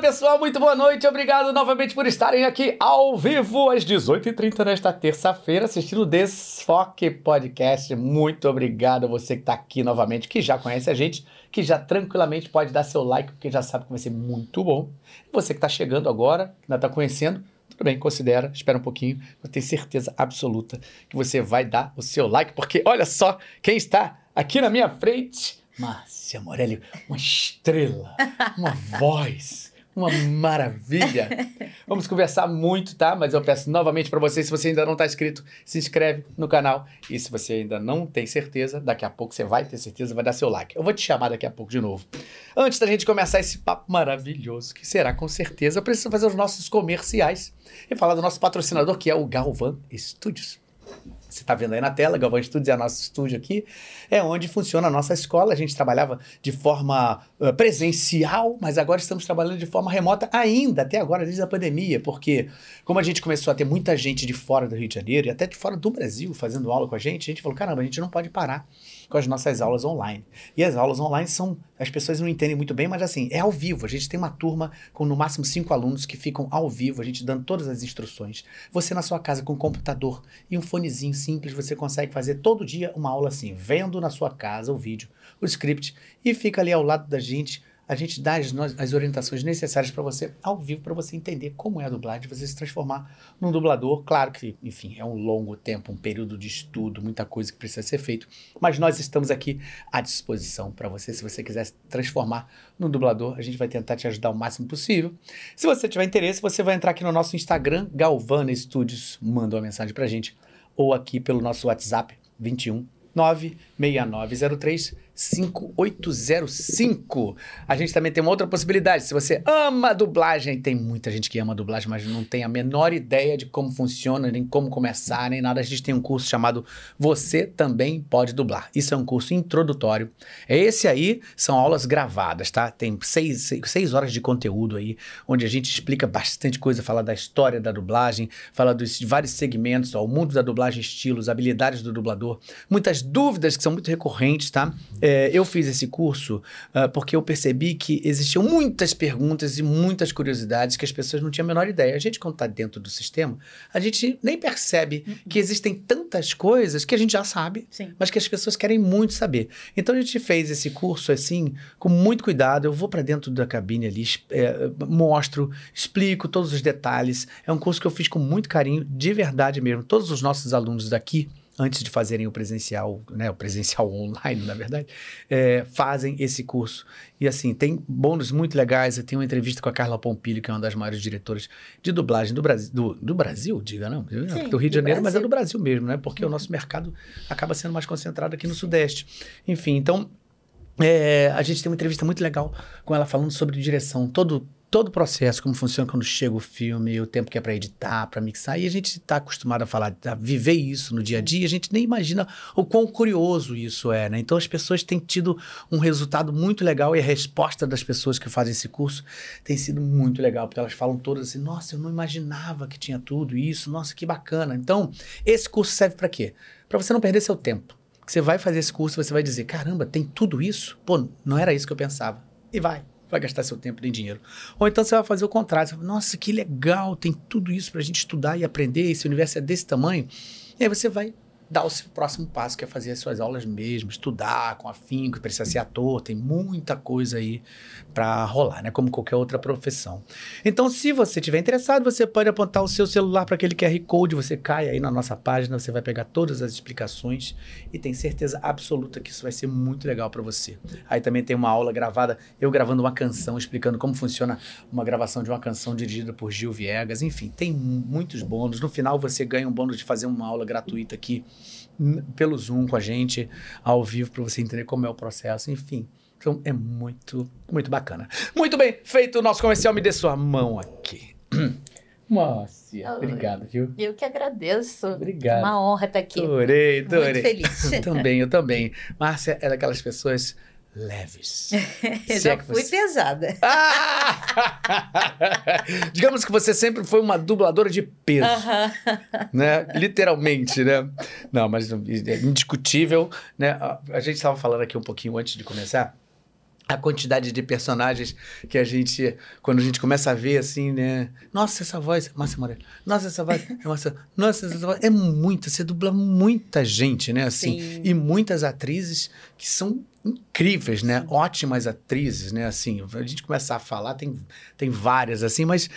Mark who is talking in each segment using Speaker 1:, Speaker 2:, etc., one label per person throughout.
Speaker 1: Pessoal, muito boa noite, obrigado novamente por estarem aqui ao vivo às 18h30 nesta terça-feira assistindo o Desfoque Podcast. Muito obrigado a você que está aqui novamente, que já conhece a gente, que já tranquilamente pode dar seu like, porque já sabe que vai ser muito bom. Você que está chegando agora, que ainda está conhecendo, tudo bem, considera, espera um pouquinho, eu tenho certeza absoluta que você vai dar o seu like, porque olha só quem está aqui na minha frente. Márcia Morelli, uma estrela, uma voz, uma maravilha. Vamos conversar muito, tá? Mas eu peço novamente para você, se você ainda não está inscrito, se inscreve no canal. E se você ainda não tem certeza, daqui a pouco você vai ter certeza, vai dar seu like. Eu vou te chamar daqui a pouco de novo. Antes da gente começar esse papo maravilhoso, que será com certeza, eu preciso fazer os nossos comerciais e falar do nosso patrocinador, que é o Galvan Studios. Você está vendo aí na tela, Galvão Studios é nosso estúdio aqui, é onde funciona a nossa escola. A gente trabalhava de forma uh, presencial, mas agora estamos trabalhando de forma remota ainda, até agora, desde a pandemia, porque como a gente começou a ter muita gente de fora do Rio de Janeiro e até de fora do Brasil fazendo aula com a gente, a gente falou, caramba, a gente não pode parar com as nossas aulas online. E as aulas online são, as pessoas não entendem muito bem, mas assim, é ao vivo. A gente tem uma turma com no máximo cinco alunos que ficam ao vivo, a gente dando todas as instruções. Você na sua casa com um computador e um fonezinho simples, você consegue fazer todo dia uma aula assim, vendo na sua casa o vídeo, o script, e fica ali ao lado da gente a gente dá as, as orientações necessárias para você ao vivo, para você entender como é a dublagem, você se transformar num dublador. Claro que, enfim, é um longo tempo, um período de estudo, muita coisa que precisa ser feito, mas nós estamos aqui à disposição para você. Se você quiser se transformar num dublador, a gente vai tentar te ajudar o máximo possível. Se você tiver interesse, você vai entrar aqui no nosso Instagram, Galvana Studios, manda uma mensagem para a gente, ou aqui pelo nosso WhatsApp, 21 96903 5805. A gente também tem uma outra possibilidade. Se você ama dublagem, tem muita gente que ama dublagem, mas não tem a menor ideia de como funciona, nem como começar, nem nada. A gente tem um curso chamado Você Também Pode Dublar. Isso é um curso introdutório. Esse aí são aulas gravadas, tá? Tem seis, seis, seis horas de conteúdo aí, onde a gente explica bastante coisa, fala da história da dublagem, fala dos vários segmentos, ó, o mundo da dublagem, estilos, habilidades do dublador, muitas dúvidas que são muito recorrentes, tá? É, é, eu fiz esse curso uh, porque eu percebi que existiam muitas perguntas e muitas curiosidades que as pessoas não tinham a menor ideia. A gente, quando está dentro do sistema, a gente nem percebe uhum. que existem tantas coisas que a gente já sabe, Sim. mas que as pessoas querem muito saber. Então a gente fez esse curso assim, com muito cuidado. Eu vou para dentro da cabine ali, é, mostro, explico todos os detalhes. É um curso que eu fiz com muito carinho, de verdade mesmo. Todos os nossos alunos daqui antes de fazerem o presencial, né, o presencial online, na verdade, é, fazem esse curso. E assim, tem bônus muito legais. Eu tenho uma entrevista com a Carla Pompilho, que é uma das maiores diretoras de dublagem do Brasil, do, do Brasil, diga não, Sim, do Rio de Janeiro, Brasil. mas é do Brasil mesmo, né? Porque o nosso mercado acaba sendo mais concentrado aqui no Sudeste. Enfim, então é, a gente tem uma entrevista muito legal com ela falando sobre direção, todo todo o processo, como funciona quando chega o filme, o tempo que é para editar, para mixar, e a gente está acostumado a falar, a viver isso no dia a dia, a gente nem imagina o quão curioso isso é, né? Então as pessoas têm tido um resultado muito legal e a resposta das pessoas que fazem esse curso tem sido muito legal, porque elas falam todas assim: "Nossa, eu não imaginava que tinha tudo isso, nossa, que bacana". Então, esse curso serve para quê? Para você não perder seu tempo. Você vai fazer esse curso, você vai dizer: "Caramba, tem tudo isso? Pô, não era isso que eu pensava". E vai vai gastar seu tempo nem dinheiro. Ou então você vai fazer o contrário. Você vai, Nossa, que legal, tem tudo isso para a gente estudar e aprender. Esse universo é desse tamanho. E aí você vai dar o seu próximo passo, que é fazer as suas aulas mesmo, estudar com afinco, precisa ser ator, tem muita coisa aí para rolar, né? Como qualquer outra profissão. Então, se você estiver interessado, você pode apontar o seu celular para aquele QR Code, você cai aí na nossa página, você vai pegar todas as explicações e tem certeza absoluta que isso vai ser muito legal para você. Aí também tem uma aula gravada, eu gravando uma canção, explicando como funciona uma gravação de uma canção dirigida por Gil Viegas, enfim, tem muitos bônus. No final você ganha um bônus de fazer uma aula gratuita aqui pelo Zoom com a gente, ao vivo, para você entender como é o processo, enfim. Então é muito, muito bacana. Muito bem, feito o nosso comercial, me dê sua mão aqui. Márcia, obrigado, viu?
Speaker 2: Eu que agradeço.
Speaker 1: Obrigado.
Speaker 2: Uma honra estar aqui.
Speaker 1: Adorei, adorei.
Speaker 2: Muito feliz.
Speaker 1: eu também, eu também. Márcia é daquelas pessoas leves.
Speaker 2: Já é fui você... pesada.
Speaker 1: Ah! Digamos que você sempre foi uma dubladora de peso, uh -huh. né? Literalmente, né? Não, mas é indiscutível, né? A gente estava falando aqui um pouquinho antes de começar. a quantidade de personagens que a gente, quando a gente começa a ver assim, né? Nossa, essa voz, Márcia Moreira. Nossa, essa voz, é Márcia. Nossa, essa voz. É muita, você dubla muita gente, né? Assim, Sim. e muitas atrizes que são incríveis, né? Ótimas atrizes, né? Assim, a gente começar a falar, tem, tem várias, assim, mas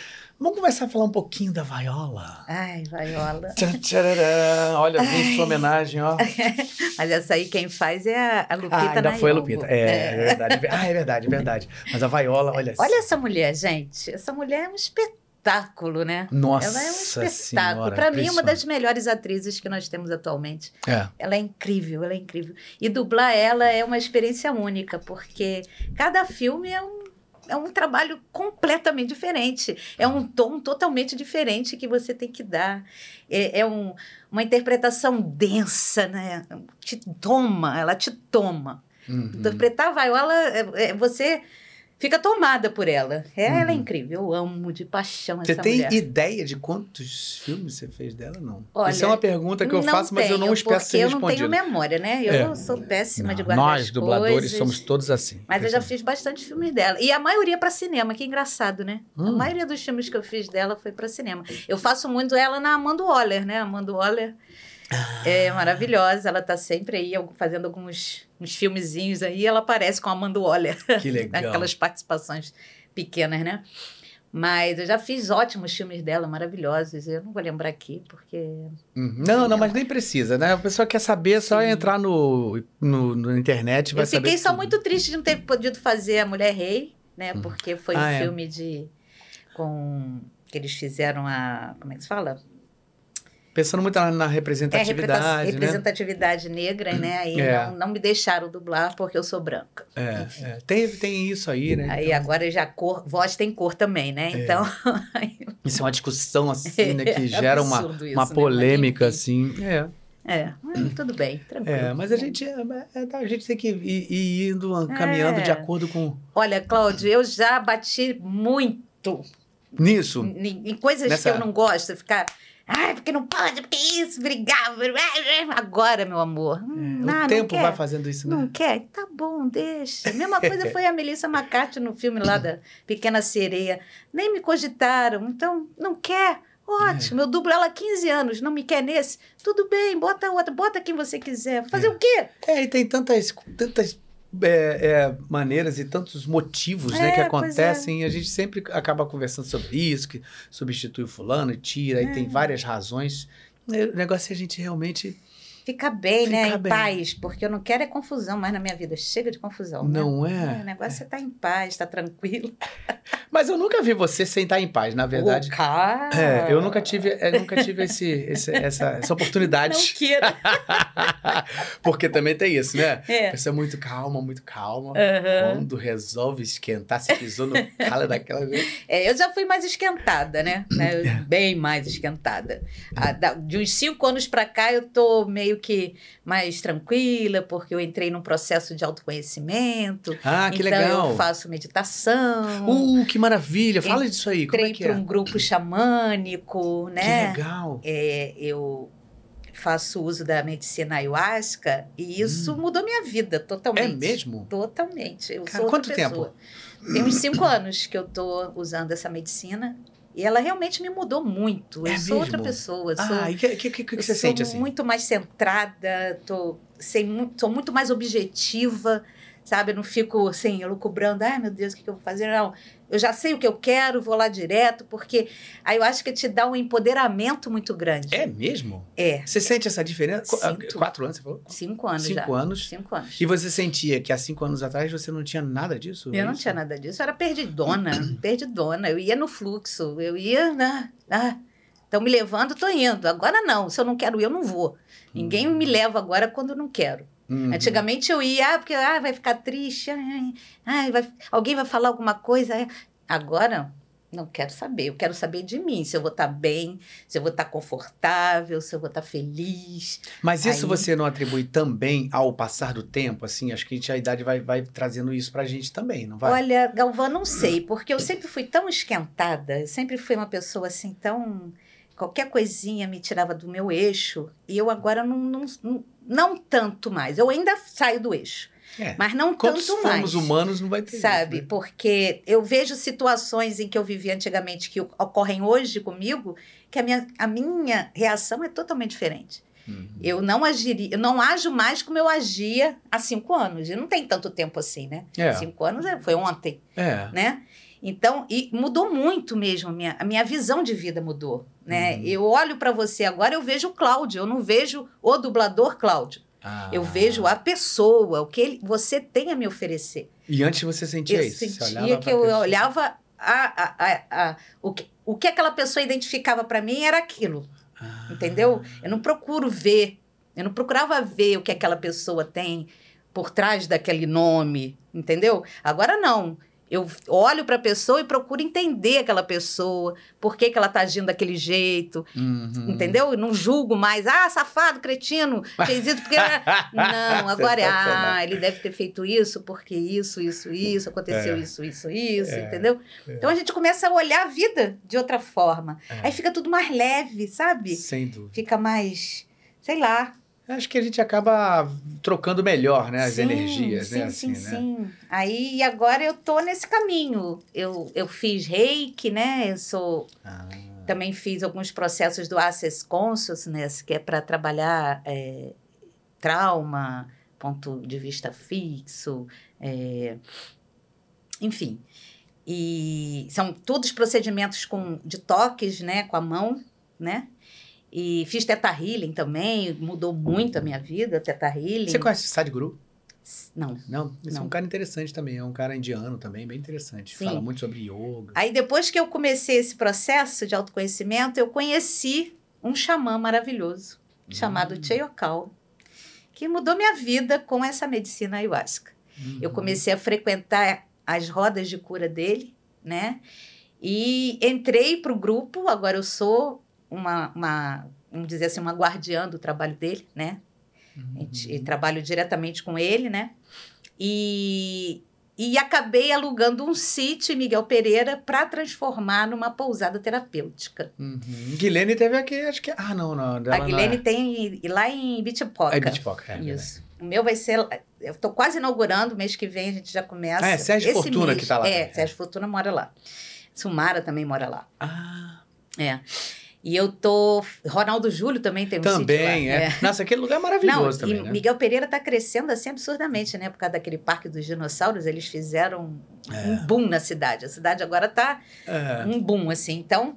Speaker 1: Vamos começar a falar um pouquinho da Vaiola.
Speaker 2: Ai, Vaiola.
Speaker 1: Tcharará. Olha, vem sua homenagem, ó.
Speaker 2: Mas essa aí quem faz é a, a Lupita
Speaker 1: Ah, ainda foi a Lupita. É, é, verdade. Ah, é verdade, é verdade. Mas a Vaiola, olha...
Speaker 2: Olha essa mulher, gente. Essa mulher é um espetáculo, né?
Speaker 1: Nossa
Speaker 2: Ela é um espetáculo. Para mim, uma das melhores atrizes que nós temos atualmente.
Speaker 1: É.
Speaker 2: Ela é incrível, ela é incrível. E dublar ela é uma experiência única, porque cada filme é um é um trabalho completamente diferente. É um tom totalmente diferente que você tem que dar. É, é um, uma interpretação densa, né? Te toma, ela te toma. Uhum. Interpretar Viola, é, é, você fica tomada por ela. É, uhum. Ela é incrível. Eu amo de paixão essa
Speaker 1: Você tem
Speaker 2: mulher.
Speaker 1: ideia de quantos filmes você fez dela, não? Olha, Isso é uma pergunta que eu faço, mas eu não espero ser
Speaker 2: respondida. Porque eu não tenho memória, né? Eu é. sou péssima não, de guardar
Speaker 1: Nós, dubladores, coisas, somos todos assim.
Speaker 2: Mas eu já fiz bastante filmes dela. E a maioria para cinema, que engraçado, né? Hum. A maioria dos filmes que eu fiz dela foi para cinema. Eu faço muito ela na Amanda Waller, né? Amanda Waller é maravilhosa, ela tá sempre aí fazendo alguns uns filmezinhos aí, ela aparece com a Amanda Waller.
Speaker 1: Que legal.
Speaker 2: Aquelas participações pequenas, né? Mas eu já fiz ótimos filmes dela, maravilhosos. Eu não vou lembrar aqui, porque.
Speaker 1: Uhum. Não, não, mas nem precisa, né? A pessoa quer saber, é só entrar no, no, no internet vai
Speaker 2: Eu fiquei só tudo. muito triste de não ter podido fazer A Mulher Rei, né? Uhum. Porque foi ah, um é. filme de. com. que eles fizeram a. Como é que se fala?
Speaker 1: Pensando muito na, representatividade.
Speaker 2: É, representatividade
Speaker 1: né?
Speaker 2: negra, né? Aí é. não, não me deixaram dublar porque eu sou branca.
Speaker 1: É, é. Tem, tem isso aí, né?
Speaker 2: Aí então... agora já cor, voz tem cor também, né? É. Então.
Speaker 1: isso é uma discussão, assim, né? Que gera uma, isso, uma né? polêmica, assim. É.
Speaker 2: É, tudo bem, tranquilo.
Speaker 1: É, mas a gente, é, é, a gente tem que ir, ir indo, caminhando de acordo com.
Speaker 2: Olha, Cláudio, eu já bati muito.
Speaker 1: Nisso?
Speaker 2: Em, em coisas Nessa... que eu não gosto, ficar Ai, porque não pode, porque isso, brigava. Agora, meu amor.
Speaker 1: É, hum, o tempo vai fazendo isso,
Speaker 2: né? Não quer? Tá bom, deixa. A mesma coisa foi a Melissa McCarthy no filme lá da Pequena Sereia. Nem me cogitaram, então não quer. Ótimo, é. eu dublo ela há 15 anos, não me quer nesse? Tudo bem, bota outra, bota quem você quiser. Fazer
Speaker 1: é.
Speaker 2: o quê?
Speaker 1: É, e tem tantas, tantas é, é, maneiras e tantos motivos né, que é, acontecem e a gente sempre acaba conversando sobre isso, que substitui o fulano e tira, e tem é. várias razões. O negócio é a gente realmente
Speaker 2: Fica bem, né? Fica né? Em bem. paz, porque eu não quero é confusão mais na minha vida. Chega de confusão.
Speaker 1: Né? Não
Speaker 2: né? é? O negócio é estar tá em paz, estar tá tranquilo.
Speaker 1: Mas eu nunca vi você sem estar em paz, na verdade.
Speaker 2: O cara.
Speaker 1: É, eu nunca tive, eu nunca tive esse, esse essa, essa oportunidade.
Speaker 2: Não quero.
Speaker 1: porque também tem isso, né? É. Pessoa muito calma, muito calma. Uhum. Quando resolve esquentar, se pisou no calo daquela vez.
Speaker 2: É, eu já fui mais esquentada, né? né? Bem mais esquentada. De uns cinco anos pra cá, eu tô meio meio que mais tranquila, porque eu entrei num processo de autoconhecimento.
Speaker 1: Ah, que
Speaker 2: então
Speaker 1: legal.
Speaker 2: eu faço meditação.
Speaker 1: Uh, que maravilha! Fala disso aí. Como
Speaker 2: entrei
Speaker 1: é que é?
Speaker 2: para um grupo xamânico, né?
Speaker 1: Que legal.
Speaker 2: É, eu faço uso da medicina ayahuasca e isso hum. mudou minha vida totalmente.
Speaker 1: É mesmo?
Speaker 2: Totalmente. Eu
Speaker 1: Cara,
Speaker 2: sou
Speaker 1: quanto
Speaker 2: pessoa.
Speaker 1: tempo?
Speaker 2: Tem uns cinco anos que eu estou usando essa medicina e ela realmente me mudou muito.
Speaker 1: É
Speaker 2: eu sou outra pessoa.
Speaker 1: Ah,
Speaker 2: sou,
Speaker 1: e o que, que, que, que você sente assim?
Speaker 2: muito mais centrada, tô, sei, muito, sou muito mais objetiva, sabe? Eu não fico assim, elucubrando, ai meu Deus, o que, eu vou fazer? Não, eu já sei o que eu quero, vou lá direto, porque aí eu acho que te dá um empoderamento muito grande.
Speaker 1: É mesmo?
Speaker 2: É.
Speaker 1: Você sente essa diferença?
Speaker 2: Sinto.
Speaker 1: Quatro anos, você falou?
Speaker 2: Cinco anos
Speaker 1: cinco
Speaker 2: já.
Speaker 1: anos?
Speaker 2: Cinco anos.
Speaker 1: E você sentia que há cinco anos atrás você não tinha nada disso?
Speaker 2: Eu não tinha nada disso, eu era perdidona, perdidona. Eu ia no fluxo, eu ia na... Ah, estão me levando, estou indo. Agora não, se eu não quero ir, eu não vou. Ninguém me leva agora quando eu não quero. Uhum. Antigamente eu ia, ah, porque ah, vai ficar triste, ah, vai, alguém vai falar alguma coisa. Agora, não quero saber. Eu quero saber de mim, se eu vou estar tá bem, se eu vou estar tá confortável, se eu vou estar tá feliz.
Speaker 1: Mas isso Aí... você não atribui também ao passar do tempo? Assim, acho que a idade vai, vai trazendo isso pra gente também, não vai?
Speaker 2: Olha, Galvão, não sei, porque eu sempre fui tão esquentada, eu sempre fui uma pessoa assim tão qualquer coisinha me tirava do meu eixo e eu agora não, não, não, não tanto mais. Eu ainda saio do eixo.
Speaker 1: É.
Speaker 2: Mas não
Speaker 1: Quando
Speaker 2: tanto mais.
Speaker 1: humanos, não vai ter
Speaker 2: Sabe?
Speaker 1: jeito, né?
Speaker 2: Porque eu vejo situações em que eu vivi antigamente que ocorrem hoje comigo, que a minha, a minha reação é totalmente diferente.
Speaker 1: Uhum.
Speaker 2: Eu não agiria, eu não ajo mais como eu agia há cinco anos. E não tem tanto tempo assim, né?
Speaker 1: É.
Speaker 2: Cinco anos é- foi ontem,
Speaker 1: É.
Speaker 2: né? Então, e mudou muito mesmo, a minha, a minha visão de vida mudou, né?
Speaker 1: Uhum.
Speaker 2: Eu olho para você agora, eu vejo o Cláudio, eu não vejo o dublador Cláudio.
Speaker 1: Ah.
Speaker 2: Eu vejo a pessoa, o que ele, você tem a me oferecer.
Speaker 1: E antes você sentia
Speaker 2: Eu
Speaker 1: isso?
Speaker 2: Sentia que eu
Speaker 1: pessoa.
Speaker 2: olhava a, a, a, a- o, que, o que aquela pessoa identificava para mim era aquilo,
Speaker 1: Ah.
Speaker 2: entendeu? Eu não procuro ver, eu não procurava ver o que aquela pessoa tem por trás daquele nome, entendeu? Agora não. Eu olho para a pessoa e procuro entender aquela pessoa, por que, que ela está agindo daquele jeito,
Speaker 1: Uhum.
Speaker 2: entendeu? Eu não julgo mais, ah, safado, cretino, fez isso porque. Não, agora é, ah, ele deve ter feito isso porque isso, isso, isso, aconteceu
Speaker 1: É.
Speaker 2: isso, isso, isso,
Speaker 1: É.
Speaker 2: entendeu?
Speaker 1: É.
Speaker 2: Então a gente começa a olhar a vida de outra forma.
Speaker 1: É.
Speaker 2: Aí fica tudo mais leve, sabe?
Speaker 1: Sem dúvida.
Speaker 2: Fica mais, sei lá.
Speaker 1: Acho que a gente acaba trocando melhor, né? As
Speaker 2: Sim,
Speaker 1: energias,
Speaker 2: sim,
Speaker 1: né? Assim,
Speaker 2: sim,
Speaker 1: né?
Speaker 2: sim. Aí agora eu tô nesse caminho. Eu, eu fiz reiki, né? Eu sou
Speaker 1: Ah,
Speaker 2: Também fiz alguns processos do Access Consciousness, que é para trabalhar é, trauma, ponto de vista fixo, é, enfim. E são todos procedimentos com, de toques, né, com a mão, né? E fiz Teta Healing também, mudou muito a minha vida, Teta Healing.
Speaker 1: Você conhece Sadhguru?
Speaker 2: Não.
Speaker 1: Não? Esse é
Speaker 2: Não.
Speaker 1: um cara interessante também. É um cara indiano também, bem interessante.
Speaker 2: Sim.
Speaker 1: Fala muito sobre yoga.
Speaker 2: Aí depois que eu comecei esse processo de autoconhecimento, eu conheci um xamã maravilhoso chamado
Speaker 1: Hum.
Speaker 2: Cheyokal, que mudou minha vida com essa medicina ayahuasca. Eu
Speaker 1: Uhum.
Speaker 2: comecei a frequentar as rodas de cura dele, né? E entrei para o grupo, agora eu sou uma, uma, vamos dizer assim, uma guardiã do trabalho dele, né? A gente-
Speaker 1: Uhum.
Speaker 2: eu trabalho diretamente com ele, né? E, e acabei alugando um sítio em Miguel Pereira para transformar numa pousada terapêutica.
Speaker 1: Uhum. Guilene teve aqui, acho que. Ah, não, não.
Speaker 2: a Guilene
Speaker 1: é.
Speaker 2: tem lá em Bitpoca.
Speaker 1: É Bitpoca, é.
Speaker 2: Isso. O meu vai ser. Eu estou quase inaugurando, mês que vem a gente já começa.
Speaker 1: Ah, é Sérgio Fortuna
Speaker 2: mês.
Speaker 1: que tá lá
Speaker 2: É,
Speaker 1: também,
Speaker 2: Sérgio Fortuna mora lá. Sumara também mora lá.
Speaker 1: Ah,
Speaker 2: É. E eu tô. Ronaldo Júlio também tem um
Speaker 1: também,
Speaker 2: lá.
Speaker 1: é. Nossa, aquele lugar é
Speaker 2: Não,
Speaker 1: maravilhoso
Speaker 2: e
Speaker 1: também, né?
Speaker 2: Miguel Pereira está crescendo assim absurdamente, né? Por causa daquele parque dos dinossauros, eles fizeram
Speaker 1: É.
Speaker 2: um boom na cidade. A cidade agora tá
Speaker 1: É.
Speaker 2: um boom, assim. Então,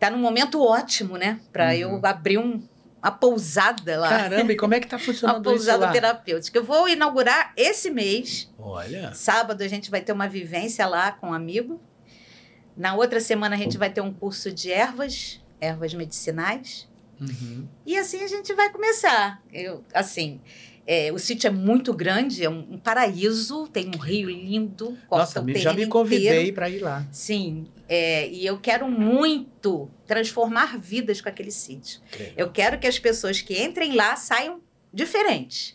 Speaker 2: tá num momento ótimo, né? Para
Speaker 1: Uhum.
Speaker 2: eu abrir um, uma pousada lá.
Speaker 1: Caramba, e como é que tá funcionando isso
Speaker 2: pousada
Speaker 1: lá?
Speaker 2: terapêutica. Eu vou inaugurar esse mês.
Speaker 1: Olha.
Speaker 2: Sábado a gente vai ter uma vivência lá com um amigo. Na outra semana a gente vai ter um curso de ervas, ervas medicinais.
Speaker 1: Uhum.
Speaker 2: E assim a gente vai começar. Eu, assim, é, o sítio é muito grande, é um, um paraíso, tem um rio lindo,
Speaker 1: Nossa, me- já me convidei para ir lá.
Speaker 2: Sim, é, e eu quero muito transformar vidas com aquele sítio. Eu quero que as pessoas que entrem lá saiam diferentes,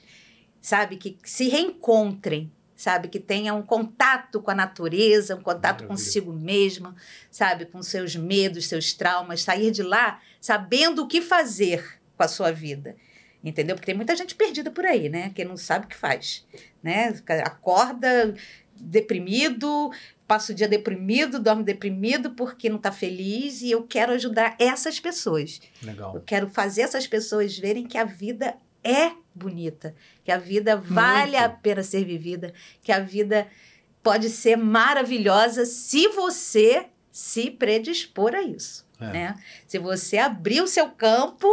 Speaker 2: sabe? Que se reencontrem, sabe? Que tenham um contato com a natureza, um contato
Speaker 1: Maravilha.
Speaker 2: consigo mesma, sabe? Com seus medos, seus traumas, sair de lá sabendo o que fazer com a sua vida. Entendeu? Porque tem muita gente perdida por aí, né? Que não sabe o que faz, né? Acorda deprimido, passa o dia deprimido, dorme deprimido porque não está feliz e eu quero ajudar essas pessoas. Eu
Speaker 1: Legal.
Speaker 2: quero fazer essas pessoas verem que a vida é bonita, que a vida vale
Speaker 1: Muito.
Speaker 2: a pena ser vivida, que a vida pode ser maravilhosa se você se predispor a isso,
Speaker 1: É.
Speaker 2: né? Se você abrir o seu campo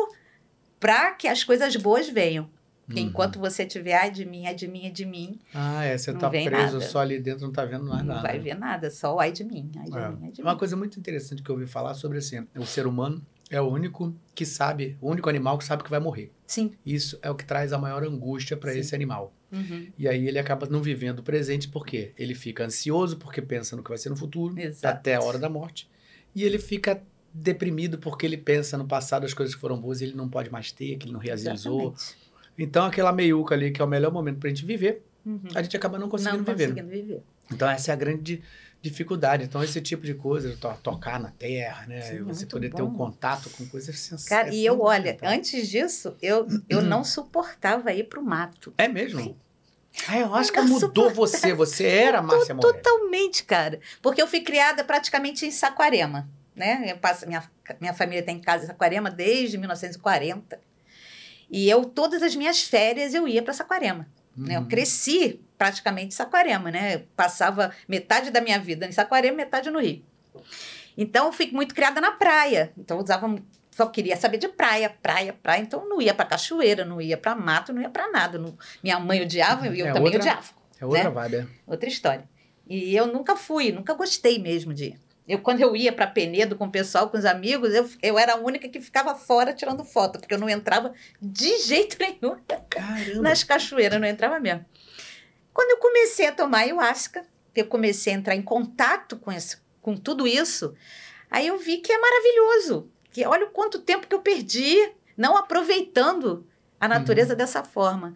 Speaker 2: para que as coisas boas venham.
Speaker 1: Uhum.
Speaker 2: enquanto você tiver ai de mim, ai de mim, ai de mim,
Speaker 1: Ah, é, você
Speaker 2: Não
Speaker 1: tá preso
Speaker 2: nada.
Speaker 1: só ali dentro, não tá vendo mais
Speaker 2: não
Speaker 1: nada.
Speaker 2: vai ver nada, só o ai de mim, ai de
Speaker 1: É.
Speaker 2: mim, ai de
Speaker 1: Uma
Speaker 2: mim.
Speaker 1: coisa muito interessante que eu ouvi falar sobre assim, o ser humano é o único que sabe, o único animal que sabe que vai morrer.
Speaker 2: Sim.
Speaker 1: Isso é o que traz a maior angústia para esse animal.
Speaker 2: Uhum.
Speaker 1: E aí ele acaba não vivendo o presente porque ele fica ansioso porque pensa no que vai ser no futuro,
Speaker 2: Exato.
Speaker 1: até a hora da morte. E ele fica deprimido porque ele pensa no passado as coisas que foram boas e ele não pode mais ter, que ele não realizou.
Speaker 2: Exatamente.
Speaker 1: Então aquela meiuca ali que é o melhor momento pra gente viver,
Speaker 2: Uhum.
Speaker 1: a gente acaba não conseguindo
Speaker 2: não
Speaker 1: viver.
Speaker 2: conseguindo viver.
Speaker 1: Então essa é a grande dificuldade. Então esse tipo de coisa, to- tocar na terra, né?
Speaker 2: Sim,
Speaker 1: você poder ter um
Speaker 2: bom.
Speaker 1: contato com coisas sensacionais.
Speaker 2: Cara, e eu, olha, antes disso, eu, eu não suportava ir pro mato.
Speaker 1: É mesmo? Ah, eu acho que mudou você. Você era a Márcia Morelli.
Speaker 2: Totalmente, cara. Porque eu fui criada praticamente em Saquarema, né? Eu passo, minha, minha família tem casa em Saquarema desde 1940. E eu, todas as minhas férias, eu ia para Saquarema. Né? Eu
Speaker 1: Uhum.
Speaker 2: cresci praticamente em Saquarema, né? Eu passava metade da minha vida em Saquarema, metade no Rio. Então, eu fui muito criada na praia. Então, eu usava, só queria saber de praia, praia, praia. Então, eu não ia para cachoeira, não ia para mato, não ia para nada. Não- minha mãe odiava e eu
Speaker 1: É
Speaker 2: também
Speaker 1: outra-
Speaker 2: odiava.
Speaker 1: É outra
Speaker 2: né?
Speaker 1: vibe, é.
Speaker 2: Outra história. E eu nunca fui, nunca gostei mesmo de ir. Eu, quando eu ia para Penedo com o pessoal, com os amigos, eu, eu era a única que ficava fora tirando foto, porque eu não entrava de jeito nenhum
Speaker 1: Caramba.
Speaker 2: nas cachoeiras, não entrava mesmo. Quando eu comecei a tomar ayahuasca, eu comecei a entrar em contato com, esse, com tudo isso, aí eu vi que é maravilhoso. Que olha o quanto tempo que eu perdi não aproveitando a natureza dessa forma.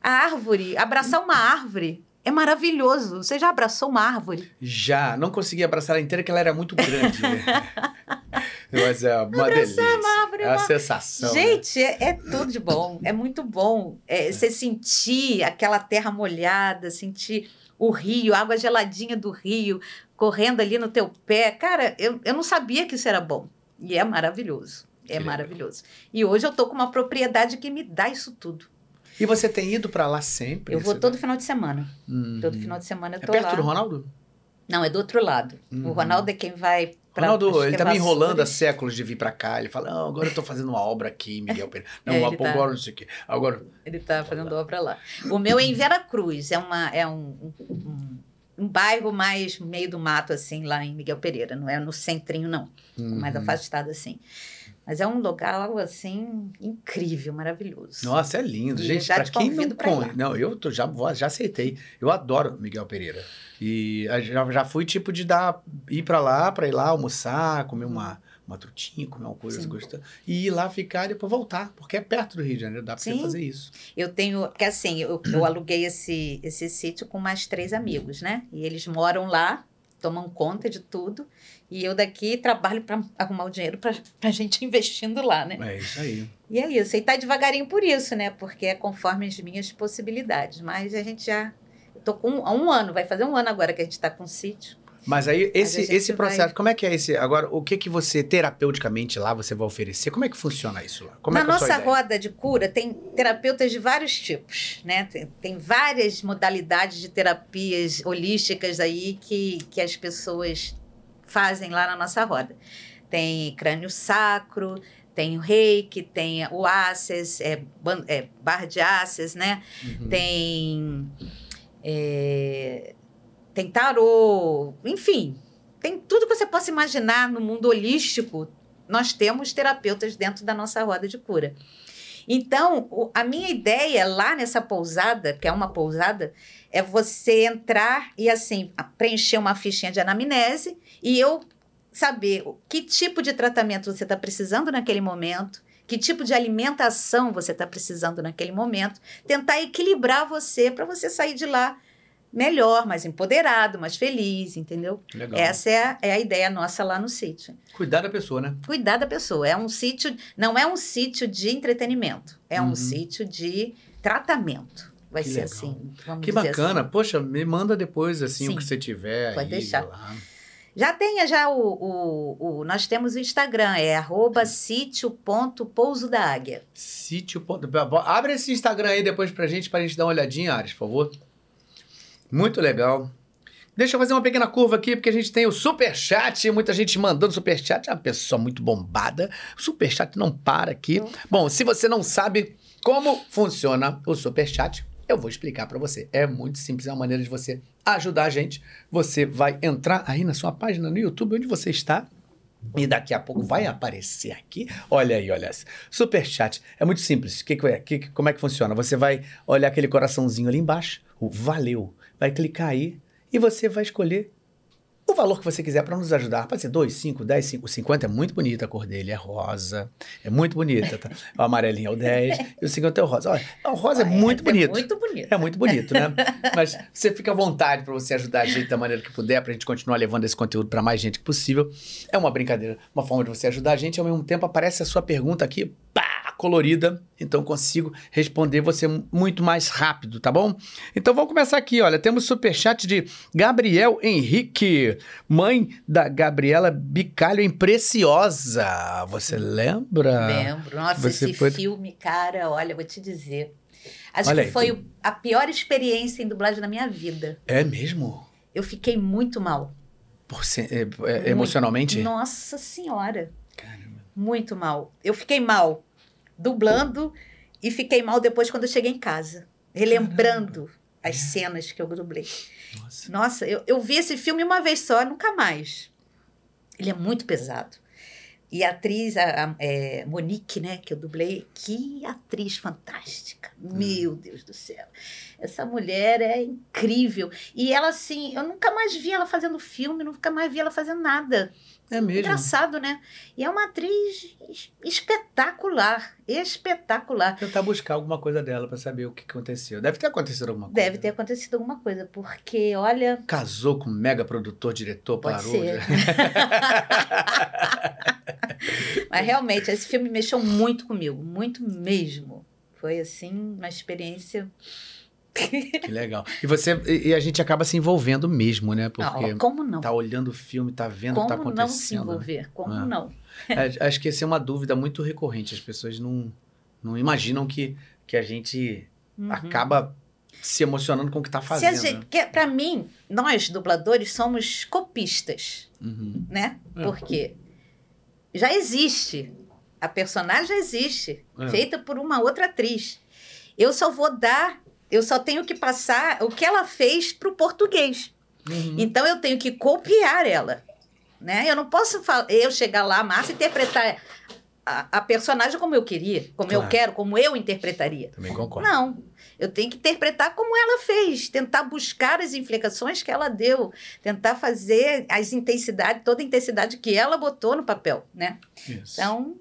Speaker 2: A árvore, abraçar uma árvore é maravilhoso. Você já abraçou uma árvore?
Speaker 1: Já, não consegui abraçar ela inteira, que ela era muito grande. né? Mas é uma delícia.
Speaker 2: uma árvore,
Speaker 1: é uma
Speaker 2: uma-
Speaker 1: sensação. né?
Speaker 2: Gente, é, é tudo de bom. É muito bom. É, Você sentir aquela terra molhada, sentir o rio, a água geladinha do rio correndo ali no teu pé. Cara, eu, eu não sabia que isso era bom. E é maravilhoso. É
Speaker 1: Que legal.
Speaker 2: maravilhoso. E hoje eu tô com uma propriedade que me dá isso tudo.
Speaker 1: E você tem ido pra lá sempre?
Speaker 2: Eu vou todo final de semana.
Speaker 1: Uhum.
Speaker 2: Todo final de semana eu
Speaker 1: É
Speaker 2: tô
Speaker 1: perto
Speaker 2: lá.
Speaker 1: do Ronaldo?
Speaker 2: Não, é do outro lado.
Speaker 1: Uhum.
Speaker 2: O Ronaldo é quem vai pra
Speaker 1: Ronaldo, ele tá
Speaker 2: é
Speaker 1: me enrolando há
Speaker 2: Vassouras.
Speaker 1: séculos de vir pra cá. Ele fala, não, agora eu tô fazendo uma obra aqui, Miguel Pereira. Não,
Speaker 2: É,
Speaker 1: uma-
Speaker 2: ele tá.
Speaker 1: agora não sei o quê. Agora,
Speaker 2: Ele tá fazendo obra lá. O meu é em Vera Cruz, é, uma, é um, um, um bairro mais meio do mato, assim, lá em Miguel Pereira. Não é no centrinho, não. Mais
Speaker 1: Uhum.
Speaker 2: afastado, assim. Mas é um lugar, algo assim, incrível, maravilhoso.
Speaker 1: Nossa, é lindo.
Speaker 2: E
Speaker 1: Gente,
Speaker 2: te
Speaker 1: quem não conhece. Não, eu tô, já, já aceitei. Eu adoro Miguel Pereira. E já, já fui tipo de dar, ir pra lá, pra ir lá almoçar, comer uma, uma trutinha, comer uma coisa gostosa. E ir lá ficar e depois voltar. Porque é perto do Rio de Janeiro, dá pra você fazer isso.
Speaker 2: Eu tenho, porque assim, eu, eu aluguei esse, esse sítio com mais três amigos, né? E eles moram lá, tomam conta de tudo. E eu daqui trabalho para arrumar o dinheiro para a gente investindo lá, né?
Speaker 1: É isso aí.
Speaker 2: E é isso. E tá devagarinho por isso, né? Porque é conforme as minhas possibilidades. Mas a gente já. Eu tô com há um ano, vai fazer um ano agora que a gente está com sítio.
Speaker 1: Mas aí, esse,
Speaker 2: gente
Speaker 1: esse
Speaker 2: vai-
Speaker 1: processo, como é que é esse? Agora, o que que você, terapeuticamente, lá, você vai oferecer? Como é que funciona isso lá? Como
Speaker 2: Na
Speaker 1: é que é
Speaker 2: nossa roda de cura tem terapeutas de vários tipos, né? Tem, tem várias modalidades de terapias holísticas aí que, que as pessoas fazem lá na nossa roda. Tem crânio sacro, tem o reiki, tem o access, é, é, barra de access, né?
Speaker 1: Uhum.
Speaker 2: tem é, tem tarô, enfim, tem tudo que você possa imaginar no mundo holístico. Nós temos terapeutas dentro da nossa roda de cura. Então, o- a minha ideia lá nessa pousada, que é uma pousada, é você entrar e assim preencher uma fichinha de anamnese e eu saber o- que tipo de tratamento você está precisando naquele momento, que tipo de alimentação você está precisando naquele momento, tentar equilibrar você para você sair de lá melhor, mais empoderado, mais feliz, entendeu?
Speaker 1: Legal.
Speaker 2: Essa é a, é a ideia nossa lá no sítio.
Speaker 1: Cuidar da pessoa, né?
Speaker 2: Cuidar da pessoa. É um sítio, não é um sítio de entretenimento, é
Speaker 1: Uhum.
Speaker 2: um sítio de tratamento. Vai
Speaker 1: Que
Speaker 2: ser
Speaker 1: legal.
Speaker 2: assim.
Speaker 1: Que
Speaker 2: dizer
Speaker 1: bacana.
Speaker 2: assim.
Speaker 1: Poxa, me manda depois, assim, o
Speaker 2: Sim.
Speaker 1: que você tiver
Speaker 2: Pode
Speaker 1: aí.
Speaker 2: deixar.
Speaker 1: lá.
Speaker 2: Já tenha já o, o, o- Nós temos o Instagram, é arroba sítio.pouso da águia.
Speaker 1: Sítio. Abre esse Instagram aí depois pra gente, pra gente dar uma olhadinha, Ares, por favor. Muito legal. Deixa eu fazer uma pequena curva aqui, porque a gente tem o Superchat, muita gente mandando Superchat, é uma pessoa muito bombada. O Superchat não para aqui. Bom, se você não sabe como funciona o Superchat, eu vou explicar pra você. É muito simples, é uma maneira de você ajudar a gente. Você vai entrar aí na sua página no YouTube, onde você está, e daqui a pouco vai aparecer aqui. Olha aí, olha. Superchat. É muito simples. Que é? Que, que- como é que funciona? Você vai olhar aquele coraçãozinho ali embaixo, o valeu. Vai clicar aí e você vai escolher o valor que você quiser para nos ajudar. Pode ser 2, 5, 10, 5. 50 é muito bonita a cor dele, é rosa. É muito bonita. Tá? O amarelinho é o 10 e o 50 é o rosa. Olha, o rosa é muito bonito.
Speaker 2: muito bonito.
Speaker 1: É muito bonito, né? Mas você fica à vontade para você ajudar a gente da maneira que puder, para a gente continuar levando esse conteúdo para mais gente que possível. É uma brincadeira, uma forma de você ajudar a gente. Ao mesmo tempo, aparece a sua pergunta aqui, pá, colorida, então consigo responder você muito mais rápido, tá bom? Então vamos começar aqui, olha, temos superchat de Gabriel Henrique, mãe da Gabriela Bicalho em Preciosa. Você lembra?
Speaker 2: Lembro. Nossa,
Speaker 1: Você
Speaker 2: esse
Speaker 1: foi-
Speaker 2: filme, cara, olha, vou te dizer. Acho
Speaker 1: Olha
Speaker 2: que
Speaker 1: aí.
Speaker 2: foi a pior experiência em dublagem da minha vida.
Speaker 1: É mesmo?
Speaker 2: Eu fiquei muito mal.
Speaker 1: Por ser- é- é- emocionalmente?
Speaker 2: Nossa Senhora.
Speaker 1: Caramba.
Speaker 2: Muito mal. Eu fiquei mal dublando e fiquei mal depois quando eu cheguei em casa, relembrando as cenas que eu dublei.
Speaker 1: Nossa.
Speaker 2: Nossa, eu, eu vi esse filme uma vez só, nunca mais. Ele é muito pesado. E a atriz, a, a- é, Monique, né, que eu dublei, que atriz fantástica. Meu Deus do céu. Essa mulher é incrível. E ela, assim, eu nunca mais vi ela fazendo filme, nunca mais vi ela fazendo nada.
Speaker 1: É mesmo?
Speaker 2: Engraçado, né? E é uma atriz es- espetacular, espetacular.
Speaker 1: Tentar buscar alguma coisa dela pra saber o que aconteceu. Deve ter acontecido alguma coisa.
Speaker 2: Deve ter acontecido alguma coisa, porque, olha,
Speaker 1: Casou com um mega produtor, diretor,
Speaker 2: Pode
Speaker 1: parou.
Speaker 2: ser. Mas realmente, esse filme mexeu muito comigo, muito mesmo. Foi assim, uma experiência.
Speaker 1: Que legal. E você e, a gente acaba se envolvendo mesmo, né? Porque
Speaker 2: Não, como não?
Speaker 1: tá olhando o filme, tá vendo o que tá
Speaker 2: como não se
Speaker 1: acontecendo. né?
Speaker 2: envolver? Como
Speaker 1: É.
Speaker 2: não?
Speaker 1: É, Acho que essa é uma dúvida muito recorrente. As pessoas não, não imaginam que, que a gente
Speaker 2: Uhum.
Speaker 1: acaba se emocionando com o que tá
Speaker 2: Se
Speaker 1: fazendo.
Speaker 2: gente, que, pra mim, nós dubladores somos copistas,
Speaker 1: né? Uhum.
Speaker 2: né?
Speaker 1: É.
Speaker 2: Porque já existe, a personagem já existe,
Speaker 1: É.
Speaker 2: feita por uma outra atriz. Eu só vou dar, eu só tenho que passar o que ela fez pro português.
Speaker 1: Uhum.
Speaker 2: Então eu tenho que copiar ela, né? Eu não posso eu chegar lá, Márcia, e interpretar a, a personagem como eu queria, como eu
Speaker 1: Claro.
Speaker 2: quero, como eu interpretaria.
Speaker 1: Também concordo.
Speaker 2: Não, eu tenho que interpretar como ela fez, tentar buscar as inflexões que ela deu, tentar fazer as intensidades, toda a intensidade que ela botou no papel, né?
Speaker 1: Isso.
Speaker 2: Então,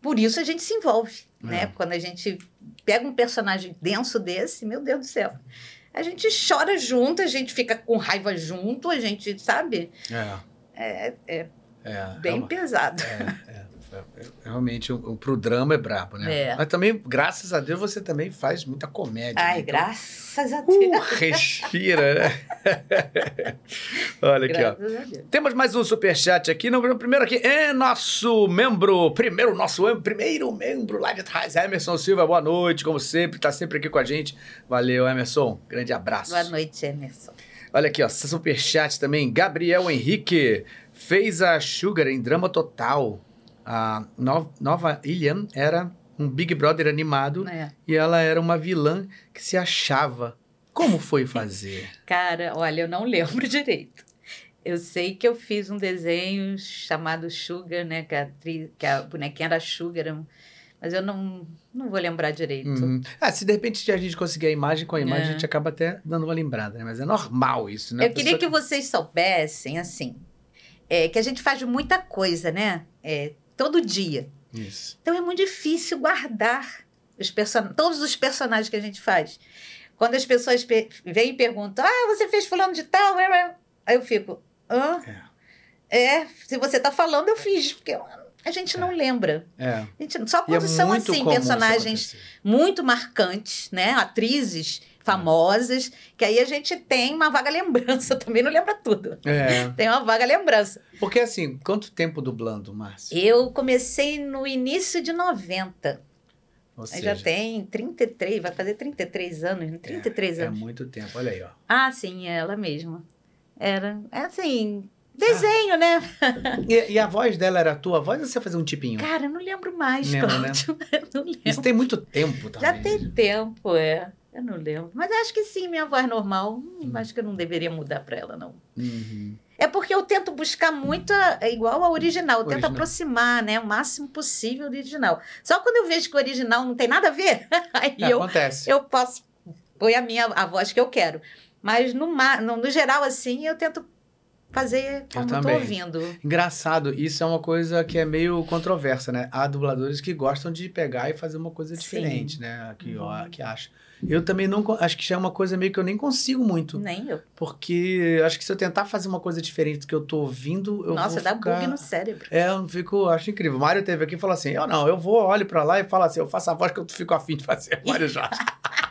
Speaker 2: por isso a gente se envolve,
Speaker 1: É.
Speaker 2: né? Quando a gente pega um personagem denso desse, meu Deus do céu. A gente chora junto, a gente fica com raiva junto, a gente, sabe?
Speaker 1: É,
Speaker 2: É, é
Speaker 1: é.
Speaker 2: bem
Speaker 1: é uma-
Speaker 2: pesado.
Speaker 1: É, é, é, realmente, o, pro drama é brabo, né?
Speaker 2: É.
Speaker 1: Mas também, graças a Deus, você também faz muita comédia.
Speaker 2: Ai,
Speaker 1: né? Então,
Speaker 2: graças a Deus.
Speaker 1: uh, respira, né? Olha aqui, ó.
Speaker 2: graças a Deus.
Speaker 1: Temos mais um superchat aqui. No, no primeiro aqui é nosso membro, primeiro nosso primeiro membro lá de trás, Emerson Silva. Boa noite, como sempre, tá sempre aqui com a gente. Valeu, Emerson. Grande abraço.
Speaker 2: Boa noite, Emerson.
Speaker 1: Olha aqui, ó, superchat também. Gabriel Henrique fez a Sugar em Drama Total. A no- Nova Ilian era um Big Brother animado
Speaker 2: É.
Speaker 1: e ela era uma vilã que se achava. Como foi fazer?
Speaker 2: Cara, olha, eu não lembro direito. Eu sei que eu fiz um desenho chamado Sugar, né? Que a, atriz, que a bonequinha era Sugar, mas eu não, não vou lembrar direito.
Speaker 1: Uhum. Ah, se de repente a gente conseguir a imagem com a imagem,
Speaker 2: É.
Speaker 1: a gente acaba até dando uma lembrada, né? Mas é normal isso, né?
Speaker 2: eu queria que vocês soubessem, assim, é, que a gente faz muita coisa, né? É, todo dia.
Speaker 1: Isso.
Speaker 2: Então é muito difícil guardar os person... todos os personagens que a gente faz. Quando as pessoas pe- vêm e perguntam, ah, você fez fulano de tal? Aí eu fico, hã? É, se você está falando, eu fiz, porque a gente não lembra.
Speaker 1: É.
Speaker 2: A gente, só
Speaker 1: é
Speaker 2: quando são
Speaker 1: muito
Speaker 2: assim, personagens muito marcantes, né? Atrizes famosas, que aí a gente tem uma vaga lembrança, também não lembra tudo.
Speaker 1: É.
Speaker 2: Tem uma vaga lembrança.
Speaker 1: Porque assim, quanto tempo dublando, Márcio?
Speaker 2: Eu comecei no início de 90.
Speaker 1: Ou
Speaker 2: Aí
Speaker 1: seja,
Speaker 2: já tem 33, vai fazer 33 anos, né? 33
Speaker 1: é
Speaker 2: anos.
Speaker 1: muito tempo. Olha aí, ó.
Speaker 2: Ah, sim, é ela mesma. Era, é assim, desenho, né?
Speaker 1: E, e a voz dela era a tua voz ou você fazia um tipinho?
Speaker 2: Cara, eu não lembro mais,
Speaker 1: Lembra, né?
Speaker 2: Não lembro.
Speaker 1: Isso tem muito tempo também.
Speaker 2: Já tem tempo, é. Eu não lembro. Mas acho que sim, minha voz normal. hum, Acho que eu não deveria mudar pra ela, não.
Speaker 1: Uhum.
Speaker 2: É porque eu tento buscar muito a, é igual a original. Eu tento
Speaker 1: Original.
Speaker 2: aproximar, né? O máximo possível do original. Só quando eu vejo que o original não tem nada a ver, aí
Speaker 1: É,
Speaker 2: eu,
Speaker 1: Acontece.
Speaker 2: eu posso pôr a minha a voz que eu quero. Mas no, no, no geral, assim, eu tento fazer como eu tô
Speaker 1: também.
Speaker 2: ouvindo.
Speaker 1: Engraçado, isso é uma coisa que é meio controversa, né? Há dubladores que gostam de pegar e fazer uma coisa
Speaker 2: Sim.
Speaker 1: diferente, né? Que,
Speaker 2: Uhum.
Speaker 1: ó, que acha. Eu também não. Acho que já é uma coisa meio que eu nem consigo muito.
Speaker 2: Nem eu.
Speaker 1: Porque acho que se eu tentar fazer uma coisa diferente do que eu tô ouvindo, eu
Speaker 2: Nossa, dá
Speaker 1: ficar...
Speaker 2: bug no cérebro.
Speaker 1: É, eu fico, acho incrível. O Mário teve aqui e falou assim: eu não, eu vou, olho pra lá e falo assim, eu faço a voz que eu fico afim de fazer, Mário Jorge.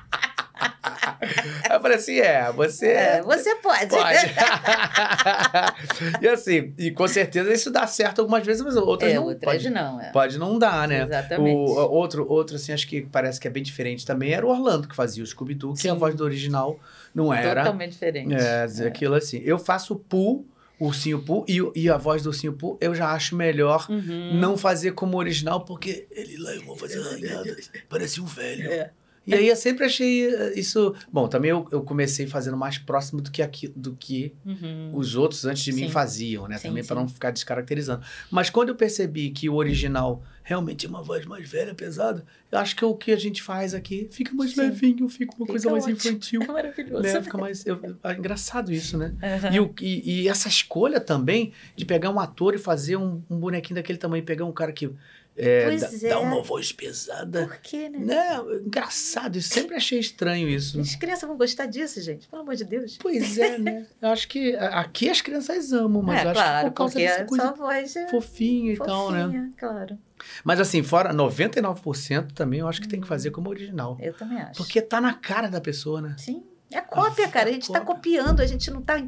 Speaker 1: Aí eu falei assim: é, você.
Speaker 2: É, você pode.
Speaker 1: Pode. e assim, e com certeza isso dá certo algumas vezes, mas outras
Speaker 2: É,
Speaker 1: não.
Speaker 2: outras
Speaker 1: pode,
Speaker 2: não. É.
Speaker 1: pode não dar, né?
Speaker 2: Exatamente.
Speaker 1: O, outro, outro, assim, acho que parece que é bem diferente também, era o Orlando que fazia o Scooby-Doo, que a voz do original não era.
Speaker 2: Totalmente diferente.
Speaker 1: É, dizer aquilo assim. Eu faço o Ursinho Pooh, e, e a voz do Ursinho Pooh eu já acho melhor
Speaker 2: Uhum.
Speaker 1: não fazer como original, porque ele lá, eu vou fazer arranhada, parece um velho.
Speaker 2: É.
Speaker 1: E aí eu sempre achei eh, isso. Bom, também eu, eu comecei fazendo mais próximo do que aqui, do que
Speaker 2: Uhum.
Speaker 1: os outros antes de mim
Speaker 2: Sim.
Speaker 1: faziam, né?
Speaker 2: Sim,
Speaker 1: também para não ficar descaracterizando. Mas quando eu percebi que o original realmente é uma voz mais velha, pesada, eu acho que o que a gente faz aqui fica mais
Speaker 2: Sim.
Speaker 1: levinho, fica uma
Speaker 2: Fica
Speaker 1: coisa mais
Speaker 2: ótimo.
Speaker 1: infantil.
Speaker 2: É maravilhoso.
Speaker 1: Né? Fica mais. eu- é engraçado isso, né?
Speaker 2: Uhum.
Speaker 1: E, o- e- e essa escolha também de pegar um ator e fazer um, um bonequinho daquele tamanho, pegar um cara que é, dá,
Speaker 2: é.
Speaker 1: dá uma voz pesada.
Speaker 2: Por quê, né?
Speaker 1: Né? Engraçado, eu sempre achei estranho isso.
Speaker 2: As crianças vão gostar disso, gente. Pelo amor de Deus.
Speaker 1: Pois é, né? Eu acho que aqui as crianças amam, mas
Speaker 2: é,
Speaker 1: eu acho
Speaker 2: claro,
Speaker 1: que por causa dessa
Speaker 2: a
Speaker 1: coisa
Speaker 2: sua voz é
Speaker 1: fofinha e tal, né?
Speaker 2: fofinha, claro.
Speaker 1: Mas assim, fora 99% também eu acho que tem que fazer como original.
Speaker 2: Eu também acho.
Speaker 1: Porque tá na cara da pessoa, né?
Speaker 2: Sim, é cópia, cara. A gente está
Speaker 1: cópia.
Speaker 2: copiando, a gente não está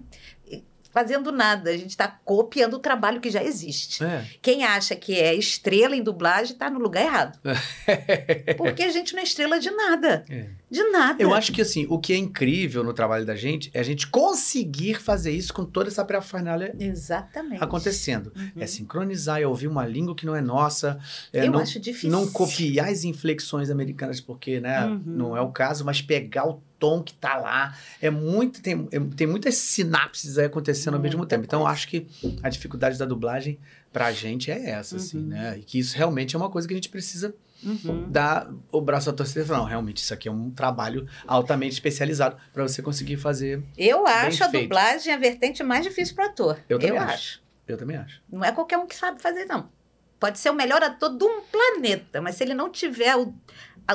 Speaker 2: fazendo nada, a gente está copiando o trabalho que já existe.
Speaker 1: É.
Speaker 2: Quem acha que é estrela em dublagem está no lugar errado. Porque a gente não é estrela de nada.
Speaker 1: É.
Speaker 2: De nada.
Speaker 1: Eu acho que assim, o que é incrível no trabalho da gente é a gente conseguir fazer isso com toda essa parafernália
Speaker 2: Exatamente.
Speaker 1: acontecendo.
Speaker 2: Uhum.
Speaker 1: É sincronizar, é ouvir uma língua que não é nossa, é
Speaker 2: Eu
Speaker 1: não,
Speaker 2: acho difícil.
Speaker 1: não copiar as inflexões americanas, porque né,
Speaker 2: Uhum.
Speaker 1: não é o caso, mas pegar o tom que tá lá. É muito, tem, é- tem muitas sinapses aí acontecendo ao mesmo
Speaker 2: Muita
Speaker 1: tempo. Então, eu
Speaker 2: coisa.
Speaker 1: acho que a dificuldade da dublagem pra gente é essa, assim,
Speaker 2: Uhum.
Speaker 1: né? E que isso realmente é uma coisa que a gente precisa
Speaker 2: Uhum.
Speaker 1: dar o braço à torcida e falar, não, realmente, isso aqui é um trabalho altamente especializado pra você conseguir fazer.
Speaker 2: Eu acho a
Speaker 1: feito.
Speaker 2: dublagem a vertente mais difícil para ator.
Speaker 1: Eu também
Speaker 2: acho.
Speaker 1: acho. Eu também acho.
Speaker 2: Não é qualquer um que sabe fazer, não. Pode ser o melhor ator de um planeta, mas se ele não tiver o,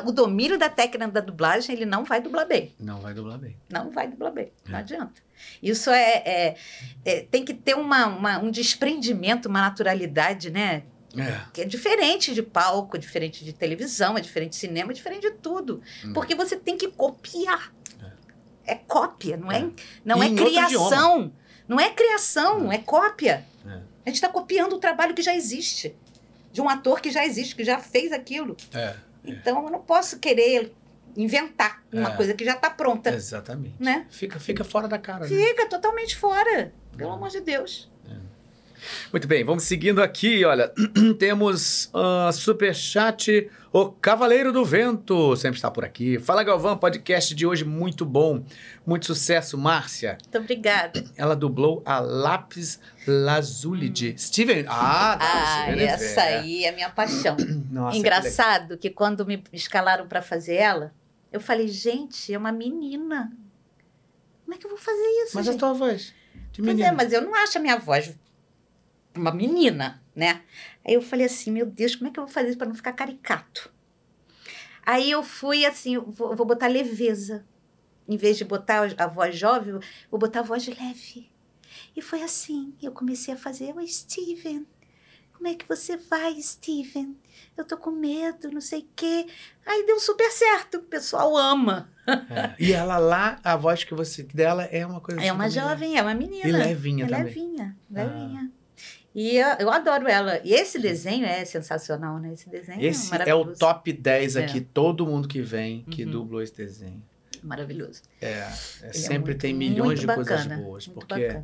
Speaker 2: o domínio da técnica da dublagem, ele não vai dublar bem.
Speaker 1: Não vai dublar bem.
Speaker 2: Não vai dublar bem. Não
Speaker 1: É.
Speaker 2: adianta. Isso é, é- é- tem que ter uma, uma- um desprendimento, uma naturalidade, né?
Speaker 1: É.
Speaker 2: Que é diferente de palco, é diferente de televisão, é diferente de cinema, é diferente de tudo.
Speaker 1: Hum.
Speaker 2: Porque você tem que copiar. É, cópia, não é,
Speaker 1: É.
Speaker 2: não é criação. Não é criação, é, cópia.
Speaker 1: É.
Speaker 2: A gente está copiando o trabalho que já existe. De um ator que já existe, que já fez aquilo.
Speaker 1: É.
Speaker 2: Então eu não posso querer inventar uma
Speaker 1: É.
Speaker 2: coisa que já está pronta.
Speaker 1: Exatamente.
Speaker 2: Né?
Speaker 1: Fica, fica fora da cara. né?
Speaker 2: Fica totalmente fora. Pelo
Speaker 1: É.
Speaker 2: amor de Deus.
Speaker 1: Muito bem, vamos seguindo aqui, olha. Temos uh, superchat, o Cavaleiro do Vento, sempre está por aqui. Fala Galvão, podcast de hoje muito bom. Muito sucesso, Márcia.
Speaker 2: Muito obrigada.
Speaker 1: Ela dublou a Lápis Lazuli de Steven. Ah, não,
Speaker 2: Ah, essa
Speaker 1: Universo.
Speaker 2: aí é a minha paixão.
Speaker 1: Nossa, que
Speaker 2: Engraçado que quando me escalaram para fazer ela, eu falei, gente, é uma menina. Como é que eu vou fazer isso?
Speaker 1: Mas a
Speaker 2: gente?
Speaker 1: tua voz de
Speaker 2: Pois
Speaker 1: menina.
Speaker 2: é, mas eu não acho a minha voz uma menina, né? Aí eu falei assim, meu Deus, como é que eu vou fazer isso para não ficar caricato? Aí eu fui assim, vou, vou botar leveza. Em vez de botar a voz jovem, vou botar a voz leve. E foi assim, eu comecei a fazer, oi, Steven, como é que você vai, Steven? Eu tô com medo, não sei o quê. Aí deu super certo, o pessoal ama.
Speaker 1: É. E ela lá, a voz que você dela é uma coisa
Speaker 2: É
Speaker 1: assim
Speaker 2: uma
Speaker 1: né?
Speaker 2: jovem, é uma menina.
Speaker 1: E levinha
Speaker 2: É
Speaker 1: também.
Speaker 2: levinha,
Speaker 1: Ah.
Speaker 2: E eu, adoro ela. E esse desenho é sensacional, né? Esse desenho
Speaker 1: Esse
Speaker 2: é
Speaker 1: é o top 10
Speaker 2: É.
Speaker 1: aqui, todo mundo que vem, que
Speaker 2: Uhum.
Speaker 1: dublou esse desenho.
Speaker 2: Maravilhoso.
Speaker 1: É, é,
Speaker 2: é
Speaker 1: sempre
Speaker 2: muito-
Speaker 1: tem milhões
Speaker 2: muito
Speaker 1: de coisas
Speaker 2: bacana,
Speaker 1: boas,
Speaker 2: muito
Speaker 1: porque é,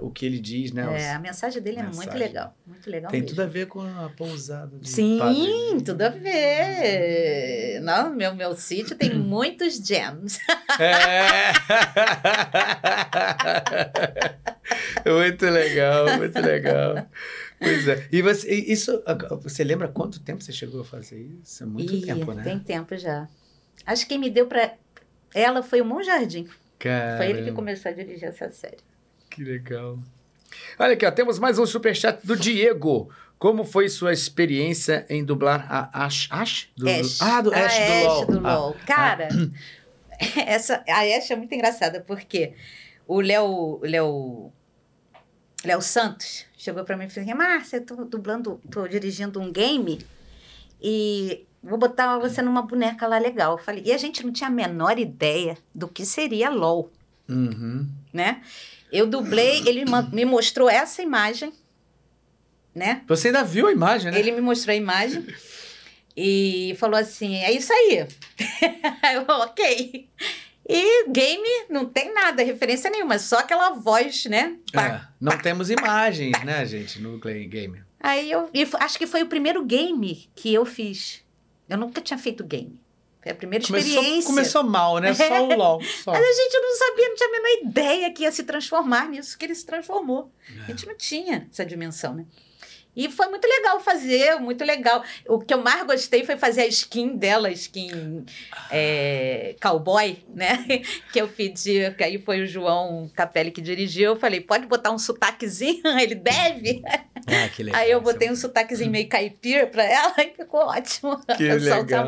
Speaker 1: o que ele diz, né?
Speaker 2: É, a mensagem dele é muito
Speaker 1: mensagem.
Speaker 2: legal. Muito legal
Speaker 1: tem
Speaker 2: mesmo.
Speaker 1: tudo a ver com a pousada de
Speaker 2: Sim,
Speaker 1: padre.
Speaker 2: tudo a ver. Não, meu, meu sítio tem muitos gems.
Speaker 1: É. muito legal, muito legal. Pois é. E você, isso, você lembra quanto tempo você chegou a fazer isso? É muito
Speaker 2: Ih,
Speaker 1: tempo, né?
Speaker 2: Tem tempo já. Acho que quem me deu pra ela foi o Monjardim.
Speaker 1: Cara,
Speaker 2: Foi ele que começou a dirigir essa série.
Speaker 1: que legal. Olha aqui, ó, temos mais um superchat do Diego. Como foi sua experiência em dublar a Ash? Ash? Do,
Speaker 2: Ash.
Speaker 1: Ah, do
Speaker 2: A
Speaker 1: Ash, do LOL.
Speaker 2: do
Speaker 1: Ah,
Speaker 2: LOL. Cara, essa, a Ash é muito engraçada, porque o Léo, Léo, Santos chegou pra mim e falou assim, Márcia, eu tô dublando, tô dirigindo um game e vou botar você numa boneca lá legal. Eu falei, e a gente não tinha a menor ideia do que seria LOL,
Speaker 1: uhum.
Speaker 2: né? Eu dublei, ele me mostrou essa imagem, né?
Speaker 1: Você ainda viu a imagem, né?
Speaker 2: Ele me mostrou a imagem e falou assim: é isso aí. Aí eu, ok. E game não tem nada, referência nenhuma, só aquela voz, né? Pá.
Speaker 1: É, não temos imagens, né, gente, no Game.
Speaker 2: Aí eu acho que foi o primeiro game que eu fiz. Eu nunca tinha feito game. Foi a primeira
Speaker 1: Começou,
Speaker 2: experiência.
Speaker 1: começou mal, né? Só o LOL. Só.
Speaker 2: Mas a gente não sabia, não tinha a menor ideia que ia se transformar nisso que ele se transformou. A gente não tinha essa dimensão, né? E foi muito legal fazer, muito legal. O que eu mais gostei foi fazer a skin dela, skin é, cowboy, né? Que eu pedi, que aí foi o João Capelli que dirigiu. Eu falei, pode botar um sotaquezinho? Ele deve.
Speaker 1: Ah, que legal.
Speaker 2: aí eu botei um sotaquezinho meio caipira pra ela e ficou ótimo.
Speaker 1: Que legal.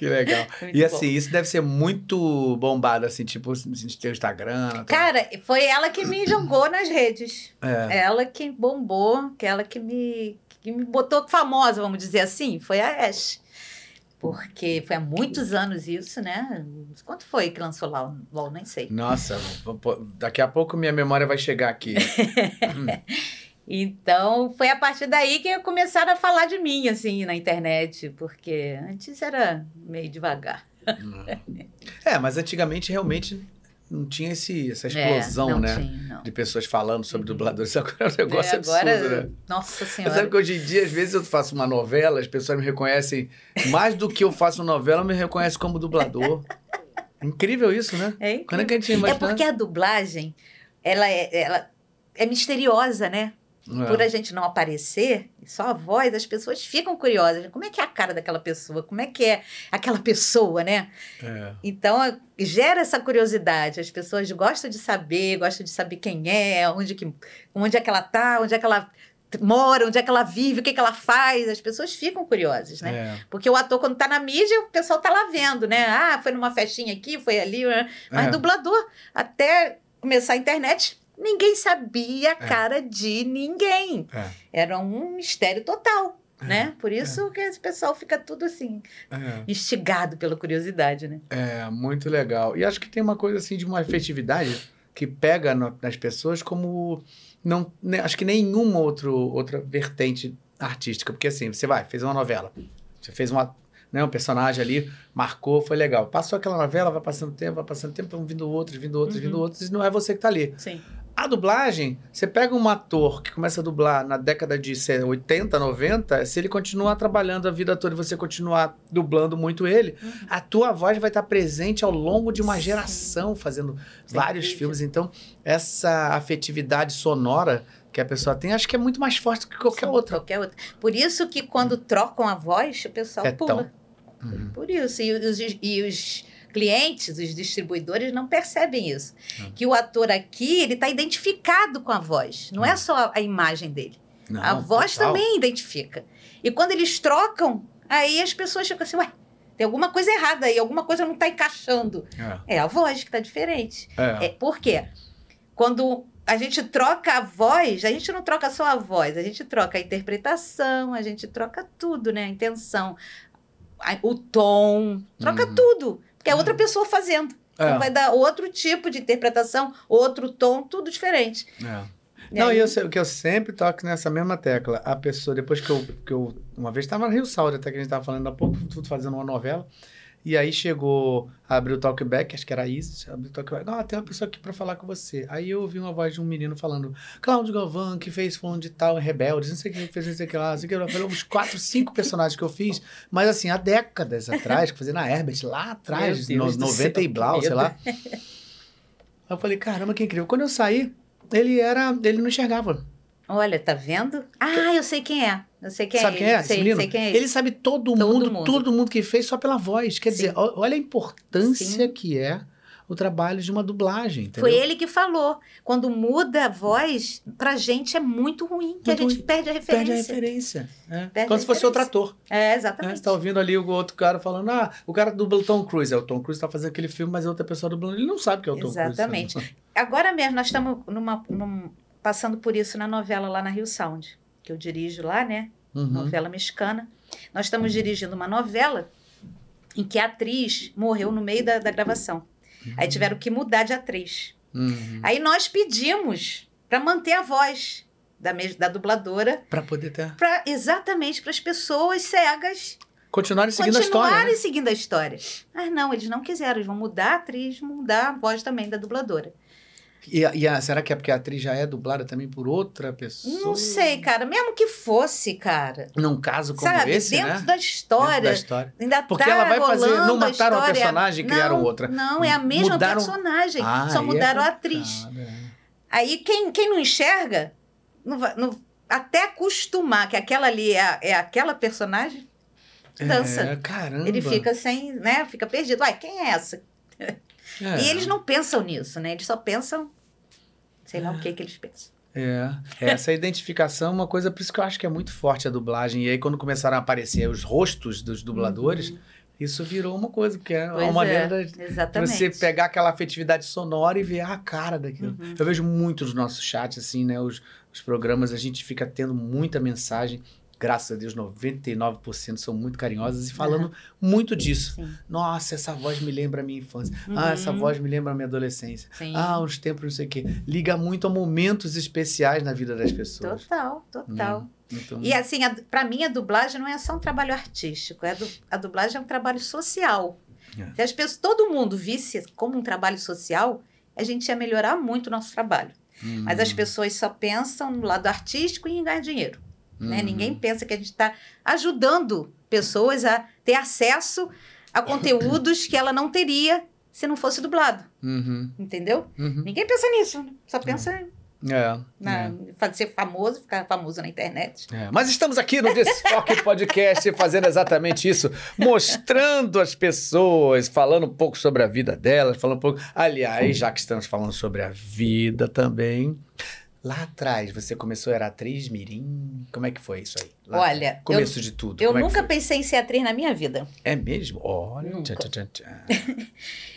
Speaker 1: Que legal.
Speaker 2: Muito
Speaker 1: e
Speaker 2: bom.
Speaker 1: assim, isso deve ser muito bombado, assim, tipo, no teu Instagram. tal.
Speaker 2: Cara, foi ela que me jogou nas redes.
Speaker 1: É.
Speaker 2: Ela que bombou, que ela que me, que me botou famosa, vamos dizer assim, foi a Ash. Porque foi há muitos anos isso, né? Quanto foi que lançou lá? LOL, nem sei.
Speaker 1: Nossa, daqui a pouco minha memória vai chegar aqui.
Speaker 2: Então, foi a partir daí que começaram a falar de mim, assim, na internet. Porque antes era meio devagar.
Speaker 1: é, mas antigamente realmente não tinha esse, essa explosão,
Speaker 2: É, não
Speaker 1: né?
Speaker 2: Tinha, não.
Speaker 1: De pessoas falando sobre
Speaker 2: Uhum.
Speaker 1: dubladores. Agora é um negócio
Speaker 2: É, agora,
Speaker 1: absurdo, né?
Speaker 2: nossa
Speaker 1: Mas
Speaker 2: senhora.
Speaker 1: sabe que hoje em dia, às vezes, eu faço uma novela, as pessoas me reconhecem mais do que eu faço novela, me reconhecem como dublador. Incrível isso, né?
Speaker 2: É
Speaker 1: Quando é que a gente ia
Speaker 2: É porque a dublagem, ela é, ela é misteriosa, né?
Speaker 1: É.
Speaker 2: Por a gente não aparecer, só a voz, as pessoas ficam curiosas. Como é que é a cara daquela pessoa? Como é que é aquela pessoa, né?
Speaker 1: É.
Speaker 2: Então, gera essa curiosidade. As pessoas gostam de saber, gostam de saber quem é, onde, que, onde é que ela tá, onde é que ela mora, onde é que ela vive, o que, que ela faz. As pessoas ficam curiosas, né?
Speaker 1: É.
Speaker 2: Porque o ator, quando tá na mídia, o pessoal tá lá vendo, né? Ah, foi numa festinha aqui, foi ali. né? Mas
Speaker 1: É.
Speaker 2: dublador, até começar a internet, ninguém sabia a cara de ninguém.
Speaker 1: É.
Speaker 2: Era um mistério total, né? Por isso que esse pessoal fica tudo assim,
Speaker 1: É.
Speaker 2: instigado pela curiosidade, né?
Speaker 1: É, muito legal. E acho que tem uma coisa assim de uma efetividade que pega no- nas pessoas como não, né, acho que nenhuma outro, outra vertente artística, porque assim, você vai, fez uma novela, você fez uma, né, um personagem ali, marcou, foi legal. Passou aquela novela, vai passando tempo, vai passando tempo, vão vindo outros, vindo outros,
Speaker 2: Uhum.
Speaker 1: vindo outros, e não é você que tá ali.
Speaker 2: Sim.
Speaker 1: A dublagem, você pega um ator que começa a dublar na década de sei, 80, 90, se ele continuar trabalhando a vida toda e você continuar dublando muito ele, a tua voz vai estar presente ao longo de uma geração, fazendo vários filmes. Então, essa afetividade sonora que a pessoa tem, acho que é muito mais forte do que qualquer
Speaker 2: Sim,
Speaker 1: outra.
Speaker 2: Qualquer outra. Por isso que quando trocam a voz, o pessoal
Speaker 1: É
Speaker 2: pula.
Speaker 1: Uhum.
Speaker 2: Por isso. E os, e os clientes, os distribuidores, não percebem isso. Que o ator aqui, ele está identificado com a voz. Não é só a imagem dele.
Speaker 1: Não,
Speaker 2: a voz
Speaker 1: total.
Speaker 2: também identifica. E quando eles trocam, aí as pessoas ficam assim, ué, tem alguma coisa errada aí, alguma coisa não está encaixando. É a voz que está diferente.
Speaker 1: É.
Speaker 2: É, por quê? Quando a gente troca a voz, a gente não troca só a voz, a gente troca a interpretação, a gente troca tudo, né? A intenção, o tom, troca
Speaker 1: Uhum.
Speaker 2: tudo. Porque é outra pessoa fazendo.
Speaker 1: É.
Speaker 2: Então vai dar outro tipo de interpretação, outro tom, tudo diferente.
Speaker 1: É.
Speaker 2: E
Speaker 1: Não,
Speaker 2: aí-
Speaker 1: e eu, que eu sempre toco nessa mesma tecla. A pessoa, depois que eu, que eu uma vez estava no Rio Saúde, até que a gente estava falando há pouco, tudo fazendo uma novela. E aí chegou, abriu o talkback, acho que era isso, abriu o talkback. Ah, tem uma pessoa aqui para falar com você. Aí eu ouvi uma voz de um menino falando, Cláudio Galvão, que fez fulano de tal, Rebeldes, não sei o que fez, não sei o que lá, não sei o que lá. Eu falei, uns quatro, cinco personagens que eu fiz, mas assim, há décadas atrás, que fazia na Herbert, lá atrás, no,
Speaker 2: Deus do
Speaker 1: 90
Speaker 2: céu,
Speaker 1: e blau, sei lá. Aí eu falei, caramba, que incrível. Quando eu saí, ele era, ele não enxergava.
Speaker 2: Olha, tá vendo? Ah, eu sei quem é. Eu sei quem
Speaker 1: Sabe
Speaker 2: é.
Speaker 1: quem é? esse
Speaker 2: Sei,
Speaker 1: menino?
Speaker 2: sei quem é. ele.
Speaker 1: Ele sabe todo,
Speaker 2: Todo
Speaker 1: mundo,
Speaker 2: mundo.
Speaker 1: todo mundo que fez só pela voz. Quer dizer,
Speaker 2: Sim.
Speaker 1: ó- olha a importância
Speaker 2: Sim.
Speaker 1: que é o trabalho de uma dublagem. Entendeu?
Speaker 2: Foi ele que falou. Quando muda a voz, pra gente é muito ruim, que
Speaker 1: Muito
Speaker 2: a gente
Speaker 1: ruim.
Speaker 2: perde a referência.
Speaker 1: Perde a referência. É.
Speaker 2: Perde
Speaker 1: Como
Speaker 2: a
Speaker 1: se fosse outro ator.
Speaker 2: É, exatamente.
Speaker 1: Você tá ouvindo ali o outro cara falando, ah, o cara dubla o Tom Cruise. É, o Tom Cruise tá fazendo aquele filme, mas é outra pessoa dublando. Ele não sabe que é o Tom
Speaker 2: Exatamente.
Speaker 1: Cruise.
Speaker 2: Agora mesmo, nós estamos numa, num- passando por isso na novela lá na Rio Sound, que eu dirijo lá, né?
Speaker 1: Uhum.
Speaker 2: Novela mexicana. Nós estamos dirigindo uma novela em que a atriz morreu no meio da, da gravação. Aí tiveram que mudar de atriz.
Speaker 1: Uhum.
Speaker 2: Aí nós pedimos para manter a voz da, da dubladora,
Speaker 1: Pra poder ter...
Speaker 2: pra, exatamente para as pessoas cegas
Speaker 1: Continuarem seguindo a história.
Speaker 2: continuarem
Speaker 1: né?
Speaker 2: seguindo a história. Mas não, eles não quiseram, eles vão mudar a atriz, mudar a voz também da dubladora.
Speaker 1: E, a- e a- será que é porque a atriz já é dublada também por outra pessoa?
Speaker 2: Não sei, cara, mesmo que fosse, cara.
Speaker 1: Num caso como
Speaker 2: sabe,
Speaker 1: esse,
Speaker 2: dentro
Speaker 1: né?
Speaker 2: da
Speaker 1: Dentro
Speaker 2: história,
Speaker 1: da história.
Speaker 2: ainda
Speaker 1: Porque
Speaker 2: tá
Speaker 1: ela vai fazer- não
Speaker 2: a
Speaker 1: mataram a
Speaker 2: história.
Speaker 1: personagem e criaram
Speaker 2: Não,
Speaker 1: outra.
Speaker 2: Não, é a mesma
Speaker 1: Mudaram-
Speaker 2: personagem,
Speaker 1: Ah,
Speaker 2: só
Speaker 1: é
Speaker 2: mudaram a
Speaker 1: complicado,
Speaker 2: atriz.
Speaker 1: é.
Speaker 2: Aí quem, quem não enxerga, não não- até acostumar que aquela ali é, a- é aquela personagem, dança.
Speaker 1: É, caramba.
Speaker 2: ele fica sem, né? Fica perdido. Uai, quem é essa?
Speaker 1: É.
Speaker 2: E eles não pensam nisso, né? Eles só pensam, sei lá o que que eles pensam.
Speaker 1: É, essa identificação é uma coisa, por isso que eu acho que é muito forte a dublagem. E aí, quando começaram a aparecer os rostos dos dubladores, isso virou uma coisa, porque é
Speaker 2: Uhum. Pois
Speaker 1: uma maneira
Speaker 2: é,
Speaker 1: de
Speaker 2: exatamente.
Speaker 1: você pegar aquela afetividade sonora e ver a cara daquilo.
Speaker 2: Uhum.
Speaker 1: Eu vejo muito nos nossos chats, assim, né? Os, os programas, a gente fica tendo muita mensagem. Graças a Deus, 99% são muito carinhosas e falando muito disso.
Speaker 2: Sim.
Speaker 1: Nossa, essa voz me lembra a minha infância.
Speaker 2: Uhum.
Speaker 1: Ah, essa voz me lembra a minha adolescência.
Speaker 2: Sim.
Speaker 1: Ah, uns tempos, não sei o quê. Liga muito a momentos especiais na vida das pessoas.
Speaker 2: Total, total.
Speaker 1: Então,
Speaker 2: E assim, a, pra mim, a dublagem não é só um trabalho artístico, é du- a dublagem é um trabalho social.
Speaker 1: É.
Speaker 2: Se as pessoas, todo mundo visse como um trabalho social, a gente ia melhorar muito o nosso trabalho.
Speaker 1: hum,
Speaker 2: Mas as pessoas só pensam no lado artístico e em ganhar dinheiro. Né?
Speaker 1: hum.
Speaker 2: Ninguém pensa que a gente está ajudando pessoas a ter acesso a conteúdos que ela não teria se não fosse dublado,
Speaker 1: Uhum,
Speaker 2: entendeu?
Speaker 1: uhum.
Speaker 2: Ninguém pensa nisso, né? só pensa
Speaker 1: É,
Speaker 2: na,
Speaker 1: é.
Speaker 2: fazer ser famoso, ficar famoso na internet.
Speaker 1: É, mas estamos aqui no Desfoque Podcast fazendo exatamente isso, mostrando as pessoas, falando um pouco sobre a vida delas, falando um pouco. Aliás, já que estamos falando sobre a vida também, lá atrás você começou era atriz mirim, como é que foi isso aí? Lá-
Speaker 2: Olha, eu,
Speaker 1: começo de tudo.
Speaker 2: eu
Speaker 1: como é
Speaker 2: nunca
Speaker 1: foi?
Speaker 2: pensei em ser atriz na minha vida.
Speaker 1: É mesmo? Olha, tchá, tchá, tchá, tchá.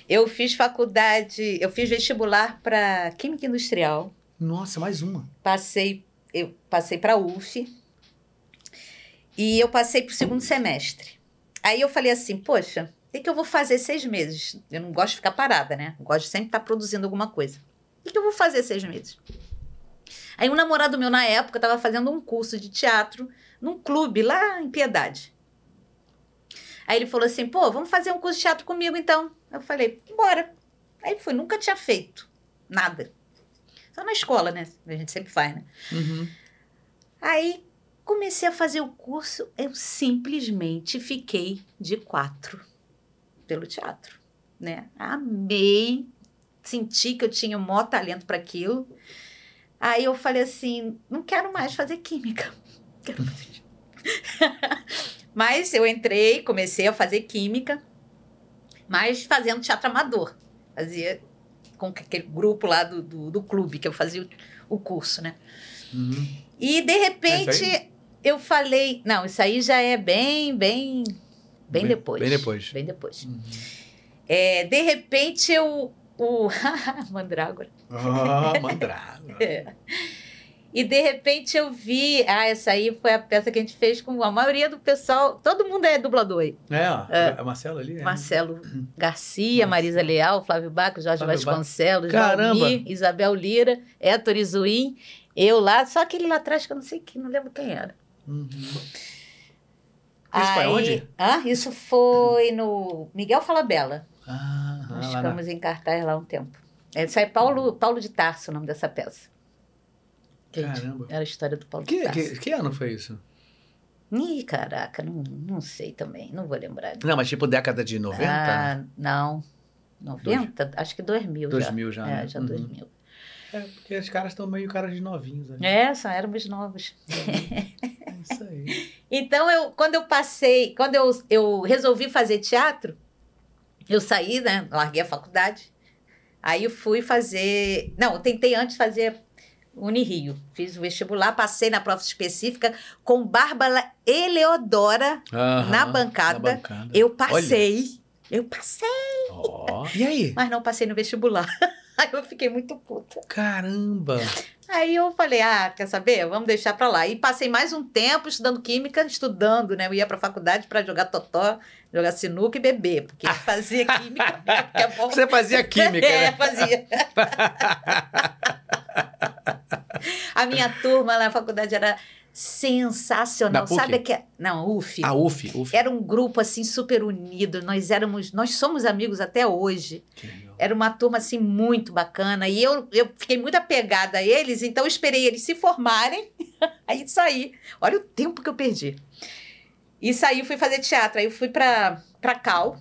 Speaker 2: Eu fiz faculdade, eu fiz vestibular para Química Industrial,
Speaker 1: Nossa, mais uma.
Speaker 2: passei, eu passei para UF e eu passei para o segundo semestre. Aí eu falei assim, poxa, o que, que eu vou fazer seis meses? Eu não gosto de ficar parada, né? Eu gosto de sempre estar produzindo alguma coisa. O que, que eu vou fazer seis meses? Aí um namorado meu na época estava fazendo um curso de teatro num clube lá em Piedade. Aí ele falou assim, pô, vamos fazer um curso de teatro comigo então. Eu falei, bora. Aí fui, nunca tinha feito nada. Só na escola, né? A gente sempre faz, né?
Speaker 1: Uhum.
Speaker 2: Aí comecei a fazer o curso, eu simplesmente fiquei de quatro pelo teatro, né? Amei, senti que eu tinha o maior talento para aquilo. Aí eu falei assim, não quero mais fazer química. Quero fazer... mas eu entrei, comecei a fazer química, mas fazendo teatro amador. Fazia com aquele grupo lá do, do, do clube que eu fazia o, o curso, né?
Speaker 1: Uhum.
Speaker 2: E de repente eu falei, não, isso aí já é bem, bem, bem,
Speaker 1: Bem-
Speaker 2: depois.
Speaker 1: bem depois.
Speaker 2: Bem depois.
Speaker 1: Uhum.
Speaker 2: É, de repente eu, o Mandrágora.
Speaker 1: Ah, mandrava.
Speaker 2: É. E de repente eu vi, ah, essa aí foi a peça que a gente fez com a maioria do pessoal, todo mundo é dublador aí.
Speaker 1: É, ó,
Speaker 2: É.
Speaker 1: é. Marcelo ali? É.
Speaker 2: Marcelo Garcia, Marisa Leal, Flávio Baco, Jorge
Speaker 1: Flávio.
Speaker 2: Vasconcelos! Valmir, Isabel Lira, Héctor Izuim, eu lá, só aquele lá atrás que eu não sei quem, não lembro quem era.
Speaker 1: Uhum. Isso foi onde?
Speaker 2: Ah, isso foi no Miguel Falabella.
Speaker 1: Ah,
Speaker 2: Nós
Speaker 1: lá na-
Speaker 2: ficamos em cartaz lá um tempo. Isso é Paulo, Paulo de Tarso, o nome dessa peça.
Speaker 1: Caramba.
Speaker 2: Era a história do Paulo de
Speaker 1: Que,
Speaker 2: Tarso.
Speaker 1: que, que ano foi isso?
Speaker 2: Ih, caraca, não, não sei também, não vou lembrar.
Speaker 1: Não, mas tipo década de 90?
Speaker 2: Ah, não. 90? Acho que 2000 já.
Speaker 1: 2000 já, né?
Speaker 2: É, já
Speaker 1: Uhum.
Speaker 2: 2000.
Speaker 1: É, porque os caras estão meio caras de novinhos ali.
Speaker 2: É, só éramos novos.
Speaker 1: É isso aí.
Speaker 2: Então, eu, quando eu passei, quando eu, eu resolvi fazer teatro, eu saí, né? Larguei a faculdade. Aí eu fui fazer. Não, eu tentei antes fazer Unirio. Fiz o vestibular, passei na prova específica com Bárbara Eleodora
Speaker 1: Aham,
Speaker 2: na, bancada.
Speaker 1: na bancada.
Speaker 2: Eu passei. Eu passei,
Speaker 1: Ó, E aí?
Speaker 2: mas não passei no vestibular. Aí eu fiquei muito puta.
Speaker 1: Caramba!
Speaker 2: Aí eu falei, ah, quer saber? Vamos deixar pra lá. E passei mais um tempo estudando química, estudando, né? Eu ia pra faculdade pra jogar totó, jogar sinuca e beber, porque eu fazia química. né? Porque é bom.
Speaker 1: Você fazia química,
Speaker 2: é,
Speaker 1: né?
Speaker 2: fazia. A minha turma na faculdade era sensacional. Sabe que Não, UF.
Speaker 1: A UF, UF.
Speaker 2: Era um grupo assim super unido. Nós éramos, nós somos amigos até hoje. Era uma turma assim muito bacana e eu, eu fiquei muito apegada a eles, então eu esperei eles se formarem, aí saí. Olha o tempo que eu perdi. E saí, fui fazer teatro. Aí eu fui para para Cal.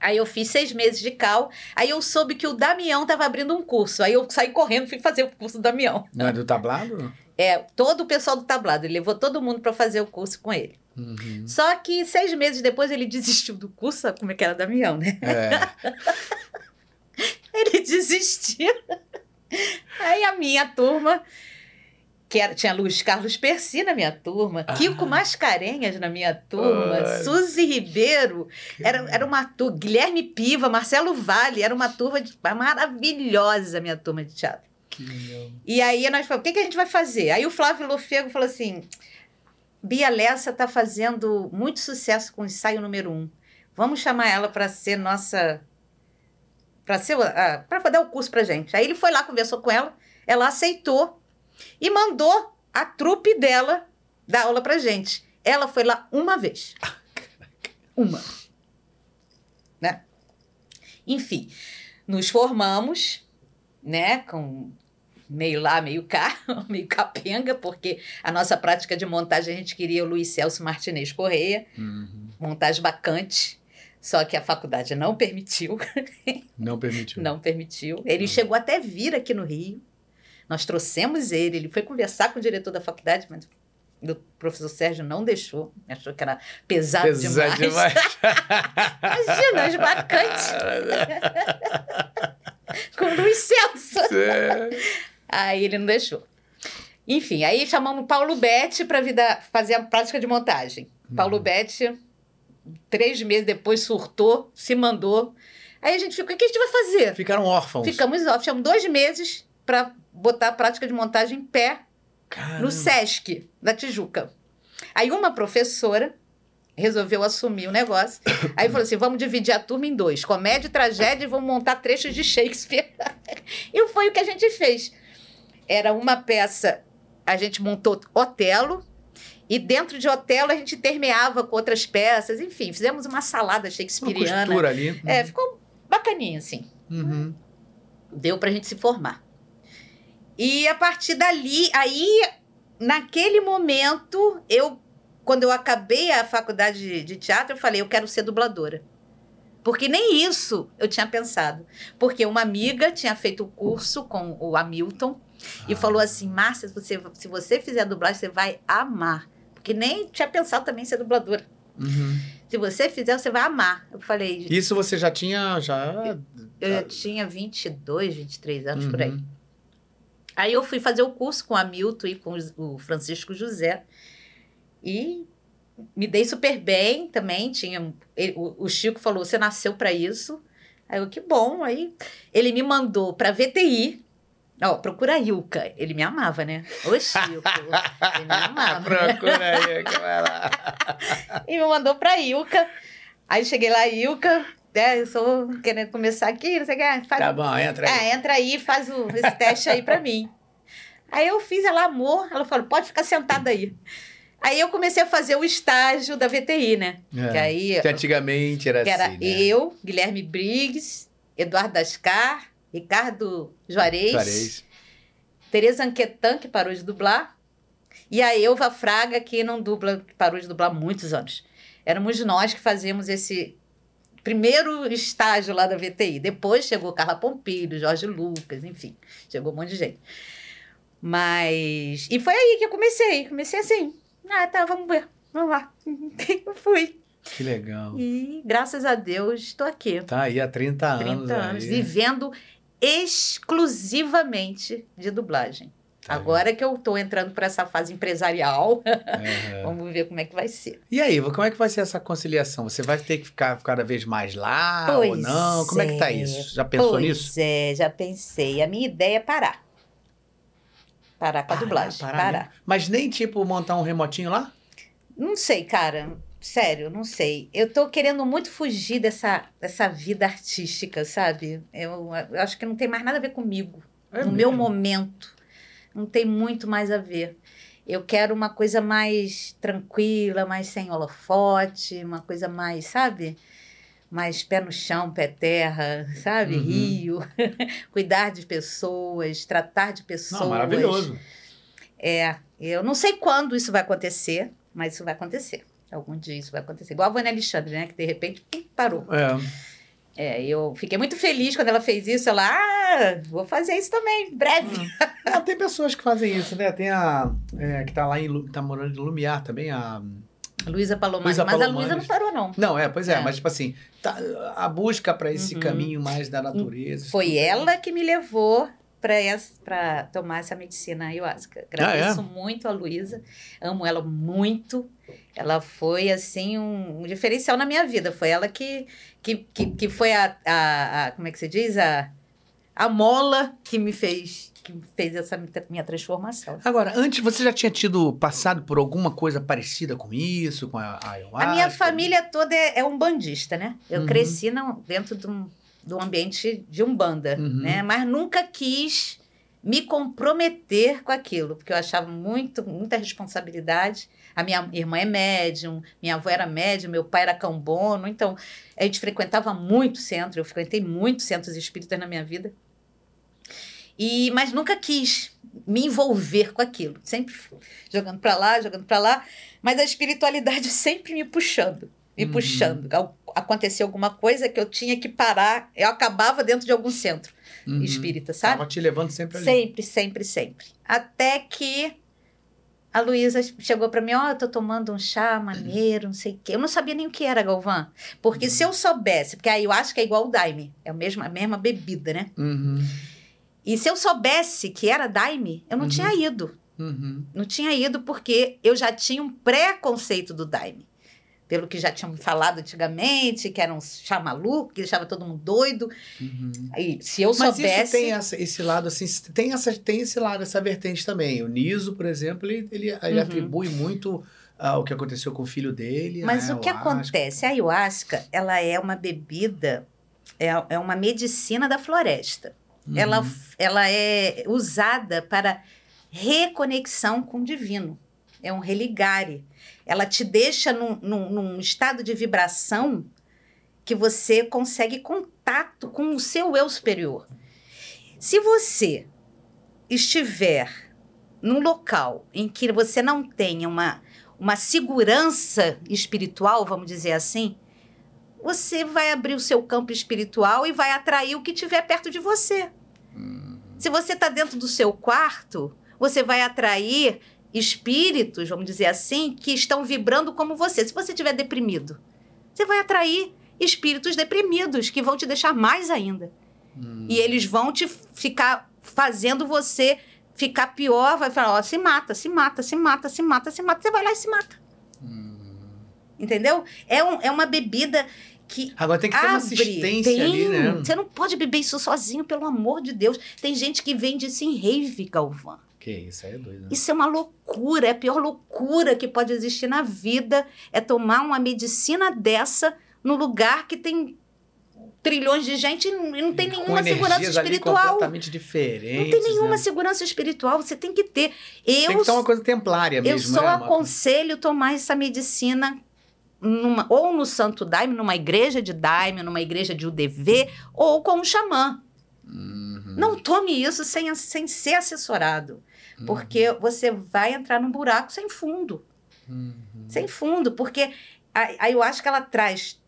Speaker 2: Aí eu fiz seis meses de Cal. Aí eu soube que o Damião estava abrindo um curso. Aí eu saí correndo, fui fazer o curso do Damião.
Speaker 1: Não é do tablado?
Speaker 2: É, todo o pessoal do tablado, ele levou todo mundo para fazer o curso com ele.
Speaker 1: Uhum.
Speaker 2: Só que seis meses depois ele desistiu do curso, sabe como é que era Damião, né?
Speaker 1: É.
Speaker 2: Ele desistiu. Aí a minha turma, que era, tinha Luiz Carlos Percy na minha turma,
Speaker 1: Ah.
Speaker 2: Kiko Mascarenhas na minha turma,
Speaker 1: Ai.
Speaker 2: Suzy Ribeiro, era, era uma turma, Guilherme Piva, Marcelo Vale, era uma turma de- maravilhosa a minha turma de teatro. E aí nós falamos, o que, que a gente vai fazer? Aí o Flávio Lofego falou assim, Bia Lessa está fazendo muito sucesso com o ensaio número um. Vamos chamar ela para ser nossa... Para ser para dar o curso pra gente. Aí ele foi lá, conversou com ela, ela aceitou e mandou a trupe dela dar aula pra gente. Ela foi lá uma vez. Uma. Né? Enfim, nos formamos, né, com meio lá, meio cá, meio capenga, porque a nossa prática de montagem a gente queria o Luiz Celso Martinez Correia,
Speaker 1: Uhum.
Speaker 2: montagem bacante, só que a faculdade não permitiu,
Speaker 1: Não permitiu.
Speaker 2: não permitiu. Ele
Speaker 1: Não.
Speaker 2: chegou até vir aqui no Rio, nós trouxemos ele, ele foi conversar com o diretor da faculdade, mas o professor Sérgio não deixou, achou que era pesado,
Speaker 1: Pesado
Speaker 2: demais.
Speaker 1: demais.
Speaker 2: Imagina, as bacantes com o Luiz Celso. Aí ele não deixou. Enfim, aí chamamos Paulo Betti para fazer a prática de montagem. Paulo
Speaker 1: Uhum.
Speaker 2: Betti, três meses depois, surtou, se mandou. Aí a gente ficou, o que a gente vai fazer?
Speaker 1: Ficaram órfãos.
Speaker 2: Ficamos off, ficamos dois meses para botar a prática de montagem em pé
Speaker 1: Caramba.
Speaker 2: no SESC da Tijuca. Aí uma professora resolveu assumir o negócio. Aí falou assim: vamos dividir a turma em dois: comédia e tragédia, e vamos montar trechos de Shakespeare. e foi o que a gente fez. Era uma peça, a gente montou Otelo, e dentro de Otelo a gente intermeava com outras peças, enfim, fizemos uma salada
Speaker 1: Uma
Speaker 2: shakespeariana.
Speaker 1: costura ali.
Speaker 2: É, ficou bacaninha, assim
Speaker 1: Uhum.
Speaker 2: deu pra gente se formar. E a partir dali, aí, naquele momento, eu, quando eu acabei a faculdade de, de teatro, eu falei, eu quero ser dubladora. Porque nem isso eu tinha pensado. Porque uma amiga tinha feito o curso com o Hamilton e
Speaker 1: Ah.
Speaker 2: falou assim: Márcia, se você, se você fizer dublagem, você vai amar. Porque nem tinha pensado também em ser dubladora.
Speaker 1: Uhum.
Speaker 2: Se você fizer, você vai amar. Eu falei,
Speaker 1: Isso você já tinha. Já...
Speaker 2: eu já tinha 22, 23 anos por aí.
Speaker 1: Uhum.
Speaker 2: Aí eu fui fazer o curso com a Milton e com o Francisco José. E me dei super bem também. Tinha, ele- o, o Chico falou: você nasceu para isso. Aí eu, que bom. Aí ele me mandou para VTI. Ó, procura a Ilka. Ele me amava, né? Ô, Chico. ele me amava.
Speaker 1: Procura aí, que vai lá.
Speaker 2: E me mandou pra Ilka. Aí cheguei lá, Ilka, né? Eu sou querendo começar aqui, não sei o que. Faz
Speaker 1: Tá bom, entra aí.
Speaker 2: é, entra aí, faz o, esse teste aí pra mim. Aí eu fiz ela amor, ela falou, pode ficar sentada aí. Aí eu comecei a fazer o estágio da VTI, né?
Speaker 1: É.
Speaker 2: Que aí
Speaker 1: Que antigamente era,
Speaker 2: que era
Speaker 1: assim, né?
Speaker 2: eu, Guilherme Briggs, Eduardo Dascar, Ricardo Juarez,
Speaker 1: Juarez.
Speaker 2: Tereza Anquetan, que parou de dublar, e a Elva Fraga, que não dubla, que parou de dublar há muitos anos. Éramos nós que fazíamos esse primeiro estágio lá da VTI. Depois chegou Carla Pompilho, Jorge Lucas, enfim, chegou um monte de gente. Mas. E foi aí que eu comecei. Comecei assim. Ah, tá, vamos ver. Vamos lá. Eu fui.
Speaker 1: Que legal.
Speaker 2: E graças a Deus estou aqui.
Speaker 1: Tá aí há 30,
Speaker 2: 30
Speaker 1: anos.
Speaker 2: anos,
Speaker 1: aí.
Speaker 2: vivendo exclusivamente de dublagem.
Speaker 1: Tá
Speaker 2: Agora que eu estou entrando para essa fase empresarial,
Speaker 1: É.
Speaker 2: vamos ver como é que vai ser.
Speaker 1: E aí, como é que vai ser essa conciliação? Você vai ter que ficar cada vez mais lá ou
Speaker 2: Pois
Speaker 1: não? Como é que tá
Speaker 2: é.
Speaker 1: isso? Já pensou
Speaker 2: pois
Speaker 1: nisso?
Speaker 2: é, já pensei. A minha ideia é parar. Parar com a dublagem. Parar.
Speaker 1: mesmo. Mas nem tipo montar um remotinho lá?
Speaker 2: Não sei, cara. Sério, não sei. Eu tô querendo muito fugir dessa, dessa vida artística, sabe? Eu, eu acho que não tem mais nada a ver comigo.
Speaker 1: É
Speaker 2: no meu
Speaker 1: mesmo?
Speaker 2: momento. Não tem muito mais a ver. Eu quero uma coisa mais tranquila, mais sem holofote, uma coisa mais, sabe? Mais pé no chão, pé terra, sabe?
Speaker 1: Uhum.
Speaker 2: Rio. Cuidar de pessoas, tratar de pessoas.
Speaker 1: Não, maravilhoso.
Speaker 2: É, eu não sei quando isso vai acontecer, mas isso vai acontecer. Algum dia isso vai acontecer. Igual a Vânia Alexandre, né? Que de repente pum, parou.
Speaker 1: É.
Speaker 2: É, eu fiquei muito feliz quando ela fez isso. Ela, ah, vou fazer isso também, breve.
Speaker 1: Não, tem pessoas que fazem isso, né? Tem a. é, que tá lá em. Tá morando em Lumiar também, a.
Speaker 2: Luísa Palomani.
Speaker 1: Luísa
Speaker 2: mas a
Speaker 1: Palomares.
Speaker 2: Luísa não parou, não.
Speaker 1: Não, é, pois é,
Speaker 2: É.
Speaker 1: mas tipo assim, tá, a busca para esse
Speaker 2: Uhum.
Speaker 1: caminho mais da natureza. isso
Speaker 2: Foi
Speaker 1: tudo.
Speaker 2: ela que me levou para tomar essa medicina ayahuasca. Agradeço
Speaker 1: Ah, é?
Speaker 2: muito a Luísa, amo ela muito. Ela foi, assim, um, um diferencial na minha vida. Foi ela que, que, que, que foi a, a, a- Como é que se diz? A, a mola que me fez, que fez essa minha transformação.
Speaker 1: Agora, antes você já tinha tido passado por alguma coisa parecida com isso, com a, a ayahuasca?
Speaker 2: A minha família toda é, é um bandista, né? Eu
Speaker 1: Uhum.
Speaker 2: cresci não, dentro de um, um ambiente de umbanda,
Speaker 1: Uhum.
Speaker 2: né? Mas nunca quis me comprometer com aquilo, porque eu achava muito, muita responsabilidade. A minha irmã é médium, minha avó era médium, meu pai era cambono, então a gente frequentava muito centro, eu frequentei muitos centros espíritas na minha vida. E, mas nunca quis me envolver com aquilo, sempre jogando para lá, jogando para lá, mas a espiritualidade sempre me puxando, me
Speaker 1: Uhum.
Speaker 2: puxando. Acontecia alguma coisa que eu tinha que parar, eu acabava dentro de algum centro
Speaker 1: Uhum.
Speaker 2: espírita, sabe?
Speaker 1: Tava te levando sempre ali.
Speaker 2: Sempre, sempre, sempre. Até que a Luísa chegou para mim, ó, eu tô tomando um chá maneiro, não sei o quê. Eu não sabia nem o que era, Galvão. Porque se eu soubesse, porque aí eu acho que é igual o Daime, é a mesma, a mesma bebida, né?
Speaker 1: Uhum.
Speaker 2: E se eu soubesse que era Daime, eu não
Speaker 1: Uhum.
Speaker 2: tinha ido.
Speaker 1: Uhum.
Speaker 2: Não tinha ido porque eu já tinha um preconceito do Daime. Pelo que já tinham falado antigamente, que era um chá maluco, que deixava todo mundo doido.
Speaker 1: Uhum.
Speaker 2: Aí, se eu
Speaker 1: Mas
Speaker 2: soubesse...
Speaker 1: isso tem essa- esse lado, assim, tem, essa, tem esse lado, essa vertente também. O Niso, por exemplo, ele, ele, ele
Speaker 2: Uhum.
Speaker 1: atribui muito ao que aconteceu com o filho dele.
Speaker 2: Mas
Speaker 1: a
Speaker 2: o que
Speaker 1: ayahuasca.
Speaker 2: acontece? A ayahuasca, ela é uma bebida, é, é uma medicina da floresta.
Speaker 1: Uhum.
Speaker 2: Ela, ela é usada para reconexão com o divino. É um religare. Ela te deixa num, num, num estado de vibração que você consegue contato com o seu eu superior. Se você estiver num local em que você não tenha uma, uma segurança espiritual, vamos dizer assim, você vai abrir o seu campo espiritual e vai atrair o que tiver perto de você. Se você está dentro do seu quarto, você vai atrair espíritos, vamos dizer assim, que estão vibrando como você. Se você estiver deprimido, você vai atrair espíritos deprimidos que vão te deixar mais ainda.
Speaker 1: Hum.
Speaker 2: E eles vão te ficar fazendo você ficar pior, vai falar, ó, se mata, se mata, se mata, se mata, se mata. Você vai lá e se mata.
Speaker 1: Hum.
Speaker 2: Entendeu? É, um, é uma bebida que
Speaker 1: Agora tem que ter uma
Speaker 2: abre.
Speaker 1: assistência
Speaker 2: Tem.
Speaker 1: ali, né?
Speaker 2: Você não pode beber isso sozinho, pelo amor de Deus. Tem gente que vende isso em rave, Galvão.
Speaker 1: Que isso aí é doido. Né?
Speaker 2: Isso é uma loucura, é a pior loucura que pode existir na vida. É tomar uma medicina dessa no lugar que tem trilhões de gente e não tem nenhuma segurança espiritual.
Speaker 1: completamente diferentes.
Speaker 2: Não tem nenhuma
Speaker 1: né?
Speaker 2: segurança espiritual, você tem que ter. Eu,
Speaker 1: Tem que ter uma coisa templária
Speaker 2: eu
Speaker 1: mesmo,
Speaker 2: só
Speaker 1: né?
Speaker 2: Aconselho tomar essa medicina numa- ou no Santo Daime, numa igreja de Daime, numa igreja de UDV, ou com um xamã.
Speaker 1: Uhum.
Speaker 2: Não tome isso sem, sem ser assessorado,
Speaker 1: Uhum.
Speaker 2: porque você vai entrar num buraco sem fundo.
Speaker 1: Uhum.
Speaker 2: Sem fundo, porque a, a, eu acho que ela traz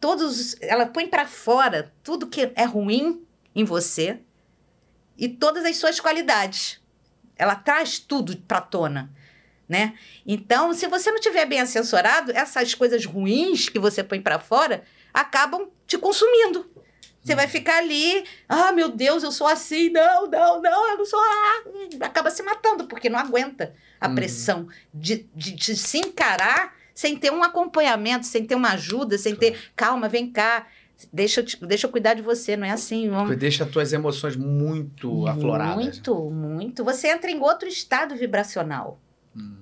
Speaker 2: todos. os- Ela põe para fora tudo que é ruim em você e todas as suas qualidades. Ela traz tudo para tona. né? Então, se você não tiver bem assessorado, essas coisas ruins que você põe para fora acabam te consumindo. Você vai ficar ali, ah, meu Deus, eu sou assim, não, não, não, eu não sou. Ah, acaba se matando, porque não aguenta a
Speaker 1: Uhum.
Speaker 2: pressão de, de, de se encarar sem ter um acompanhamento, sem ter uma ajuda, sem ter, calma, vem cá, deixa eu, te- deixa eu cuidar de você, não é assim, vamos.
Speaker 1: Deixa as tuas emoções muito afloradas.
Speaker 2: Muito, muito. Você entra em outro estado vibracional.
Speaker 1: Hum,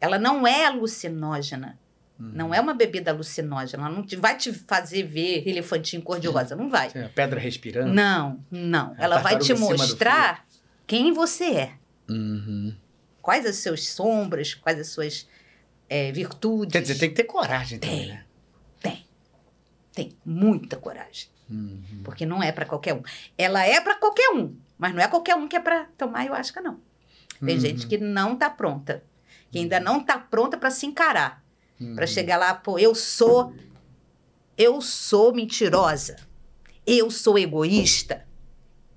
Speaker 2: Ela não é alucinógena.
Speaker 1: Hum.
Speaker 2: Não é uma bebida alucinógena. Ela não te- vai te fazer ver elefantinho cor-de-rosa. Não vai.
Speaker 1: Pedra respirando.
Speaker 2: Não, não.
Speaker 1: É
Speaker 2: Ela vai te mostrar quem você é.
Speaker 1: Uhum.
Speaker 2: Quais as suas sombras, quais as suas eh, virtudes.
Speaker 1: Quer dizer, tem que ter coragem também,
Speaker 2: Tem.
Speaker 1: né?
Speaker 2: Tem. Tem muita coragem.
Speaker 1: Uhum.
Speaker 2: Porque não é para qualquer um. Ela é para qualquer um, mas não é qualquer um que é para tomar ayahuasca, não. Tem
Speaker 1: Uhum.
Speaker 2: gente que não tá pronta. Que ainda não tá pronta para se encarar.
Speaker 1: Uhum.
Speaker 2: Para chegar lá, pô, eu sou. Eu sou mentirosa. Eu sou egoísta.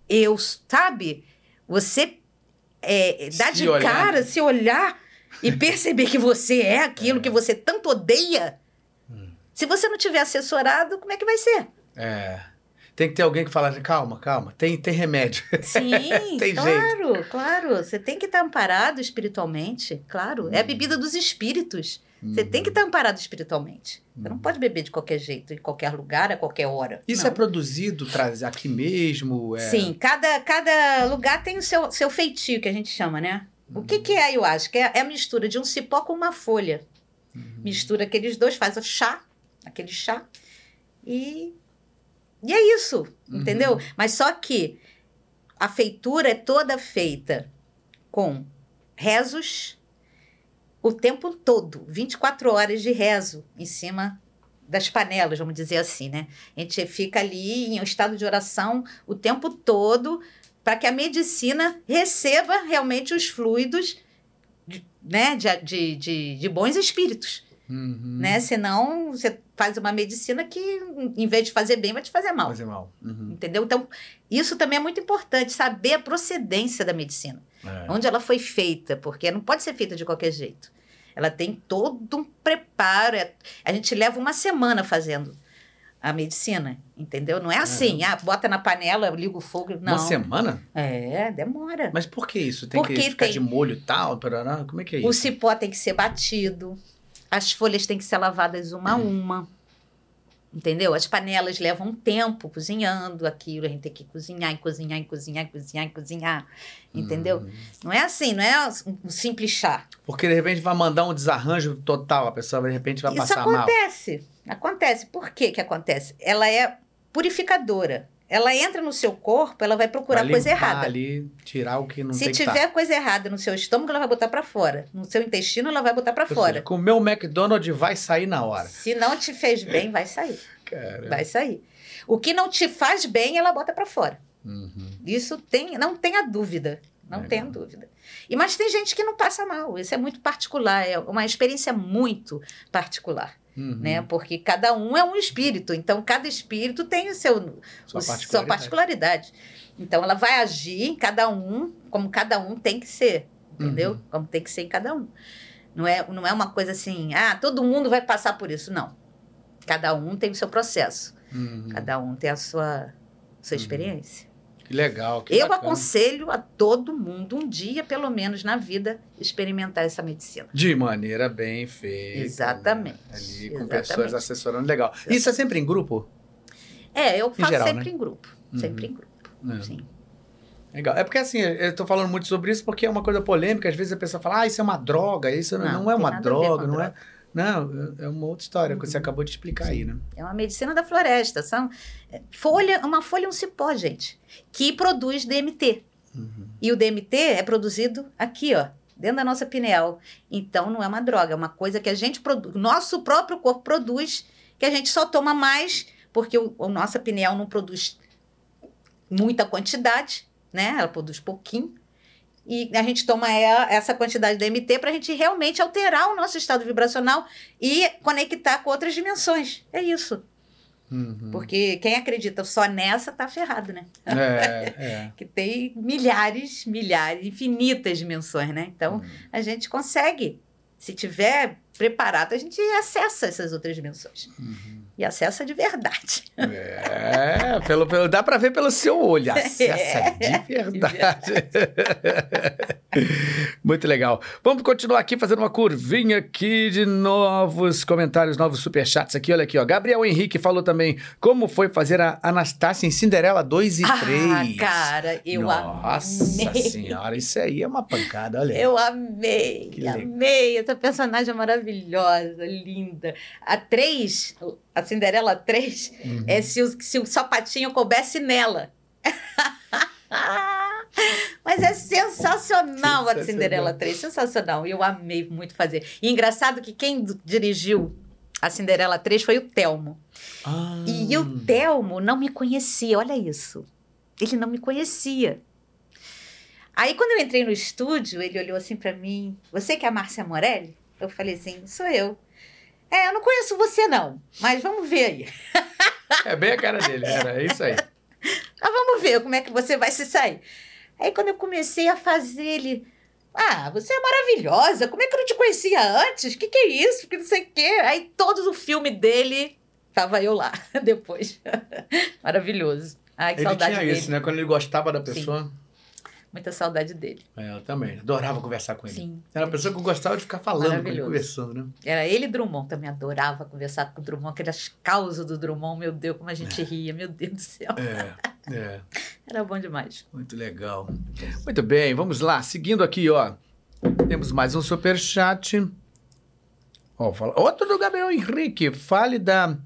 Speaker 2: Eu, sabe? Você é, dá
Speaker 1: Se
Speaker 2: de
Speaker 1: olhar.
Speaker 2: cara, se olhar e perceber que você é aquilo que você tanto odeia.
Speaker 1: Hum.
Speaker 2: Se você não tiver assessorado, como é que vai ser?
Speaker 1: É. Tem que ter alguém que fala, calma, calma, tem, tem remédio.
Speaker 2: Sim,
Speaker 1: Tem
Speaker 2: claro, claro. Você tem que estar amparado espiritualmente, claro. É a
Speaker 1: Hum.
Speaker 2: bebida dos espíritos. Você tem que estar amparado espiritualmente. Você não
Speaker 1: Hum.
Speaker 2: pode beber de qualquer jeito, em qualquer lugar, a qualquer hora.
Speaker 1: Isso
Speaker 2: Não.
Speaker 1: é produzido traz aqui mesmo? É...
Speaker 2: Sim, cada, cada lugar tem o seu, seu feitio, que a gente chama, né? O que, que é ayahuasca? É, é a mistura de um cipó com uma folha.
Speaker 1: Uhum.
Speaker 2: Mistura aqueles dois, faz o chá, aquele chá, e, e é isso,
Speaker 1: Uhum.
Speaker 2: entendeu? Mas só que a feitura é toda feita com rezos o tempo todo, 24 horas de rezo em cima das panelas, vamos dizer assim, né? A gente fica ali em um estado de oração o tempo todo para que a medicina receba realmente os fluidos de, né, de, de, de, de bons espíritos,
Speaker 1: Uhum.
Speaker 2: né? Senão você faz uma medicina que, em vez de fazer bem, vai te fazer mal.
Speaker 1: Fazer mal. Uhum.
Speaker 2: Entendeu? Então, isso também é muito importante, saber a procedência da medicina,
Speaker 1: É.
Speaker 2: onde ela foi feita, porque não pode ser feita de qualquer jeito. Ela tem todo um preparo. é- A gente leva uma semana fazendo a medicina, entendeu? Não é assim, ah, bota na panela, liga o fogo. Não.
Speaker 1: Uma semana?
Speaker 2: É, demora.
Speaker 1: Mas por que isso? Tem
Speaker 2: Porque
Speaker 1: que ficar
Speaker 2: tem-
Speaker 1: de molho e tal? Parará? Como é que é
Speaker 2: O
Speaker 1: isso?
Speaker 2: cipó tem que ser batido, as folhas têm que ser lavadas uma a uma. Entendeu? As panelas levam um tempo cozinhando aquilo, a gente tem que cozinhar e cozinhar e cozinhar e cozinhar e cozinhar. Entendeu?
Speaker 1: Uhum.
Speaker 2: Não é assim, não é um simples chá.
Speaker 1: Porque de repente vai mandar um desarranjo total, a pessoa de repente vai
Speaker 2: Isso
Speaker 1: passar mal.
Speaker 2: acontece. Acontece. Por que que acontece? Ela é purificadora. Ela entra no seu corpo, ela vai procurar
Speaker 1: Vai
Speaker 2: coisa errada.
Speaker 1: ali, tirar o que não
Speaker 2: Se
Speaker 1: tem que
Speaker 2: tiver
Speaker 1: estar.
Speaker 2: coisa errada no seu estômago, ela vai botar pra fora. No seu intestino, ela vai botar pra
Speaker 1: Ou
Speaker 2: fora.
Speaker 1: seja, comer o McDonald's vai sair na hora.
Speaker 2: Se não te fez bem, vai sair.
Speaker 1: Cara.
Speaker 2: Vai sair. O que não te faz bem, ela bota pra fora.
Speaker 1: Uhum.
Speaker 2: Isso tem, não tenha dúvida. Não
Speaker 1: Legal.
Speaker 2: tenha dúvida. E mas tem gente que não passa mal. Isso é muito particular, é uma experiência muito particular,
Speaker 1: Uhum.
Speaker 2: né? Porque cada um é um espírito, então cada espírito tem o seu
Speaker 1: Sua
Speaker 2: o- sua
Speaker 1: particularidade.
Speaker 2: particularidade. Então ela vai agir em cada um como cada um tem que ser, entendeu?
Speaker 1: Uhum.
Speaker 2: Como tem que ser em cada um. Não é, não é uma coisa assim, ah, todo mundo vai passar por isso. Não. Cada um tem o seu processo.
Speaker 1: Uhum.
Speaker 2: Cada um tem a sua, sua
Speaker 1: Uhum.
Speaker 2: experiência.
Speaker 1: Que legal, que
Speaker 2: Eu
Speaker 1: bacana.
Speaker 2: aconselho a todo mundo, um dia pelo menos na vida, experimentar essa medicina.
Speaker 1: De maneira bem feita.
Speaker 2: Exatamente,
Speaker 1: né? Ali com
Speaker 2: exatamente.
Speaker 1: pessoas assessorando legal. Isso é sempre em grupo?
Speaker 2: É, eu faço
Speaker 1: geral,
Speaker 2: sempre
Speaker 1: né?
Speaker 2: em grupo.
Speaker 1: Uhum.
Speaker 2: Sempre em grupo.
Speaker 1: É.
Speaker 2: Sim.
Speaker 1: Legal. É porque assim, eu tô falando muito sobre isso porque é uma coisa polêmica. Às vezes a pessoa fala, ah, isso é uma droga, isso não,
Speaker 2: Não,
Speaker 1: não é uma
Speaker 2: nada a ver
Speaker 1: droga, não é. Não, é uma outra história que você
Speaker 2: Uhum.
Speaker 1: acabou de explicar aí, né?
Speaker 2: É uma medicina da floresta. São é, folha, uma folha é um cipó, gente, que produz DMT.
Speaker 1: Uhum.
Speaker 2: E o DMT é produzido aqui, ó, dentro da nossa pineal. Então não é uma droga, é uma coisa que a gente produz, nosso próprio corpo produz, que a gente só toma mais porque o, o nossa pineal não produz muita quantidade, né? Ela produz pouquinho. E a gente toma essa quantidade de DMT para a gente realmente alterar o nosso estado vibracional e conectar com outras dimensões. É isso.
Speaker 1: Uhum.
Speaker 2: Porque quem acredita só nessa tá ferrado, né?
Speaker 1: É, é.
Speaker 2: que tem milhares, milhares, infinitas dimensões, né? Então,
Speaker 1: Uhum.
Speaker 2: a gente consegue Se tiver preparado, a gente acessa essas outras dimensões.
Speaker 1: Uhum.
Speaker 2: E acessa de verdade.
Speaker 1: É, pelo, pelo, dá pra ver pelo seu olho. Acessa
Speaker 2: É,
Speaker 1: de verdade. Muito legal. Vamos continuar aqui fazendo uma curvinha aqui de novos comentários, novos superchats aqui. Olha aqui, ó. Gabriel Henrique falou também como foi fazer a Anastácia em Cinderela 2 e 3.
Speaker 2: Ah, cara, eu
Speaker 1: Nossa
Speaker 2: amei.
Speaker 1: senhora, isso aí é uma pancada, olha.
Speaker 2: Eu amei,
Speaker 1: Que legal.
Speaker 2: amei. Essa personagem é maravilhosa, linda. A 3, a Cinderela 3,
Speaker 1: Uhum.
Speaker 2: é se o, se o sapatinho coubesse nela. Mas é sensacional, a
Speaker 1: Sensacional.
Speaker 2: Cinderela 3, sensacional. E eu amei muito fazer. E engraçado que quem dirigiu a Cinderela 3 foi o Telmo.
Speaker 1: Ah.
Speaker 2: E o Telmo não me conhecia, olha isso. Ele não me conhecia. Aí, quando eu entrei no estúdio, ele olhou assim pra mim: Você que é a Márcia Morelli? Eu falei assim: Sou eu. É, eu não conheço você, não, mas vamos ver aí.
Speaker 1: É bem a cara dele, era isso aí.
Speaker 2: Ah, vamos ver como é que você vai se sair. Aí, quando eu comecei a fazer, ele. Ah, você é maravilhosa. Como é que eu não te conhecia antes? Que que é isso? Que não sei o quê. Aí, todo o filme dele, tava eu lá depois. Maravilhoso. Ai, que
Speaker 1: Ele
Speaker 2: saudade
Speaker 1: tinha
Speaker 2: dele.
Speaker 1: isso, né? Quando ele gostava da pessoa.
Speaker 2: Muita saudade dele.
Speaker 1: É, eu também. Adorava conversar com ele.
Speaker 2: Sim.
Speaker 1: Era uma pessoa que eu gostava de ficar falando, com ele, conversando, né?
Speaker 2: Era ele e Drummond. Também adorava conversar com o Drummond. Aquelas causas do Drummond, meu Deus, como a gente ria. Meu Deus do céu.
Speaker 1: É, é.
Speaker 2: Era bom demais.
Speaker 1: Muito legal. Muito bem, vamos lá. Seguindo aqui, ó. Temos mais um superchat. Ó, fala- Outro do Gabriel Henrique. Fale da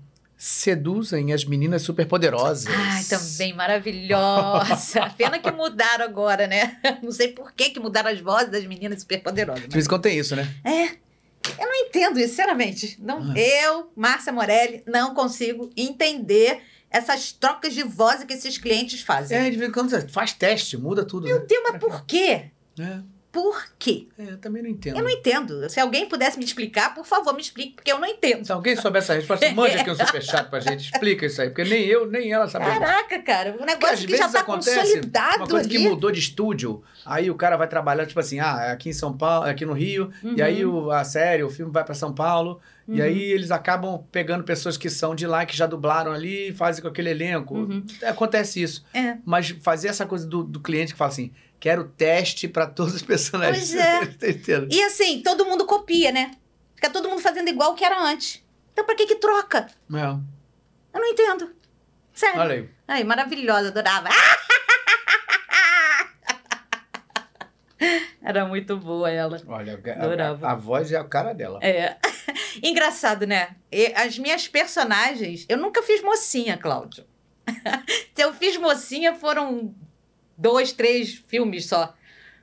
Speaker 1: Seduzem as Meninas Superpoderosas.
Speaker 2: Ai, também maravilhosa. Pena que mudaram agora, né? Não sei por que, que mudaram as vozes das meninas superpoderosas.
Speaker 1: De vez em quando tem isso, né?
Speaker 2: É. Eu não entendo isso, sinceramente. Não,
Speaker 1: Ah.
Speaker 2: Eu, Márcia Morelli, não consigo entender essas trocas de voz que esses clientes fazem.
Speaker 1: É, de vez em quando faz teste, muda tudo.
Speaker 2: Meu
Speaker 1: né?
Speaker 2: Deus, mas por quê?
Speaker 1: É,
Speaker 2: Por quê?
Speaker 1: é, eu também não entendo.
Speaker 2: Eu não entendo. Se alguém pudesse me explicar, por favor, me explique, porque eu não entendo.
Speaker 1: Se alguém souber essa resposta, mande aqui um superchat pra gente. Explica isso aí, porque nem eu, nem ela sabemos.
Speaker 2: Caraca, cara, um negócio que já tá
Speaker 1: acontece
Speaker 2: consolidado
Speaker 1: uma coisa que
Speaker 2: ali.
Speaker 1: mudou de estúdio, aí o cara vai trabalhar, tipo assim, ah, aqui em São Paulo, aqui no Rio,
Speaker 2: Uhum.
Speaker 1: e aí o- a série, o filme vai pra São Paulo, e
Speaker 2: Uhum.
Speaker 1: aí eles acabam pegando pessoas que são de lá, que já dublaram ali, e fazem com aquele elenco.
Speaker 2: Uhum.
Speaker 1: Acontece isso.
Speaker 2: É.
Speaker 1: Mas fazer essa coisa do, do cliente que fala assim, quero teste pra todos os personagens.
Speaker 2: Pois é. E assim, todo mundo copia, né? Fica todo mundo fazendo igual o que era antes. Então, pra que que troca?
Speaker 1: É,
Speaker 2: Eu não entendo. Sério.
Speaker 1: olha aí.
Speaker 2: Ai, maravilhosa, adorava. Era muito boa ela.
Speaker 1: Olha, a-
Speaker 2: Adorava.
Speaker 1: a, a voz é a cara dela.
Speaker 2: É. Engraçado, né? As minhas personagens. Eu nunca fiz mocinha, Cláudio. Se eu fiz mocinha, foram dois, três filmes só.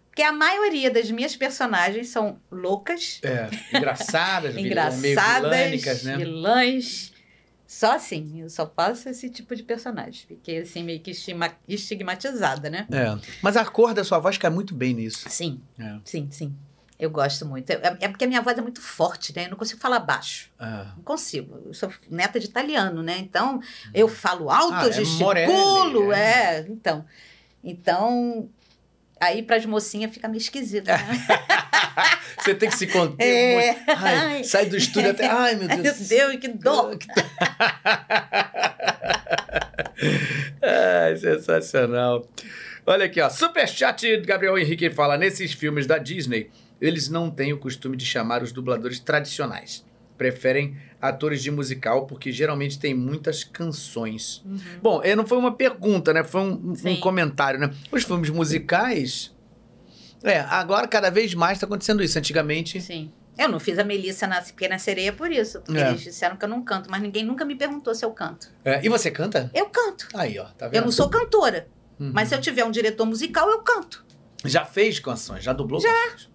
Speaker 2: Porque a maioria das minhas personagens são loucas,
Speaker 1: É, engraçadas, meio
Speaker 2: engraçadas,
Speaker 1: vilânicas, né?
Speaker 2: vilãs. Só assim, eu só faço esse tipo de personagem. Fiquei assim, meio que estigmatizada, né?
Speaker 1: É. Mas a cor da sua voz cai muito bem nisso.
Speaker 2: Sim,
Speaker 1: É.
Speaker 2: sim, sim. Eu gosto muito. É, é porque a minha voz é muito forte, né? Eu não consigo falar baixo.
Speaker 1: É.
Speaker 2: Não consigo. Eu sou neta de italiano, né? Então, eu falo alto,
Speaker 1: Ah,
Speaker 2: eu
Speaker 1: é
Speaker 2: gesticulo,
Speaker 1: Morelli,
Speaker 2: é.
Speaker 1: é.
Speaker 2: Então, então, aí para as mocinhas fica meio esquisito, né?
Speaker 1: Você tem que se conter
Speaker 2: É.
Speaker 1: Ai, sai do estúdio até. Ai, meu Deus.
Speaker 2: meu Deus, que dor!
Speaker 1: Ai, sensacional. Olha aqui, ó. Superchat do Gabriel Henrique fala: nesses filmes da Disney, eles não têm o costume de chamar os dubladores tradicionais. Preferem atores de musical porque geralmente tem muitas canções. Bom, eh, não foi uma pergunta, né? Foi um, um comentário, né? Os filmes musicais. É, agora cada vez mais está acontecendo isso. Antigamente.
Speaker 2: Sim. Eu não fiz a Melissa na Pequena Sereia por isso, porque
Speaker 1: É.
Speaker 2: eles disseram que eu não canto, mas ninguém nunca me perguntou se eu canto.
Speaker 1: É, e você canta?
Speaker 2: Eu canto.
Speaker 1: Aí, ó, tá vendo?
Speaker 2: Eu não sou cantora,
Speaker 1: Uhum.
Speaker 2: mas se eu tiver um diretor musical, eu canto.
Speaker 1: Já fez canções, já dublou canções.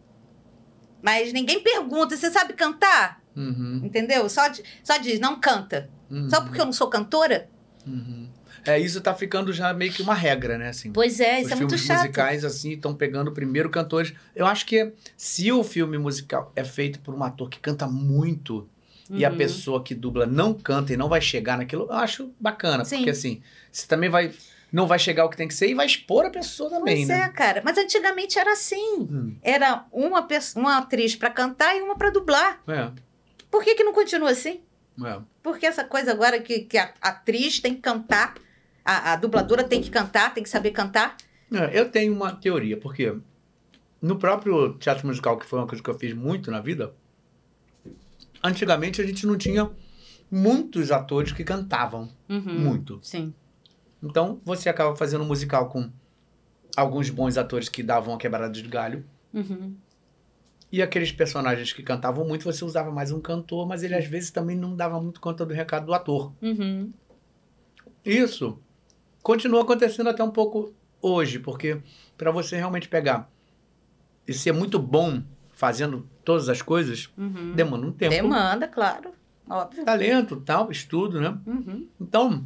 Speaker 2: Mas ninguém pergunta, você sabe cantar?
Speaker 1: Uhum,
Speaker 2: Entendeu? Só, só diz, não canta.
Speaker 1: uhum,
Speaker 2: Só porque eu não sou cantora?
Speaker 1: uhum. É, isso tá ficando já meio que uma regra, né? Assim,
Speaker 2: Pois é,
Speaker 1: Os
Speaker 2: isso é muito
Speaker 1: filmes
Speaker 2: chato.
Speaker 1: musicais, assim, estão pegando primeiro cantores. Eu acho que se o filme musical é feito por um ator que canta muito e a
Speaker 2: Uhum.
Speaker 1: pessoa que dubla não canta e não vai chegar naquilo, eu acho bacana.
Speaker 2: Sim.
Speaker 1: Porque, assim, você também vai não vai chegar ao que tem que ser e vai expor a pessoa também,
Speaker 2: Pois
Speaker 1: né?
Speaker 2: é, cara. Mas antigamente era assim.
Speaker 1: Hum,
Speaker 2: Era uma, uma atriz pra cantar e uma pra dublar.
Speaker 1: é,
Speaker 2: Por que, que não continua assim?
Speaker 1: é.
Speaker 2: Porque essa coisa agora que, que a atriz tem que cantar, a, a dubladora tem que cantar, tem que saber cantar.
Speaker 1: É, Eu tenho uma teoria, porque no próprio teatro musical, que foi uma coisa que eu fiz muito na vida, antigamente a gente não tinha muitos atores que cantavam muito.
Speaker 2: Sim.
Speaker 1: Então você acaba fazendo um musical com alguns bons atores que davam a quebrada de galho.
Speaker 2: Uhum.
Speaker 1: E aqueles personagens que cantavam muito, você usava mais um cantor, mas ele às vezes também não dava muito conta do recado do ator.
Speaker 2: Uhum.
Speaker 1: Isso continua acontecendo até um pouco hoje, porque para você realmente pegar e ser muito bom fazendo todas as coisas,
Speaker 2: Uhum.
Speaker 1: demanda um tempo,
Speaker 2: Demanda, claro. Óbvio.
Speaker 1: talento, tal, estudo, né?
Speaker 2: Uhum.
Speaker 1: Então,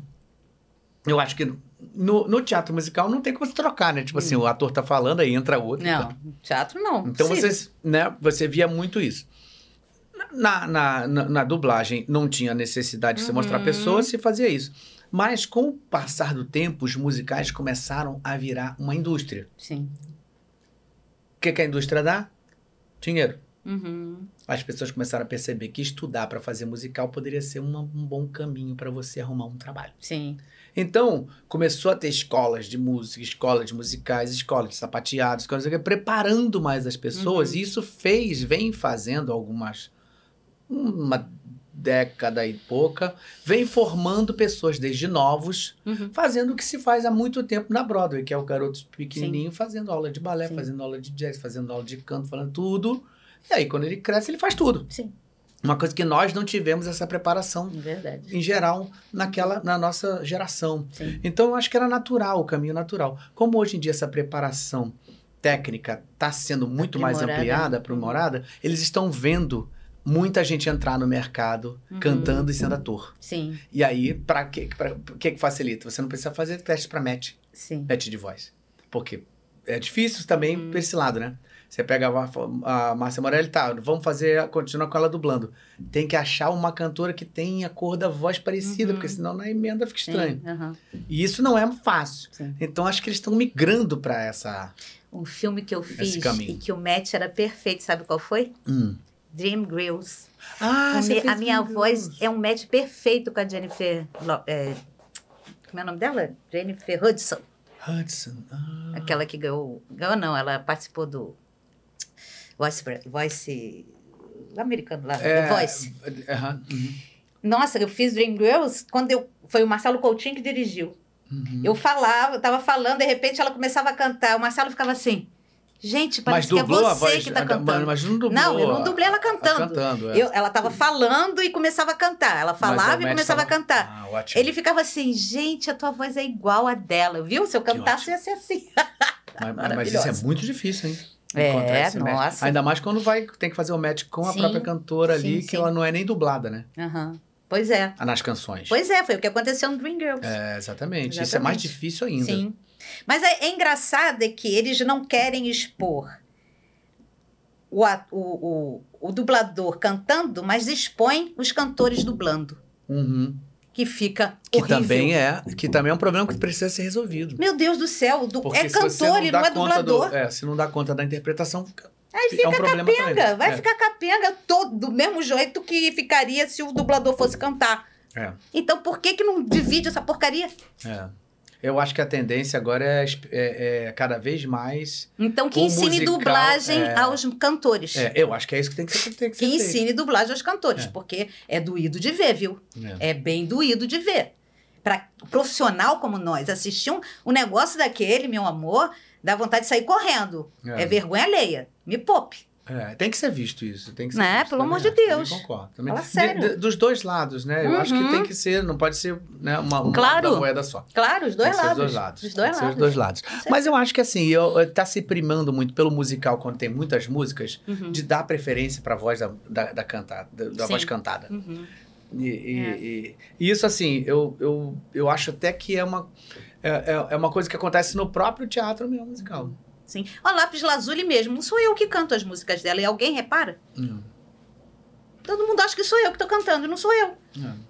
Speaker 1: eu acho que no, no teatro musical não tem como se trocar, né? Tipo assim, o ator tá falando, aí entra outro.
Speaker 2: Não,
Speaker 1: tá?
Speaker 2: teatro não.
Speaker 1: Então vocês, né, você via muito isso. Na, na, na, na dublagem não tinha necessidade de se mostrar
Speaker 2: Uhum.
Speaker 1: pessoas, se fazia isso. Mas com o passar do tempo, os musicais começaram a virar uma indústria.
Speaker 2: Sim.
Speaker 1: O que, que a indústria dá? Dinheiro.
Speaker 2: Uhum.
Speaker 1: As pessoas começaram a perceber que estudar para fazer musical poderia ser uma- um bom caminho para você arrumar um trabalho.
Speaker 2: Sim.
Speaker 1: Então, começou a ter escolas de música, escolas de musicais, escolas de sapateados, coisas assim, preparando mais as pessoas.
Speaker 2: Uhum.
Speaker 1: E isso fez, vem fazendo algumas. uma década e pouca, vem formando pessoas desde novos,
Speaker 2: Uhum.
Speaker 1: fazendo o que se faz há muito tempo na Broadway, que é o garoto pequenininho fazendo aula de balé,
Speaker 2: Sim.
Speaker 1: fazendo aula de jazz, fazendo aula de canto, falando tudo. E aí, quando ele cresce, ele faz tudo.
Speaker 2: Sim.
Speaker 1: Uma coisa que nós não tivemos essa preparação
Speaker 2: Verdade.
Speaker 1: em geral naquela na nossa geração.
Speaker 2: Sim.
Speaker 1: Então eu acho que era natural, o caminho natural. Como hoje em dia essa preparação técnica está sendo muito mais ampliada, aprimorada, eles estão vendo muita gente entrar no mercado
Speaker 2: Uhum.
Speaker 1: cantando e sendo ator.
Speaker 2: Sim.
Speaker 1: E aí, para que pra, que facilita? Você não precisa fazer teste para match,
Speaker 2: Sim.
Speaker 1: match de voz. Porque é difícil também
Speaker 2: Hum.
Speaker 1: por esse lado, né? Você pega a, a Márcia Morelli, tá, vamos fazer, continuar com ela dublando. Tem que achar uma cantora que tenha a cor da voz parecida,
Speaker 2: Uhum.
Speaker 1: porque senão na emenda fica estranho.
Speaker 2: Aham.
Speaker 1: E isso não é fácil.
Speaker 2: Sim.
Speaker 1: Então acho que eles estão migrando para essa.
Speaker 2: Um filme que eu fiz e que o match era perfeito, sabe qual foi?
Speaker 1: Hum.
Speaker 2: Dream Grills.
Speaker 1: Ah, fez
Speaker 2: a minha voz é um match perfeito com a Jennifer. É, como é o nome dela? Jennifer Hudson.
Speaker 1: Hudson. Ah.
Speaker 2: Aquela que ganhou. Ganhou, não, ela participou do Voice. Voice americano lá,
Speaker 1: É,
Speaker 2: The Voice.
Speaker 1: uhum,
Speaker 2: Nossa, eu fiz Dream Girls quando eu. Foi o Marcelo Coutinho que dirigiu.
Speaker 1: uhum.
Speaker 2: Eu falava, eu tava falando, de repente ela começava a cantar. O Marcelo ficava assim. Gente,
Speaker 1: Mas
Speaker 2: parece que é você
Speaker 1: voz.
Speaker 2: que tá cantando.
Speaker 1: Mas não dublou.
Speaker 2: Não, eu não dublei ela
Speaker 1: a-
Speaker 2: cantando.
Speaker 1: cantando, é.
Speaker 2: Eu- ela tava falando e começava a cantar. Ela
Speaker 1: Mas
Speaker 2: falava e começava
Speaker 1: tava-
Speaker 2: a cantar.
Speaker 1: Ah, ótimo.
Speaker 2: Ele ficava assim, gente, a tua voz é igual a dela, viu? Se eu cantasse, ia ser assim.
Speaker 1: Mas, mas isso é muito difícil, hein?
Speaker 2: É,
Speaker 1: Encontrar esse match.
Speaker 2: nossa.
Speaker 1: Ainda mais quando vai, tem que fazer o match com a
Speaker 2: Sim,
Speaker 1: própria cantora ali,
Speaker 2: sim,
Speaker 1: que ela não é nem dublada, né?
Speaker 2: Aham. Pois é.
Speaker 1: Ah, Nas canções.
Speaker 2: Pois é, foi o que aconteceu no Dream Girls.
Speaker 1: É, exatamente. Isso é mais
Speaker 2: Exatamente.
Speaker 1: difícil ainda.
Speaker 2: Sim. Mas é, é engraçado é que eles não querem expor o, a- o, o, o dublador cantando, mas expõem os cantores dublando.
Speaker 1: Uhum.
Speaker 2: Que fica
Speaker 1: Que
Speaker 2: horrível.
Speaker 1: também é, que também é um problema que precisa ser resolvido.
Speaker 2: Meu Deus do céu,
Speaker 1: Porque
Speaker 2: é cantor e
Speaker 1: dá
Speaker 2: não é
Speaker 1: conta do-
Speaker 2: dublador.
Speaker 1: é, se não dá conta da interpretação, fica-
Speaker 2: Aí
Speaker 1: é
Speaker 2: fica
Speaker 1: um problema
Speaker 2: capenga, vai
Speaker 1: É.
Speaker 2: ficar capenga todo, do mesmo jeito que ficaria se o dublador fosse cantar.
Speaker 1: É.
Speaker 2: Então por que que não divide essa porcaria?
Speaker 1: É. Eu acho que a tendência agora é, é- é cada vez mais.
Speaker 2: Então que ensine
Speaker 1: musical,
Speaker 2: dublagem
Speaker 1: é.
Speaker 2: aos cantores.
Speaker 1: é, eu acho que é isso que tem que ser, tem que ser
Speaker 2: Que ensine dublagem aos cantores,
Speaker 1: É.
Speaker 2: porque é doído de ver, viu?
Speaker 1: É.
Speaker 2: É bem doído de ver. Para profissional como nós, assistir um, um negócio daquele, meu amor, dá vontade de sair correndo.
Speaker 1: É.
Speaker 2: É, vergonha alheia. Me poupe.
Speaker 1: É, tem que ser visto isso. Tem que ser
Speaker 2: Né?
Speaker 1: visto,
Speaker 2: Pelo
Speaker 1: também
Speaker 2: amor de Deus.
Speaker 1: Concordo. Também.
Speaker 2: Fala sério.
Speaker 1: de- dos dois lados, né? Eu acho que
Speaker 2: Uhum.
Speaker 1: tem que ser, não pode ser né, uma, uma
Speaker 2: Claro.
Speaker 1: uma moeda só.
Speaker 2: Claro, os dois lados.
Speaker 1: Os dois lados.
Speaker 2: Os dois lados.
Speaker 1: os dois lados. Mas eu acho que assim, eu, eu- tá se primando muito pelo musical, quando tem muitas músicas,
Speaker 2: Uhum.
Speaker 1: de dar preferência para a voz da, da, da cantada, da, da voz cantada.
Speaker 2: Uhum.
Speaker 1: E, e-
Speaker 2: É.
Speaker 1: e- e isso, assim, eu, eu, eu acho até que é uma, é, é- é uma coisa que acontece no próprio teatro mesmo musical.
Speaker 2: Sim. Ó, Lápis Lazuli mesmo, não sou eu que canto as músicas dela. E alguém repara?
Speaker 1: Hum,
Speaker 2: Todo mundo acha que sou eu que tô cantando, e não sou eu.
Speaker 1: é.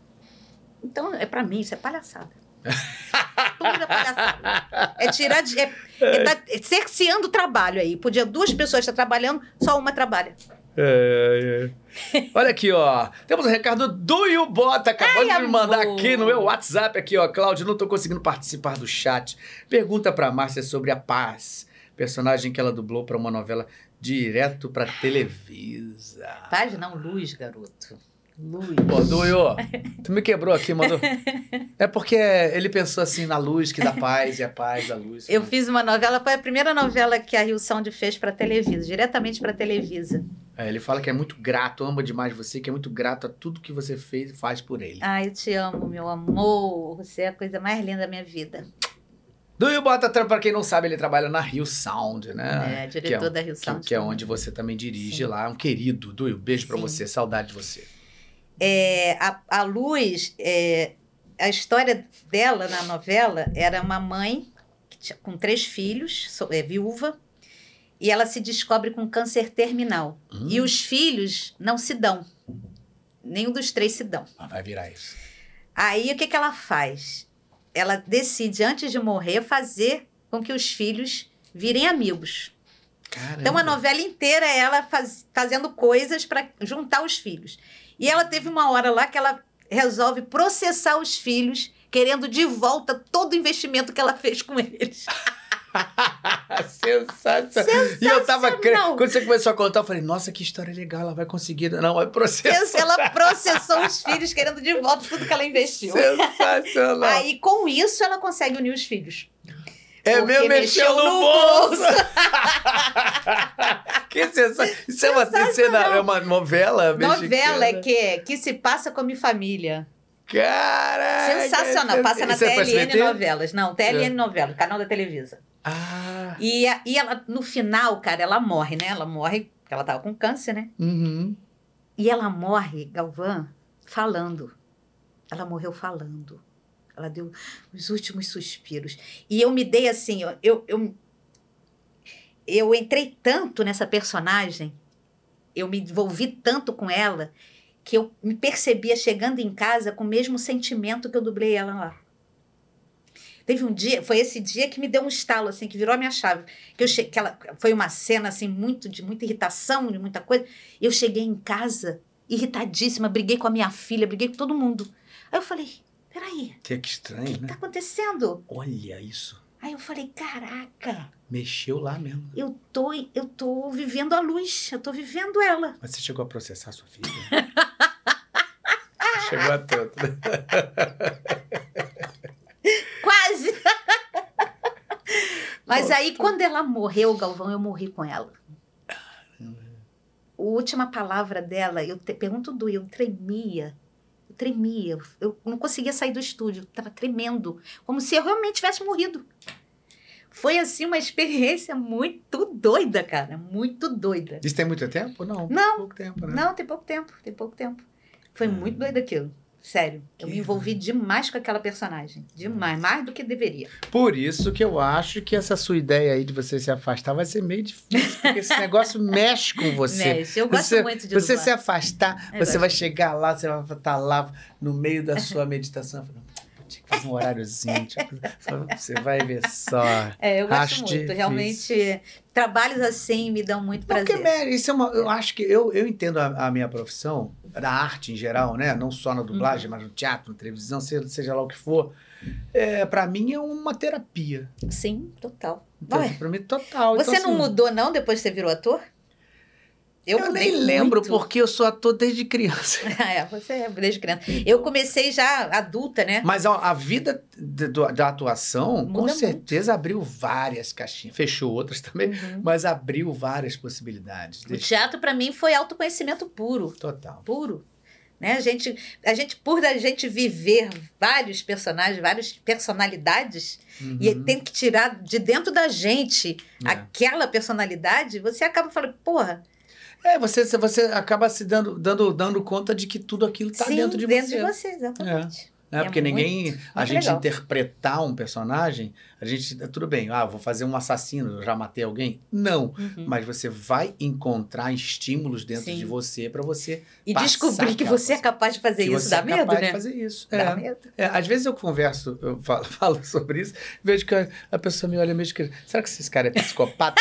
Speaker 2: Então, é para mim, isso é palhaçada. Pura palhaçada. É tirar de. É, é, tá cerceando o trabalho aí. Podia duas pessoas estar trabalhando, só uma trabalha.
Speaker 1: É, é. Olha aqui, ó. Temos um recado do Will Bota. Acabou de me mandar
Speaker 2: amor.
Speaker 1: aqui no meu WhatsApp aqui, ó. Cláudio, não tô conseguindo participar do chat. Pergunta pra Márcia sobre a Paz, personagem que ela dublou pra uma novela direto pra Televisa.
Speaker 2: Paz não, luz, garoto. Luz.
Speaker 1: Pô, Duio, tu me quebrou aqui, mandou. É porque ele pensou assim na luz que dá paz e a paz da luz.
Speaker 2: Eu fiz uma novela, foi a primeira novela que a Rio Sound fez para Televisa, diretamente para Televisa.
Speaker 1: É, ele fala que é muito grato, ama demais você, que é muito grato a tudo que você fez e faz por ele.
Speaker 2: Ai, eu te amo, meu amor. Você é a coisa mais linda da minha vida.
Speaker 1: Duio Bota, pra quem não sabe, ele trabalha na Rio Sound, né?
Speaker 2: É, diretor
Speaker 1: que
Speaker 2: da Rio
Speaker 1: que-
Speaker 2: Sound.
Speaker 1: Que, é
Speaker 2: também.
Speaker 1: onde você também dirige
Speaker 2: Sim.
Speaker 1: lá. Um querido, Duio, beijo pra
Speaker 2: Sim.
Speaker 1: você, saudade de você.
Speaker 2: É, a, a Luz, é, a história dela na novela era uma mãe que tinha- com três filhos, so- é, viúva, e ela se descobre com câncer terminal.
Speaker 1: Hum.
Speaker 2: E os filhos não se dão. Nenhum dos três se dão.
Speaker 1: Ah, vai virar isso.
Speaker 2: Aí o que, que ela faz? Ela decide, antes de morrer, fazer com que os filhos virem amigos.
Speaker 1: Caramba.
Speaker 2: Então a novela inteira é ela faz- fazendo coisas para juntar os filhos. E ela teve uma hora lá que ela resolve processar os filhos, querendo de volta todo o investimento que ela fez com eles.
Speaker 1: Sensacional. E eu tava cre...
Speaker 2: Sensacional.
Speaker 1: Quando você começou a contar, eu falei, nossa, que história legal, ela vai conseguir. Não, vai processar.
Speaker 2: Ela processou os filhos, querendo de volta tudo que ela investiu.
Speaker 1: Sensacional.
Speaker 2: Aí, com isso, ela consegue unir os filhos.
Speaker 1: é mesmo, mexeu no,
Speaker 2: no
Speaker 1: bolso. que sensacional. Isso é uma, isso é é uma novela
Speaker 2: Novela é
Speaker 1: mexicana.
Speaker 2: que, que se passa com a minha família.
Speaker 1: Caraca.
Speaker 2: Sensacional. Passa na
Speaker 1: é pra
Speaker 2: TLN? Novelas. Não, TLN Novela, canal da Televisa.
Speaker 1: Ah.
Speaker 2: E, e ela, no final, cara, ela morre, né? Ela morre, porque ela tava com câncer, né?
Speaker 1: Uhum.
Speaker 2: E ela morre, Galvão, falando. Ela morreu falando. Ela deu os últimos suspiros. E eu me dei assim, eu, eu, eu entrei tanto nessa personagem, eu me envolvi tanto com ela, que eu me percebia chegando em casa com o mesmo sentimento que eu dublei ela lá. Teve um dia, foi esse dia que me deu um estalo, assim, que virou a minha chave. Que eu che... que ela... Foi uma cena, assim, muito de muita irritação, de muita coisa. Eu cheguei em casa irritadíssima, briguei com a minha filha, briguei com todo mundo. Aí eu falei, peraí,
Speaker 1: Que, que
Speaker 2: o que
Speaker 1: estranho,
Speaker 2: tá
Speaker 1: né?
Speaker 2: acontecendo?
Speaker 1: Olha isso.
Speaker 2: Aí eu falei, caraca,
Speaker 1: Mexeu lá mesmo.
Speaker 2: eu tô, eu tô vivendo a luz, eu tô vivendo ela.
Speaker 1: Mas você chegou a processar sua filha? chegou a tanto.
Speaker 2: Quase! Mas aí, quando ela morreu, Galvão, eu morri com ela. A última palavra dela, eu te, pergunto do eu tremia. Eu tremia. Eu não conseguia sair do estúdio. Estava tremendo. Como se eu realmente tivesse morrido. Foi, assim, uma experiência muito doida, cara. Muito doida.
Speaker 1: Isso tem muito tempo? Não.
Speaker 2: Não.
Speaker 1: Pouco tempo, né?
Speaker 2: Não, tem pouco tempo. Tem pouco tempo. Foi muito doido aquilo. Sério. Eu
Speaker 1: Que
Speaker 2: me envolvi demais com aquela personagem. Demais. Mais do que deveria.
Speaker 1: Por isso que eu acho que essa sua ideia aí de você se afastar vai ser meio difícil, porque esse negócio mexe com você.
Speaker 2: Mexe. Eu gosto
Speaker 1: Você-
Speaker 2: muito de
Speaker 1: Você
Speaker 2: dublar.
Speaker 1: se afastar,
Speaker 2: Eu
Speaker 1: você
Speaker 2: gosto.
Speaker 1: vai chegar lá, você vai estar lá no meio da sua meditação. falando, "Pô, Tinha que fazer um horáriozinho. fazer-" Você vai ver só.
Speaker 2: É, eu gosto
Speaker 1: Acho
Speaker 2: muito.
Speaker 1: difícil.
Speaker 2: Realmente, trabalhos assim me dão muito
Speaker 1: porque,
Speaker 2: prazer.
Speaker 1: Mary, isso é uma, eu acho que eu, eu entendo a, a minha profissão, da arte em geral, né? Não só na dublagem,
Speaker 2: Uhum.
Speaker 1: mas no teatro, na televisão, seja, seja lá o que for. É, para mim é uma terapia.
Speaker 2: Sim, total.
Speaker 1: Então,
Speaker 2: Ué,
Speaker 1: para mim total.
Speaker 2: você
Speaker 1: Então,
Speaker 2: não
Speaker 1: assim,
Speaker 2: mudou, não, depois que você virou ator?
Speaker 1: Eu,
Speaker 2: mudei
Speaker 1: nem lembro
Speaker 2: muito.
Speaker 1: porque eu sou ator desde criança.
Speaker 2: é, você é desde criança. Eu comecei já adulta, né?
Speaker 1: Mas a, a vida de- do- da atuação, com
Speaker 2: Muda
Speaker 1: certeza, abriu várias caixinhas. Fechou outras também,
Speaker 2: Uhum.
Speaker 1: mas abriu várias possibilidades.
Speaker 2: O teatro, para mim, foi autoconhecimento puro.
Speaker 1: Total.
Speaker 2: Puro. Né? A, gente, a gente, por a gente viver vários personagens, várias personalidades, e
Speaker 1: Uhum.
Speaker 2: tem que tirar de dentro da gente
Speaker 1: É.
Speaker 2: aquela personalidade, você acaba falando, porra,
Speaker 1: É, você, você acaba se dando, dando, dando conta de que tudo aquilo está dentro de
Speaker 2: dentro
Speaker 1: você.
Speaker 2: de você, exatamente.
Speaker 1: Né?
Speaker 2: É
Speaker 1: Porque
Speaker 2: muito-
Speaker 1: ninguém. a gente
Speaker 2: legal.
Speaker 1: interpretar um personagem, a gente. Tudo bem, ah, vou fazer um assassino, já matei alguém. Não.
Speaker 2: Uhum.
Speaker 1: Mas você vai encontrar estímulos dentro
Speaker 2: Sim.
Speaker 1: de você para você.
Speaker 2: E descobrir que você é capaz de fazer isso dá
Speaker 1: é
Speaker 2: medo,
Speaker 1: capaz
Speaker 2: né?
Speaker 1: de fazer isso.
Speaker 2: Dá
Speaker 1: É.
Speaker 2: medo.
Speaker 1: É, às vezes eu converso, eu falo, falo sobre isso, vejo que a, a pessoa me olha meio que. Será que esse cara é psicopata?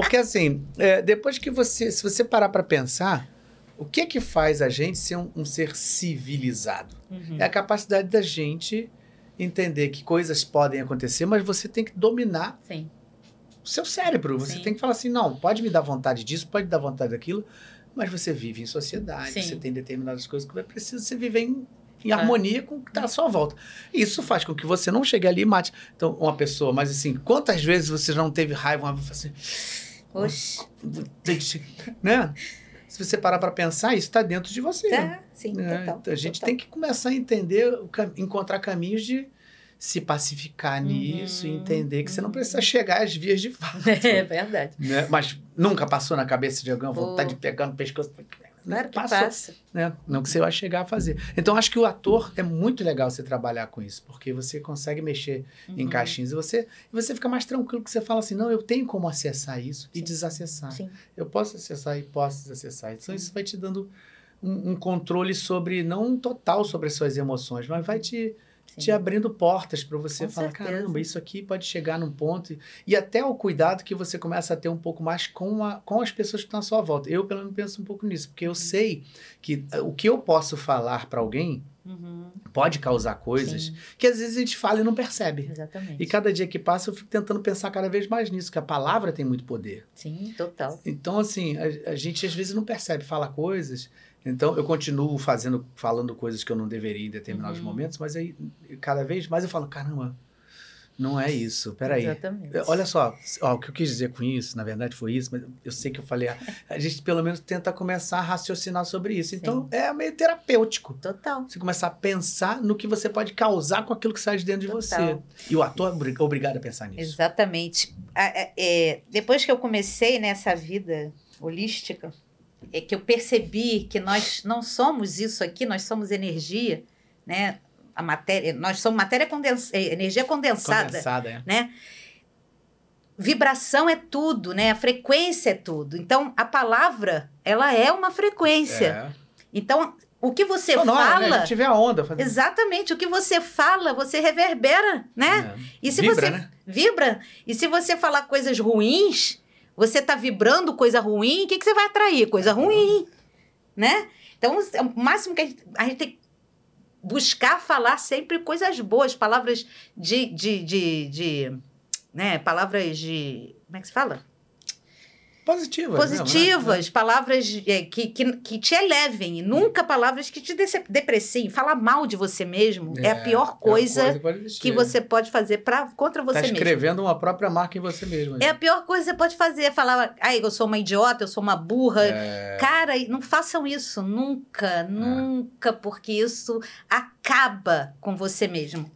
Speaker 1: Porque assim, é, depois que você. Se você parar para pensar, o que é que faz a gente ser um, um ser civilizado?
Speaker 2: Uhum.
Speaker 1: É a capacidade da gente entender que coisas podem acontecer, mas você tem que dominar
Speaker 2: Sim.
Speaker 1: o seu cérebro. Você
Speaker 2: Sim.
Speaker 1: tem que falar assim: não, pode me dar vontade disso, pode dar vontade daquilo, mas você vive em sociedade,
Speaker 2: Sim.
Speaker 1: você tem determinadas coisas que vai precisar você viver em, em harmonia com o que está à sua volta. Isso faz com que você não chegue ali e mate então, uma pessoa. Mas assim, quantas vezes você já não teve raiva uma assim,
Speaker 2: Oxe.
Speaker 1: né? Se você parar para pensar, isso está dentro de você.
Speaker 2: Tá, sim,
Speaker 1: né?
Speaker 2: total.
Speaker 1: Então, a gente
Speaker 2: total.
Speaker 1: tem que começar a entender, encontrar caminhos de se pacificar
Speaker 2: Uhum,
Speaker 1: nisso e entender que você não
Speaker 2: uhum.
Speaker 1: precisa chegar às vias de fato.
Speaker 2: É verdade.
Speaker 1: né? Mas nunca passou na cabeça de alguém a vontade
Speaker 2: Oh.
Speaker 1: de pegar no pescoço?
Speaker 2: Claro que
Speaker 1: Passou,
Speaker 2: passa.
Speaker 1: né? Não que você vai chegar a fazer. Então, acho que o ator é muito legal você trabalhar com isso, porque você consegue mexer em
Speaker 2: Uhum.
Speaker 1: caixinhas e você, e você fica mais tranquilo que você fala assim, não, eu tenho como acessar isso e
Speaker 2: Sim.
Speaker 1: desacessar.
Speaker 2: Sim.
Speaker 1: Eu posso acessar e posso desacessar. Então, isso vai te dando um, um controle sobre, não um total sobre as suas emoções, mas vai te,
Speaker 2: sim.
Speaker 1: te abrindo portas para você
Speaker 2: Com
Speaker 1: falar,
Speaker 2: certeza.
Speaker 1: caramba, isso aqui pode chegar num ponto. E, até o cuidado que você começa a ter um pouco mais com, a, com as pessoas que estão à sua volta. Eu, pelo menos, penso um pouco nisso, porque
Speaker 2: Uhum.
Speaker 1: eu sei que eh, o que eu posso falar para alguém
Speaker 2: Uhum.
Speaker 1: pode causar coisas
Speaker 2: Sim,
Speaker 1: que às vezes a gente fala e não percebe.
Speaker 2: exatamente.
Speaker 1: E cada dia que passa, eu fico tentando pensar cada vez mais nisso, que a palavra tem muito poder.
Speaker 2: Sim, total.
Speaker 1: Então, assim, a, a gente às vezes não percebe, fala coisas. Então, eu continuo fazendo, falando coisas que eu não deveria em determinados
Speaker 2: Uhum.
Speaker 1: momentos, mas aí, cada vez mais eu falo, caramba, não é isso, peraí.
Speaker 2: Exatamente.
Speaker 1: Olha só, ó, o que eu quis dizer com isso, na verdade foi isso, mas eu sei que eu falei, a, gente pelo menos tenta começar a raciocinar sobre isso. Então, é meio terapêutico.
Speaker 2: Total.
Speaker 1: Você começar a pensar no que você pode causar com aquilo que sai de dentro de
Speaker 2: Total.
Speaker 1: você. E o ator é obri- obrigado a pensar nisso.
Speaker 2: Exatamente. É, depois que eu comecei nessa vida holística, é que eu percebi que nós não somos isso aqui, nós somos energia, né? A matéria, nós somos matéria condensada, energia condensada,
Speaker 1: Condensada, é.
Speaker 2: né? Vibração é tudo, né? A frequência é tudo. Então, a palavra, ela é uma frequência.
Speaker 1: É.
Speaker 2: Então, o que você
Speaker 1: Sonora,
Speaker 2: fala,
Speaker 1: né? A gente vê a onda. Fazendo...
Speaker 2: exatamente, o que você fala, você reverbera, né?
Speaker 1: É.
Speaker 2: E se
Speaker 1: Vibra,
Speaker 2: você
Speaker 1: né?
Speaker 2: vibra, e se você falar coisas ruins, você tá vibrando coisa ruim, o que, que você vai atrair? Coisa ruim, né? Então, o máximo que a gente, a gente tem que buscar falar sempre coisas boas, palavras de, de, de, de né? Palavras de, como é que se fala?
Speaker 1: Positivas. né?
Speaker 2: Positivas, palavras é, que, que, que te elevem, e nunca palavras que te depreciem. Falar mal de você mesmo é, a pior coisa,
Speaker 1: pode existir.
Speaker 2: que você pode fazer pra, contra você
Speaker 1: Tá
Speaker 2: mesmo.
Speaker 1: escrevendo uma própria marca em você mesmo.
Speaker 2: É a pior coisa que você pode fazer, é falar, ai, eu sou uma idiota, eu sou uma burra.
Speaker 1: É,
Speaker 2: Cara, não façam isso, nunca, nunca, porque isso acaba com você mesmo.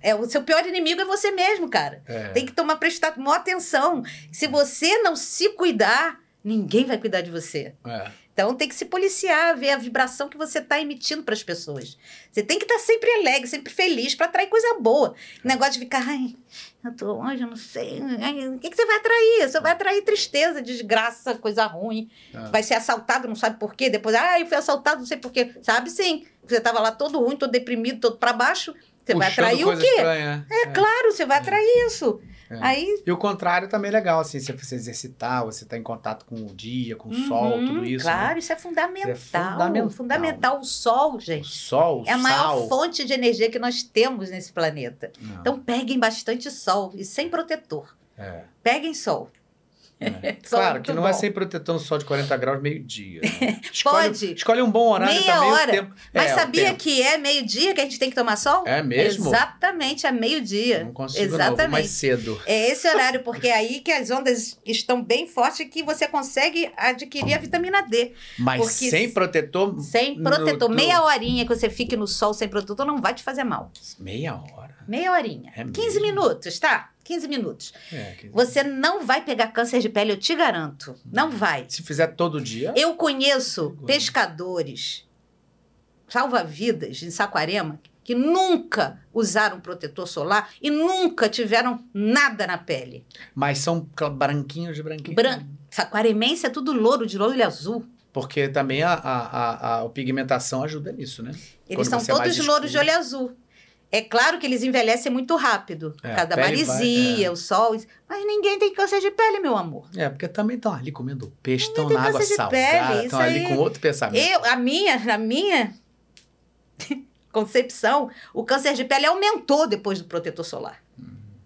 Speaker 2: É, o seu pior inimigo é você mesmo, cara.
Speaker 1: é.
Speaker 2: Tem que tomar prestar maior atenção. Se você não se cuidar, ninguém vai cuidar de você.
Speaker 1: É.
Speaker 2: Então tem que se policiar, ver a vibração que você está emitindo para as pessoas. Você tem que estar sempre alegre, sempre feliz para atrair coisa boa. O negócio de ficar, ai, eu tô hoje, eu não sei. ai, o que, que você vai atrair? Você vai atrair tristeza, desgraça, coisa ruim.
Speaker 1: É.
Speaker 2: Vai ser assaltado, não sabe por quê. Depois, ah, eu fui assaltado, não sei por quê. Sabe sim. Você estava lá todo ruim, todo deprimido, todo para baixo. Você vai atrair o quê?
Speaker 1: estranha,
Speaker 2: É claro, você vai atrair isso.
Speaker 1: É.
Speaker 2: Aí
Speaker 1: E o contrário também é legal, assim, se você exercitar, você tá em contato com o dia, com o sol,
Speaker 2: Uhum,
Speaker 1: tudo isso. né?
Speaker 2: Claro, isso é fundamental.
Speaker 1: fundamental.
Speaker 2: fundamental. O sol,
Speaker 1: O
Speaker 2: gente.
Speaker 1: sol, o
Speaker 2: É a maior
Speaker 1: sal.
Speaker 2: fonte de energia que nós temos nesse planeta.
Speaker 1: Não,
Speaker 2: Então peguem bastante sol e sem protetor.
Speaker 1: é,
Speaker 2: Peguem sol.
Speaker 1: É.
Speaker 2: É
Speaker 1: Claro que não é
Speaker 2: bom.
Speaker 1: sem protetor no sol de 40 graus meio-dia. né? Escolhe,
Speaker 2: Pode.
Speaker 1: Escolhe um bom horário
Speaker 2: Meia
Speaker 1: também. o
Speaker 2: hora.
Speaker 1: tempo-
Speaker 2: Mas
Speaker 1: é,
Speaker 2: sabia que é meio-dia que a gente tem que tomar sol?
Speaker 1: É mesmo?
Speaker 2: Exatamente, é meio-dia.
Speaker 1: Não consigo
Speaker 2: Exatamente.
Speaker 1: mais cedo.
Speaker 2: É esse horário, porque é aí que as ondas estão bem fortes e que você consegue adquirir a vitamina D.
Speaker 1: Mas
Speaker 2: Porque
Speaker 1: sem protetor...
Speaker 2: Sem protetor.
Speaker 1: no-
Speaker 2: Meia horinha que você fique no sol sem protetor não vai te fazer mal.
Speaker 1: Meia hora.
Speaker 2: Meia horinha.
Speaker 1: É
Speaker 2: 15
Speaker 1: mesmo?
Speaker 2: minutos, tá? 15 minutos.
Speaker 1: É, que-
Speaker 2: Você não vai pegar câncer de pele, eu te garanto. Não vai.
Speaker 1: Se fizer todo dia...
Speaker 2: Eu conheço
Speaker 1: Perigoso.
Speaker 2: pescadores, salva-vidas em Saquarema, que nunca usaram protetor solar e nunca tiveram nada na pele.
Speaker 1: Mas são branquinhos de branquinho.
Speaker 2: Bran... Saquaremência é tudo louro, de louro e azul.
Speaker 1: Porque também a, a, a, a pigmentação ajuda nisso, né?
Speaker 2: Eles
Speaker 1: Quando
Speaker 2: são
Speaker 1: é
Speaker 2: todos louros de olho azul. É claro que eles envelhecem muito rápido,
Speaker 1: É,
Speaker 2: por causa da
Speaker 1: a pele vai-
Speaker 2: marisia,
Speaker 1: é.
Speaker 2: o sol. Mas ninguém tem câncer de pele, meu amor.
Speaker 1: É, porque também estão ali comendo peixe, estão na água salgada, estão ali
Speaker 2: aí-
Speaker 1: com outro pensamento.
Speaker 2: Eu, a minha, a minha concepção, o câncer de pele aumentou depois do protetor solar.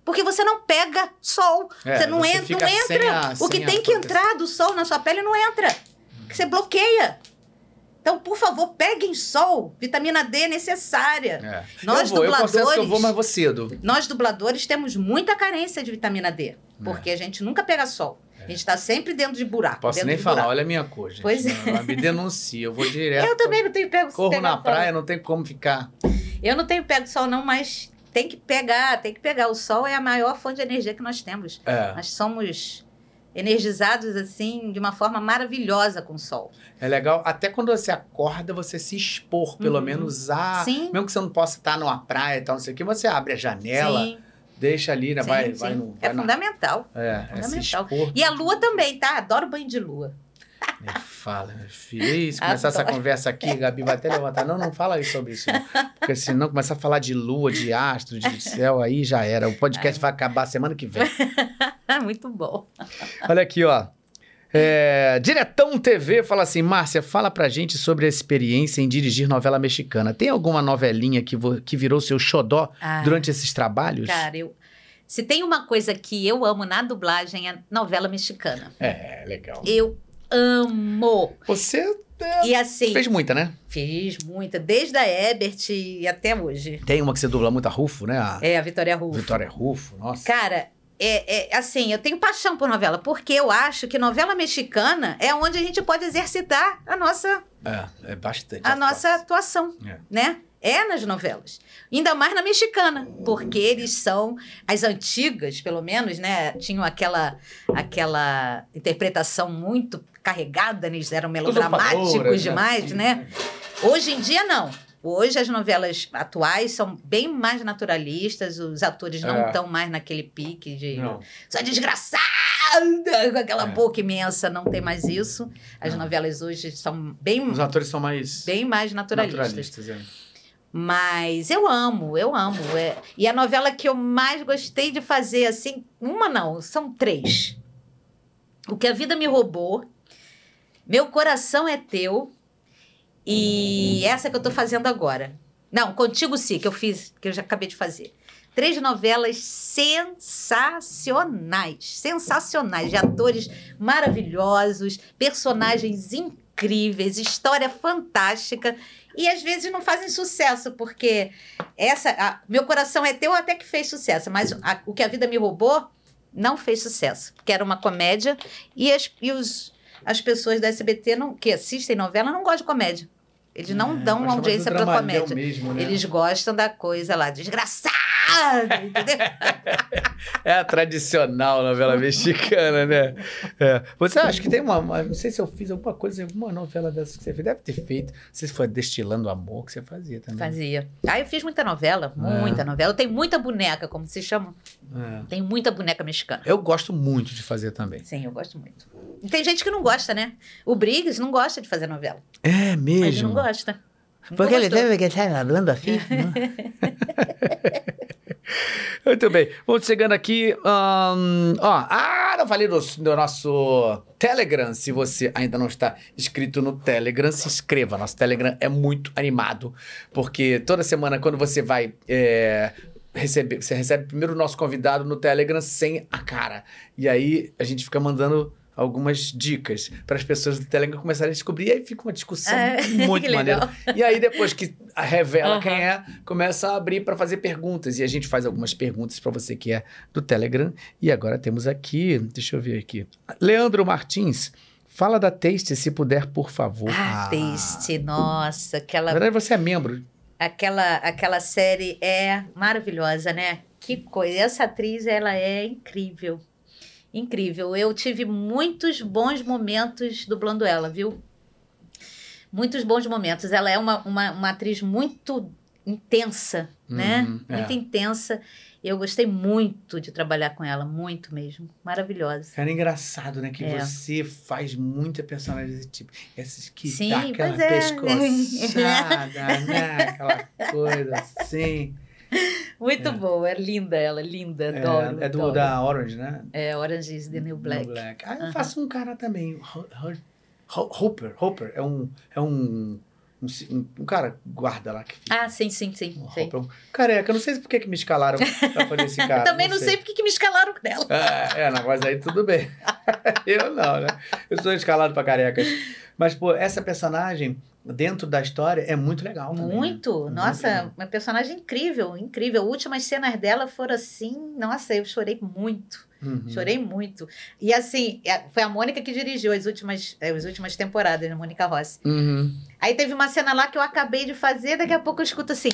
Speaker 2: Porque você não pega sol.
Speaker 1: É,
Speaker 2: você não,
Speaker 1: você
Speaker 2: entra, não entra.
Speaker 1: a-
Speaker 2: o que tem que
Speaker 1: proteção.
Speaker 2: entrar do sol na sua pele não entra. Que você bloqueia. Então, por favor, peguem sol. Vitamina D é necessária.
Speaker 1: É.
Speaker 2: Nós,
Speaker 1: eu vou, eu confesso que eu
Speaker 2: dubladores-
Speaker 1: vou, mas vou cedo.
Speaker 2: Nós, dubladores, temos muita carência de vitamina D.
Speaker 1: É.
Speaker 2: Porque a gente nunca pega sol. A gente está sempre dentro de buraco.
Speaker 1: Posso nem falar,
Speaker 2: buraco.
Speaker 1: olha a minha cor, gente.
Speaker 2: Pois é.
Speaker 1: Não, me denuncia, eu vou direto.
Speaker 2: Eu também não tenho pego
Speaker 1: Corro
Speaker 2: pegar
Speaker 1: na
Speaker 2: sol.
Speaker 1: praia, não tem como ficar.
Speaker 2: Eu não tenho pego sol, não, mas tem que pegar, tem que pegar. O sol é a maior fonte de energia que nós temos.
Speaker 1: É,
Speaker 2: Nós somos energizados assim de uma forma maravilhosa com o sol.
Speaker 1: é legal. Até quando você acorda, você se expor, pelo
Speaker 2: Uhum.
Speaker 1: menos a.
Speaker 2: Sim.
Speaker 1: Mesmo que você não possa estar numa praia e tal, não sei o que, você abre a janela,
Speaker 2: sim,
Speaker 1: deixa ali, né?
Speaker 2: sim,
Speaker 1: vai,
Speaker 2: sim.
Speaker 1: vai no.
Speaker 2: é
Speaker 1: vai na-
Speaker 2: fundamental.
Speaker 1: É, é
Speaker 2: fundamental.
Speaker 1: expor.
Speaker 2: E a lua também, tá? Adoro banho de lua.
Speaker 1: Nem fala, meu filho. Isso, começar essa conversa aqui, Gabi vai até levantar. Não, não fala aí sobre isso. Não. Porque senão começar a falar de lua, de astro, de céu, aí já era. O podcast vai acabar semana que vem.
Speaker 2: Muito bom.
Speaker 1: Olha aqui, ó. É, Diretão TV fala assim: Márcia, fala pra gente sobre a experiência em dirigir novela mexicana. Tem alguma novelinha que, que virou seu xodó
Speaker 2: Ah,
Speaker 1: durante esses trabalhos?
Speaker 2: Cara, eu. Se tem uma coisa que eu amo na dublagem é novela mexicana.
Speaker 1: É, legal.
Speaker 2: Eu amo.
Speaker 1: Você é,
Speaker 2: E assim,
Speaker 1: fez muita, né?
Speaker 2: fiz muita, desde a Ebert e até hoje.
Speaker 1: Tem uma que você dubla muito a Rufo, né? A
Speaker 2: É, a Vitória Rufo.
Speaker 1: Vitória Rufo, nossa.
Speaker 2: Cara, é, é, assim, eu tenho paixão por novela, porque eu acho que novela mexicana é onde a gente pode exercitar a nossa,
Speaker 1: É, é bastante.
Speaker 2: a nossa
Speaker 1: atuação. É.
Speaker 2: né? É nas novelas. Ainda mais na mexicana, porque eles são as antigas, pelo menos, né? Tinham aquela aquela interpretação muito carregada, né? eles eram melodramáticos demais, né? Hoje em dia, não. Hoje as novelas atuais são bem mais naturalistas, os atores não
Speaker 1: É.
Speaker 2: estão mais naquele pique de
Speaker 1: Não.
Speaker 2: só desgraçada, com aquela
Speaker 1: É.
Speaker 2: boca imensa, não tem mais isso. As
Speaker 1: Não.
Speaker 2: novelas hoje são bem,
Speaker 1: Os atores são mais
Speaker 2: bem mais naturalistas.
Speaker 1: naturalistas. é.
Speaker 2: Mas eu amo, eu amo. É. E a novela que eu mais gostei de fazer, assim, uma não, são três. O que a vida me roubou, Meu coração é teu e essa que eu tô fazendo agora. Não, Contigo Sim, que eu fiz, que eu já acabei de fazer. Três novelas sensacionais, sensacionais, de atores maravilhosos, personagens incríveis, história fantástica. E às vezes não fazem sucesso, porque essa. a- meu coração é teu até que fez sucesso, mas a- o que a vida me roubou não fez sucesso. Porque era uma comédia e as, e os, as pessoas da SBT não, que assistem novela não gostam de comédia. Eles não
Speaker 1: É,
Speaker 2: dão audiência para comédia.
Speaker 1: Mesmo, né?
Speaker 2: Eles gostam da coisa lá, desgraçado, entendeu?
Speaker 1: É a tradicional novela mexicana, né? É. Você acha que tem uma, uma- Não sei se eu fiz alguma coisa, alguma novela dessa que você fez. Deve ter feito. Não sei se foi Destilando Amor que você fazia também.
Speaker 2: Fazia. Ah, eu fiz muita novela,
Speaker 1: É.
Speaker 2: muita novela. Eu tenho muita boneca, como se chama.
Speaker 1: É.
Speaker 2: Tem muita boneca mexicana.
Speaker 1: Eu gosto muito de fazer também.
Speaker 2: Sim, eu gosto muito. Tem gente que não gosta, né? O Briggs não gosta de fazer novela.
Speaker 1: É mesmo.
Speaker 2: Ele não gosta.
Speaker 1: Porque ele
Speaker 2: gostou.
Speaker 1: teve que estar falando assim. né? Muito bem. Vamos chegando aqui. ahn, ó, ah, não falei do, do nosso Telegram. Se você ainda não está inscrito no Telegram, se inscreva. Nosso Telegram é muito animado. Porque toda semana, quando você vai. é, receber, você recebe primeiro o nosso convidado no Telegram sem a cara. E aí a gente fica mandando algumas dicas para as pessoas do Telegram começarem a descobrir. E aí fica uma discussão
Speaker 2: É,
Speaker 1: muito maneira. E aí, depois que revela
Speaker 2: Aham.
Speaker 1: quem é, começa a abrir para fazer perguntas. E a gente faz algumas perguntas para você que é do Telegram. E agora temos aqui, deixa eu ver aqui. Leandro Martins, fala da Taste, se puder, por favor.
Speaker 2: Ah, Taste, nossa,
Speaker 1: Na
Speaker 2: aquela,
Speaker 1: verdade, você é membro.
Speaker 2: aquela, aquela série é maravilhosa, né? Que coisa. Essa atriz, ela é incrível. Incrível. Eu tive muitos bons momentos dublando ela, viu? Muitos bons momentos. Ela é uma, uma, uma atriz muito intensa, né?
Speaker 1: Uhum, é.
Speaker 2: Muito intensa. Eu gostei muito de trabalhar com ela, muito mesmo. Maravilhosa.
Speaker 1: Cara, é engraçado, né? Que
Speaker 2: É.
Speaker 1: você faz muita personagem desse tipo. Essas que
Speaker 2: Sim,
Speaker 1: dá aquela
Speaker 2: é.
Speaker 1: pescoçada, né? Aquela coisa assim.
Speaker 2: Muito
Speaker 1: É.
Speaker 2: boa, é linda ela, linda, adoro.
Speaker 1: É, é do,
Speaker 2: adoro.
Speaker 1: da Orange, né?
Speaker 2: É, Orange is the New Black.
Speaker 1: No Black. Ah, eu
Speaker 2: Aham.
Speaker 1: faço um cara também. Ho- Ho- Ho- Hopper. Hopper é um. É um, um, um, um cara guarda lá que fica.
Speaker 2: Ah, sim, sim, sim.
Speaker 1: Um
Speaker 2: sei.
Speaker 1: Hopper, um careca. Eu não sei por que, que me escalaram pra fazer esse cara.
Speaker 2: Eu também não sei porque que me escalaram dela.
Speaker 1: É, é, não, mas aí tudo bem. eu não, né? Eu sou escalado pra carecas. Mas, pô, essa personagem, dentro da história, é muito legal também. né?
Speaker 2: Muito.
Speaker 1: Muito
Speaker 2: Nossa,
Speaker 1: legal.
Speaker 2: uma personagem incrível, incrível. Últimas cenas dela foram assim, nossa, eu chorei muito.
Speaker 1: Uhum.
Speaker 2: Chorei muito. E assim, é, foi a Mônica que dirigiu as últimas, é, as últimas temporadas, né? Mônica Rossi.
Speaker 1: Uhum.
Speaker 2: Aí teve uma cena lá que eu acabei de fazer, daqui a pouco eu escuto assim.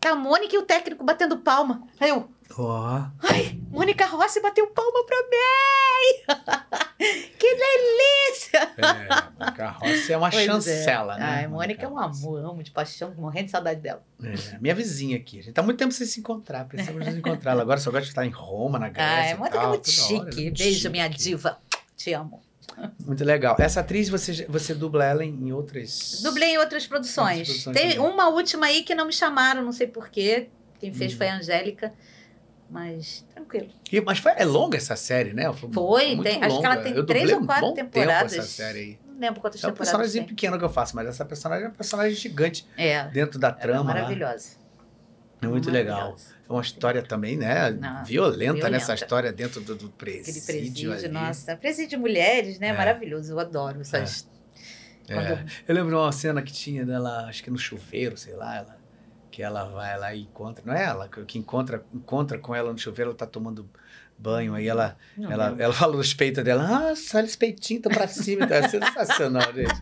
Speaker 2: Tá a Mônica e o técnico batendo palma. Aí eu,
Speaker 1: Ó.
Speaker 2: ai, Mônica Rossi bateu palma pra mim! que delícia!
Speaker 1: É, a carroça é uma
Speaker 2: Pois é.
Speaker 1: chancela, né?
Speaker 2: Ai, Mônica é um
Speaker 1: Rossi.
Speaker 2: amor, amo de paixão, morrendo de saudade dela.
Speaker 1: É, minha vizinha aqui. A gente tá muito tempo sem se encontrar. Precisamos nos encontrar. Ela agora só gosta de estar em Roma, na Grécia.
Speaker 2: Ai, Mônica é
Speaker 1: tal,
Speaker 2: muito
Speaker 1: toda hora,
Speaker 2: chique.
Speaker 1: muito
Speaker 2: Beijo,
Speaker 1: chique.
Speaker 2: minha diva. Te amo.
Speaker 1: Muito legal. Essa atriz, você, você dubla ela em, outras.
Speaker 2: Dublei em outras produções.
Speaker 1: Outras produções
Speaker 2: Teve
Speaker 1: também.
Speaker 2: uma última aí que não me chamaram, não sei porquê. Quem fez
Speaker 1: Hum.
Speaker 2: foi a Angélica. Mas tranquilo.
Speaker 1: E- mas foi, é longa essa série, né?
Speaker 2: Foi,
Speaker 1: muito
Speaker 2: tem- acho que ela
Speaker 1: longa.
Speaker 2: tem
Speaker 1: Eu
Speaker 2: três ou
Speaker 1: um
Speaker 2: quatro
Speaker 1: tempo
Speaker 2: temporadas.
Speaker 1: essa série aí.
Speaker 2: Não lembro quantas
Speaker 1: É um
Speaker 2: temporadas
Speaker 1: personagem
Speaker 2: tem.
Speaker 1: pequeno que eu faço, mas essa personagem é um personagem gigante
Speaker 2: É,
Speaker 1: dentro da
Speaker 2: é
Speaker 1: trama. lá.
Speaker 2: maravilhosa.
Speaker 1: É muito legal. É uma história também, né?
Speaker 2: Não,
Speaker 1: violenta,
Speaker 2: violenta.
Speaker 1: nessa história dentro do, do
Speaker 2: Aquele
Speaker 1: presídio.
Speaker 2: presídio,
Speaker 1: ali.
Speaker 2: nossa. Presídio de mulheres, né?
Speaker 1: É.
Speaker 2: Maravilhoso. Eu adoro essas. Quando
Speaker 1: É. Eu lembro uma cena que tinha dela, acho que no chuveiro, sei lá, ela, que ela vai lá e encontra. Não é ela, que que encontra, encontra com ela no chuveiro, ela tá tomando banho, aí ela,
Speaker 2: Não
Speaker 1: ela,
Speaker 2: lembro.
Speaker 1: ela fala nos peitos dela, ah, olha os peitinhos, estão pra cima. Então, é sensacional, gente.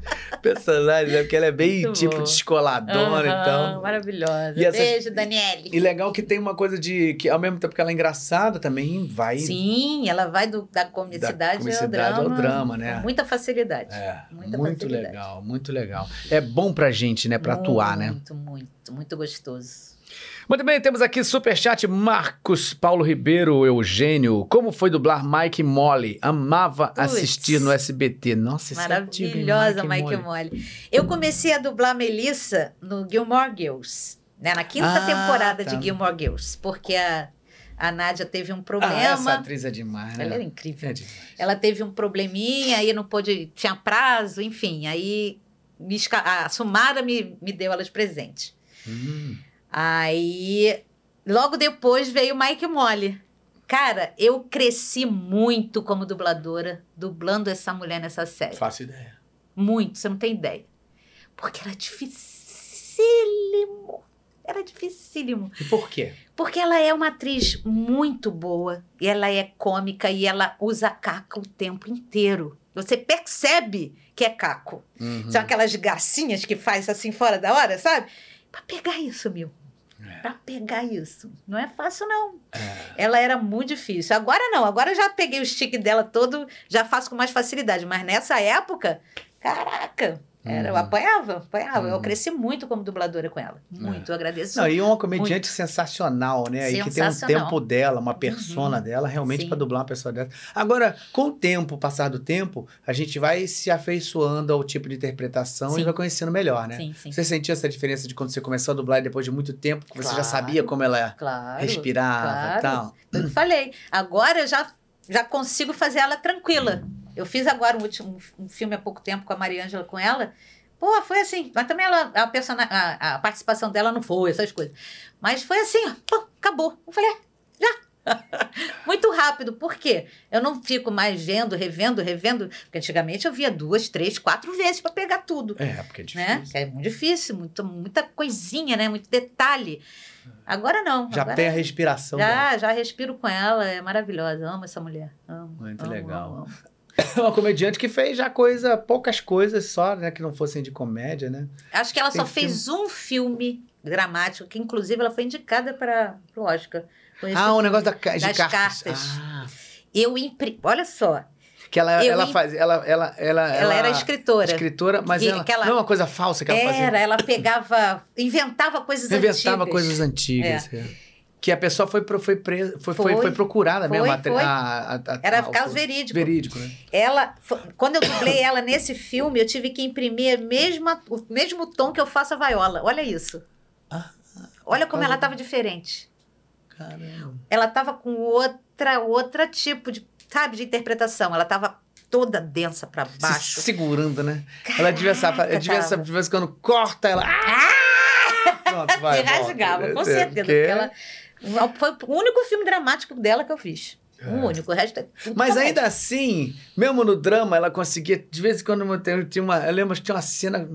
Speaker 1: Personagem, né? Porque ela é bem
Speaker 2: Muito
Speaker 1: tipo
Speaker 2: bom.
Speaker 1: descoladona,
Speaker 2: Aham,
Speaker 1: então.
Speaker 2: Maravilhosa.
Speaker 1: E essas-
Speaker 2: Beijo, Daniele.
Speaker 1: E legal que tem uma coisa de que, ao mesmo tempo que ela é engraçada, também vai.
Speaker 2: Sim, ela vai do, da comicidade,
Speaker 1: comicidade
Speaker 2: ao
Speaker 1: ao
Speaker 2: drama.
Speaker 1: drama, né?
Speaker 2: Com muita facilidade.
Speaker 1: É,
Speaker 2: Muita
Speaker 1: muito
Speaker 2: facilidade.
Speaker 1: legal, muito legal. É bom pra gente, né? Pra atuar, né?
Speaker 2: Muito, muito, muito gostoso.
Speaker 1: Muito bem, temos aqui superchat Marcos Paulo Ribeiro Eugênio. Como foi dublar Mike Molly? Amava
Speaker 2: Puts.
Speaker 1: assistir no SBT. Nossa, é antigo, hein?
Speaker 2: Maravilhosa, Mike Molly. Eu comecei a dublar Melissa no Gilmore Girls, né? Na quinta
Speaker 1: Ah,
Speaker 2: temporada
Speaker 1: tá.
Speaker 2: de Gilmore Girls, porque a, a Nádia teve um
Speaker 1: Ah,
Speaker 2: problema.
Speaker 1: essa atriz é demais, né?
Speaker 2: Ela era incrível.
Speaker 1: É.
Speaker 2: Ela teve um probleminha, aí não pôde, tinha prazo, enfim. Aí me a Sumara me, me deu ela de presente.
Speaker 1: Hum,
Speaker 2: Aí, logo depois veio o Mike Molly. Cara, eu cresci muito como dubladora, dublando essa mulher nessa série.
Speaker 1: faço ideia.
Speaker 2: Muito, você não tem ideia. Porque era dificílimo. Era dificílimo.
Speaker 1: E por quê?
Speaker 2: Porque ela é uma atriz muito boa, e ela é cômica e ela usa caca o tempo inteiro. Você percebe que é caco.
Speaker 1: Uhum.
Speaker 2: São aquelas gracinhas que faz assim fora da hora, sabe? Pra pegar isso, meu. Pra pegar isso. Não é fácil, não.
Speaker 1: É.
Speaker 2: Ela era muito difícil. Agora não. Agora eu já peguei o stick dela todo, já faço com mais facilidade. Mas nessa época, caraca. Era, Eu
Speaker 1: Uhum.
Speaker 2: apanhava, apanhava. Eu
Speaker 1: Uhum.
Speaker 2: cresci muito como dubladora com ela. Muito. Eu agradeço.
Speaker 1: Não, e uma comediante sensacional, né? E que tem um
Speaker 2: Sensacional.
Speaker 1: tempo dela, uma persona
Speaker 2: Uhum.
Speaker 1: dela, realmente pra dublar uma pessoa dessa. Agora, com o tempo, passar do tempo, a gente vai se afeiçoando ao tipo de interpretação e
Speaker 2: Sim.
Speaker 1: vai conhecendo melhor, né?
Speaker 2: Sim, sim.
Speaker 1: Você sentiu essa diferença de quando você começou a dublar e depois de muito tempo, que você já
Speaker 2: Claro.
Speaker 1: sabia como ela
Speaker 2: Claro.
Speaker 1: respirava
Speaker 2: claro.
Speaker 1: e tal?
Speaker 2: Eu falei. Agora eu já, já consigo fazer ela tranquila. Eu fiz agora um, último, um filme há pouco tempo com a Mariângela com ela. Pô, foi assim. Mas também ela, a, persona, a, a participação dela não foi, essas coisas. Mas foi assim, ó, pô, acabou. Eu falei, ah, já. Muito rápido. Por quê? Eu não fico mais vendo, revendo, revendo. Porque antigamente eu via duas, três, quatro vezes para pegar tudo
Speaker 1: É, porque é
Speaker 2: né?
Speaker 1: difícil.
Speaker 2: Que é muito difícil, muito, muita coisinha, né? Muito detalhe. Agora não.
Speaker 1: Já
Speaker 2: agora
Speaker 1: tem a respiração dela.
Speaker 2: já, já respiro com ela, é maravilhosa. Amo essa mulher. Amo.
Speaker 1: Muito
Speaker 2: amo,
Speaker 1: legal.
Speaker 2: amo, amo.
Speaker 1: Uma comediante que fez já coisa, poucas coisas só, né? Que não fossem de comédia, né?
Speaker 2: Acho que ela
Speaker 1: Tem
Speaker 2: só fez um filme dramático, que inclusive ela foi indicada para o Oscar. Foi esse
Speaker 1: Ah, o
Speaker 2: filme.
Speaker 1: negócio da, de
Speaker 2: Das
Speaker 1: cartas.
Speaker 2: cartas.
Speaker 1: Ah,
Speaker 2: Eu. Olha só,
Speaker 1: Que ela,
Speaker 2: Eu
Speaker 1: ela faz. Ela, ela, ela,
Speaker 2: Ela era escritora.
Speaker 1: Escritora, mas
Speaker 2: E
Speaker 1: ela,
Speaker 2: aquela-
Speaker 1: não é uma coisa falsa que ela fazia.
Speaker 2: Era, ela pegava, inventava coisas
Speaker 1: Inventava
Speaker 2: antigas.
Speaker 1: coisas antigas. é. Que a pessoa foi, foi, presa, foi, foi,
Speaker 2: Foi.
Speaker 1: foi procurada mesmo.
Speaker 2: Foi,
Speaker 1: a a- a-
Speaker 2: Era caso verídico.
Speaker 1: Verídico, né?
Speaker 2: Ela, quando eu dublei ela nesse filme, eu tive que imprimir mesma, o mesmo tom que eu faço a Viola. Olha isso.
Speaker 1: Ah,
Speaker 2: Olha como ela estava diferente.
Speaker 1: Caramba.
Speaker 2: Ela estava com outra, outra tipo de, sabe, de interpretação. Ela estava toda densa para
Speaker 1: Se
Speaker 2: baixo.
Speaker 1: segurando, né? ela devia
Speaker 2: Caraca,
Speaker 1: devia saber, de vez em quando corta ela. Ah! Pronto, vai.
Speaker 2: Se rasgava, com certeza.
Speaker 1: Porque
Speaker 2: ela, foi o único filme dramático dela que eu fiz.
Speaker 1: É.
Speaker 2: O único. O resto é tudo
Speaker 1: Mas ainda assim, mesmo no drama, ela conseguia. De vez em quando eu tinha uma. Eu lembro que tinha uma cena.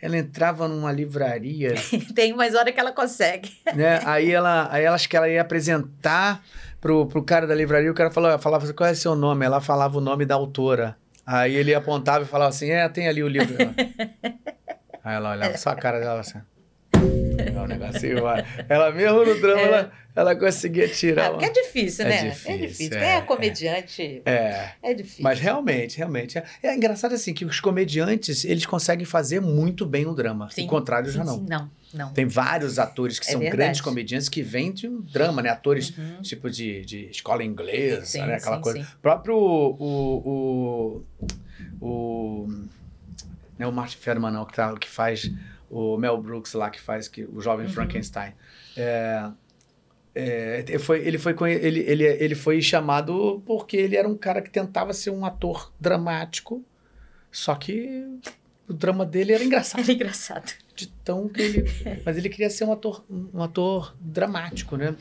Speaker 1: Ela entrava numa livraria,
Speaker 2: Tem umas horas que ela consegue.
Speaker 1: né? Aí ela, aí ela acho que ela ia apresentar pro, pro cara da livraria, o cara falava, falava assim, qual é seu nome? Ela falava o nome da autora. Aí ele apontava e falava assim, é, tem ali o livro. Aí ela olhava, só a cara dela assim. É vai. Ela mesmo no drama,
Speaker 2: É.
Speaker 1: ela, ela conseguia tirar.
Speaker 2: Ah, porque é difícil,
Speaker 1: É
Speaker 2: né?
Speaker 1: difícil,
Speaker 2: é difícil.
Speaker 1: é,
Speaker 2: Quem é
Speaker 1: é.
Speaker 2: comediante
Speaker 1: É.
Speaker 2: é difícil.
Speaker 1: Mas realmente, realmente. É, é engraçado assim que os comediantes, eles conseguem fazer muito bem o drama.
Speaker 2: Sim,
Speaker 1: o contrário já não.
Speaker 2: não, não.
Speaker 1: Tem vários atores que
Speaker 2: É
Speaker 1: são
Speaker 2: verdade.
Speaker 1: grandes comediantes que vêm de um drama, né? Atores
Speaker 2: Uhum.
Speaker 1: tipo de, de escola inglesa,
Speaker 2: Sim,
Speaker 1: né? Aquela
Speaker 2: sim,
Speaker 1: coisa.
Speaker 2: sim.
Speaker 1: O próprio o, o, o não é o Martin Ferman não, que, tá, que faz o Mel Brooks lá que faz que o jovem
Speaker 2: Uhum.
Speaker 1: Frankenstein. É, é, ele foi, ele, foi, ele, ele, ele foi chamado porque ele era um cara que tentava ser um ator dramático, só que o drama dele era engraçado
Speaker 2: Era engraçado.
Speaker 1: de tão que ele. Mas ele queria ser um ator, um ator dramático, né?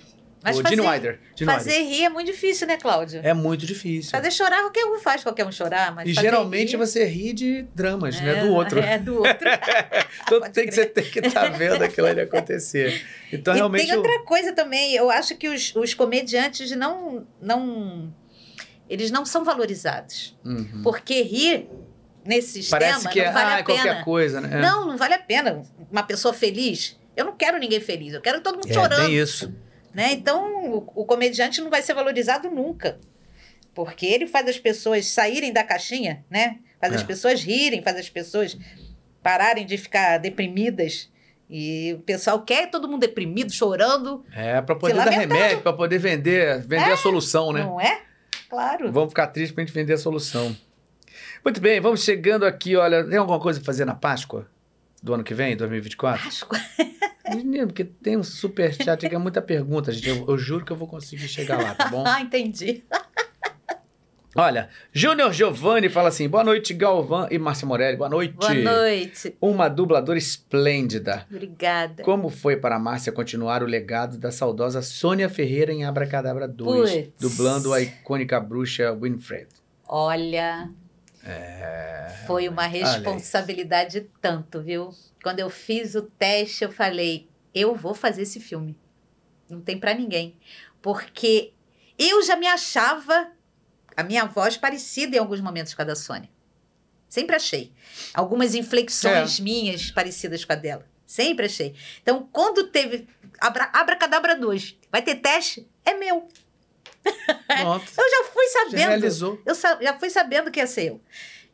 Speaker 2: Mas
Speaker 1: o
Speaker 2: fazer,
Speaker 1: Gene Wilder. Gene
Speaker 2: fazer rir é muito difícil, né, Cláudio?
Speaker 1: É muito difícil.
Speaker 2: Fazer chorar, qualquer um faz, qualquer um chorar, mas
Speaker 1: e geralmente
Speaker 2: rir,
Speaker 1: você ri de dramas, né?
Speaker 2: é,
Speaker 1: Do outro.
Speaker 2: É, do outro.
Speaker 1: então
Speaker 2: pode
Speaker 1: tem que, você tem que estar vendo aquilo ali acontecer. Então,
Speaker 2: e
Speaker 1: realmente.
Speaker 2: tem
Speaker 1: o-
Speaker 2: outra coisa também, eu acho que os, os comediantes não, não... Eles não são valorizados.
Speaker 1: Uhum.
Speaker 2: Porque rir nesse sistema
Speaker 1: Parece que é
Speaker 2: não vale
Speaker 1: ah,
Speaker 2: a
Speaker 1: é
Speaker 2: pena.
Speaker 1: qualquer coisa, né? É.
Speaker 2: Não, não vale a pena. Uma pessoa feliz, eu não quero ninguém feliz, eu quero todo mundo
Speaker 1: é,
Speaker 2: chorando.
Speaker 1: tem isso.
Speaker 2: Né? Então, o, o comediante não vai ser valorizado nunca. Porque ele faz as pessoas saírem da caixinha, né? Faz as
Speaker 1: É.
Speaker 2: pessoas rirem, faz as pessoas pararem de ficar deprimidas. E o pessoal quer todo mundo deprimido, chorando,
Speaker 1: É, pra poder dar remédio, pra poder vender, vender a solução, né?
Speaker 2: não é? Claro.
Speaker 1: Vamos ficar tristes pra gente vender a solução. Muito bem, vamos chegando aqui. Olha, tem alguma coisa pra fazer na Páscoa do ano que vem, 2024?
Speaker 2: Páscoa.
Speaker 1: Menino, porque tem um super chat aqui, é muita pergunta, gente. Eu, eu juro que eu vou conseguir chegar lá, tá bom?
Speaker 2: Ah, entendi.
Speaker 1: Olha, Júnior Giovanni fala assim: boa noite, Galvão e Márcia Morelli. Boa noite.
Speaker 2: Boa noite.
Speaker 1: Uma dubladora esplêndida.
Speaker 2: Obrigada.
Speaker 1: Como foi para a Márcia continuar o legado da saudosa Sônia Ferreira em Abracadabra 2,
Speaker 2: Puts.
Speaker 1: dublando a icônica bruxa Winfred?
Speaker 2: Olha,
Speaker 1: É,
Speaker 2: foi uma
Speaker 1: olha
Speaker 2: responsabilidade tanto, viu? Quando eu fiz o teste, eu falei, eu vou fazer esse filme. Não tem pra ninguém. Porque eu já me achava a minha voz parecida em alguns momentos com a da Sônia. Sempre achei. Algumas inflexões minhas parecidas com a dela. Sempre achei. Então, quando teve Abra, Abracadabra 2, vai ter teste? É meu. Eu já fui
Speaker 1: Já
Speaker 2: sabendo.
Speaker 1: realizou.
Speaker 2: Eu já fui sabendo que ia ser eu.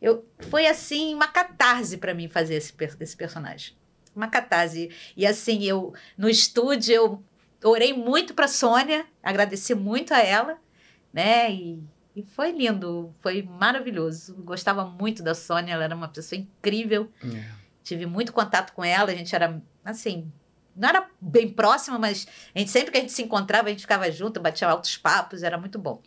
Speaker 2: eu foi assim, uma catarse pra mim fazer esse, esse personagem. Uma catarse. E assim, eu no estúdio eu orei muito pra Sônia, agradeci muito a ela, né? E, e foi lindo, foi maravilhoso. Gostava muito da Sônia, ela era uma pessoa incrível.
Speaker 1: É.
Speaker 2: Tive muito contato com ela, a gente era assim, não era bem próxima, mas a gente sempre que a gente se encontrava, a gente ficava junto, batia altos papos, era muito bom.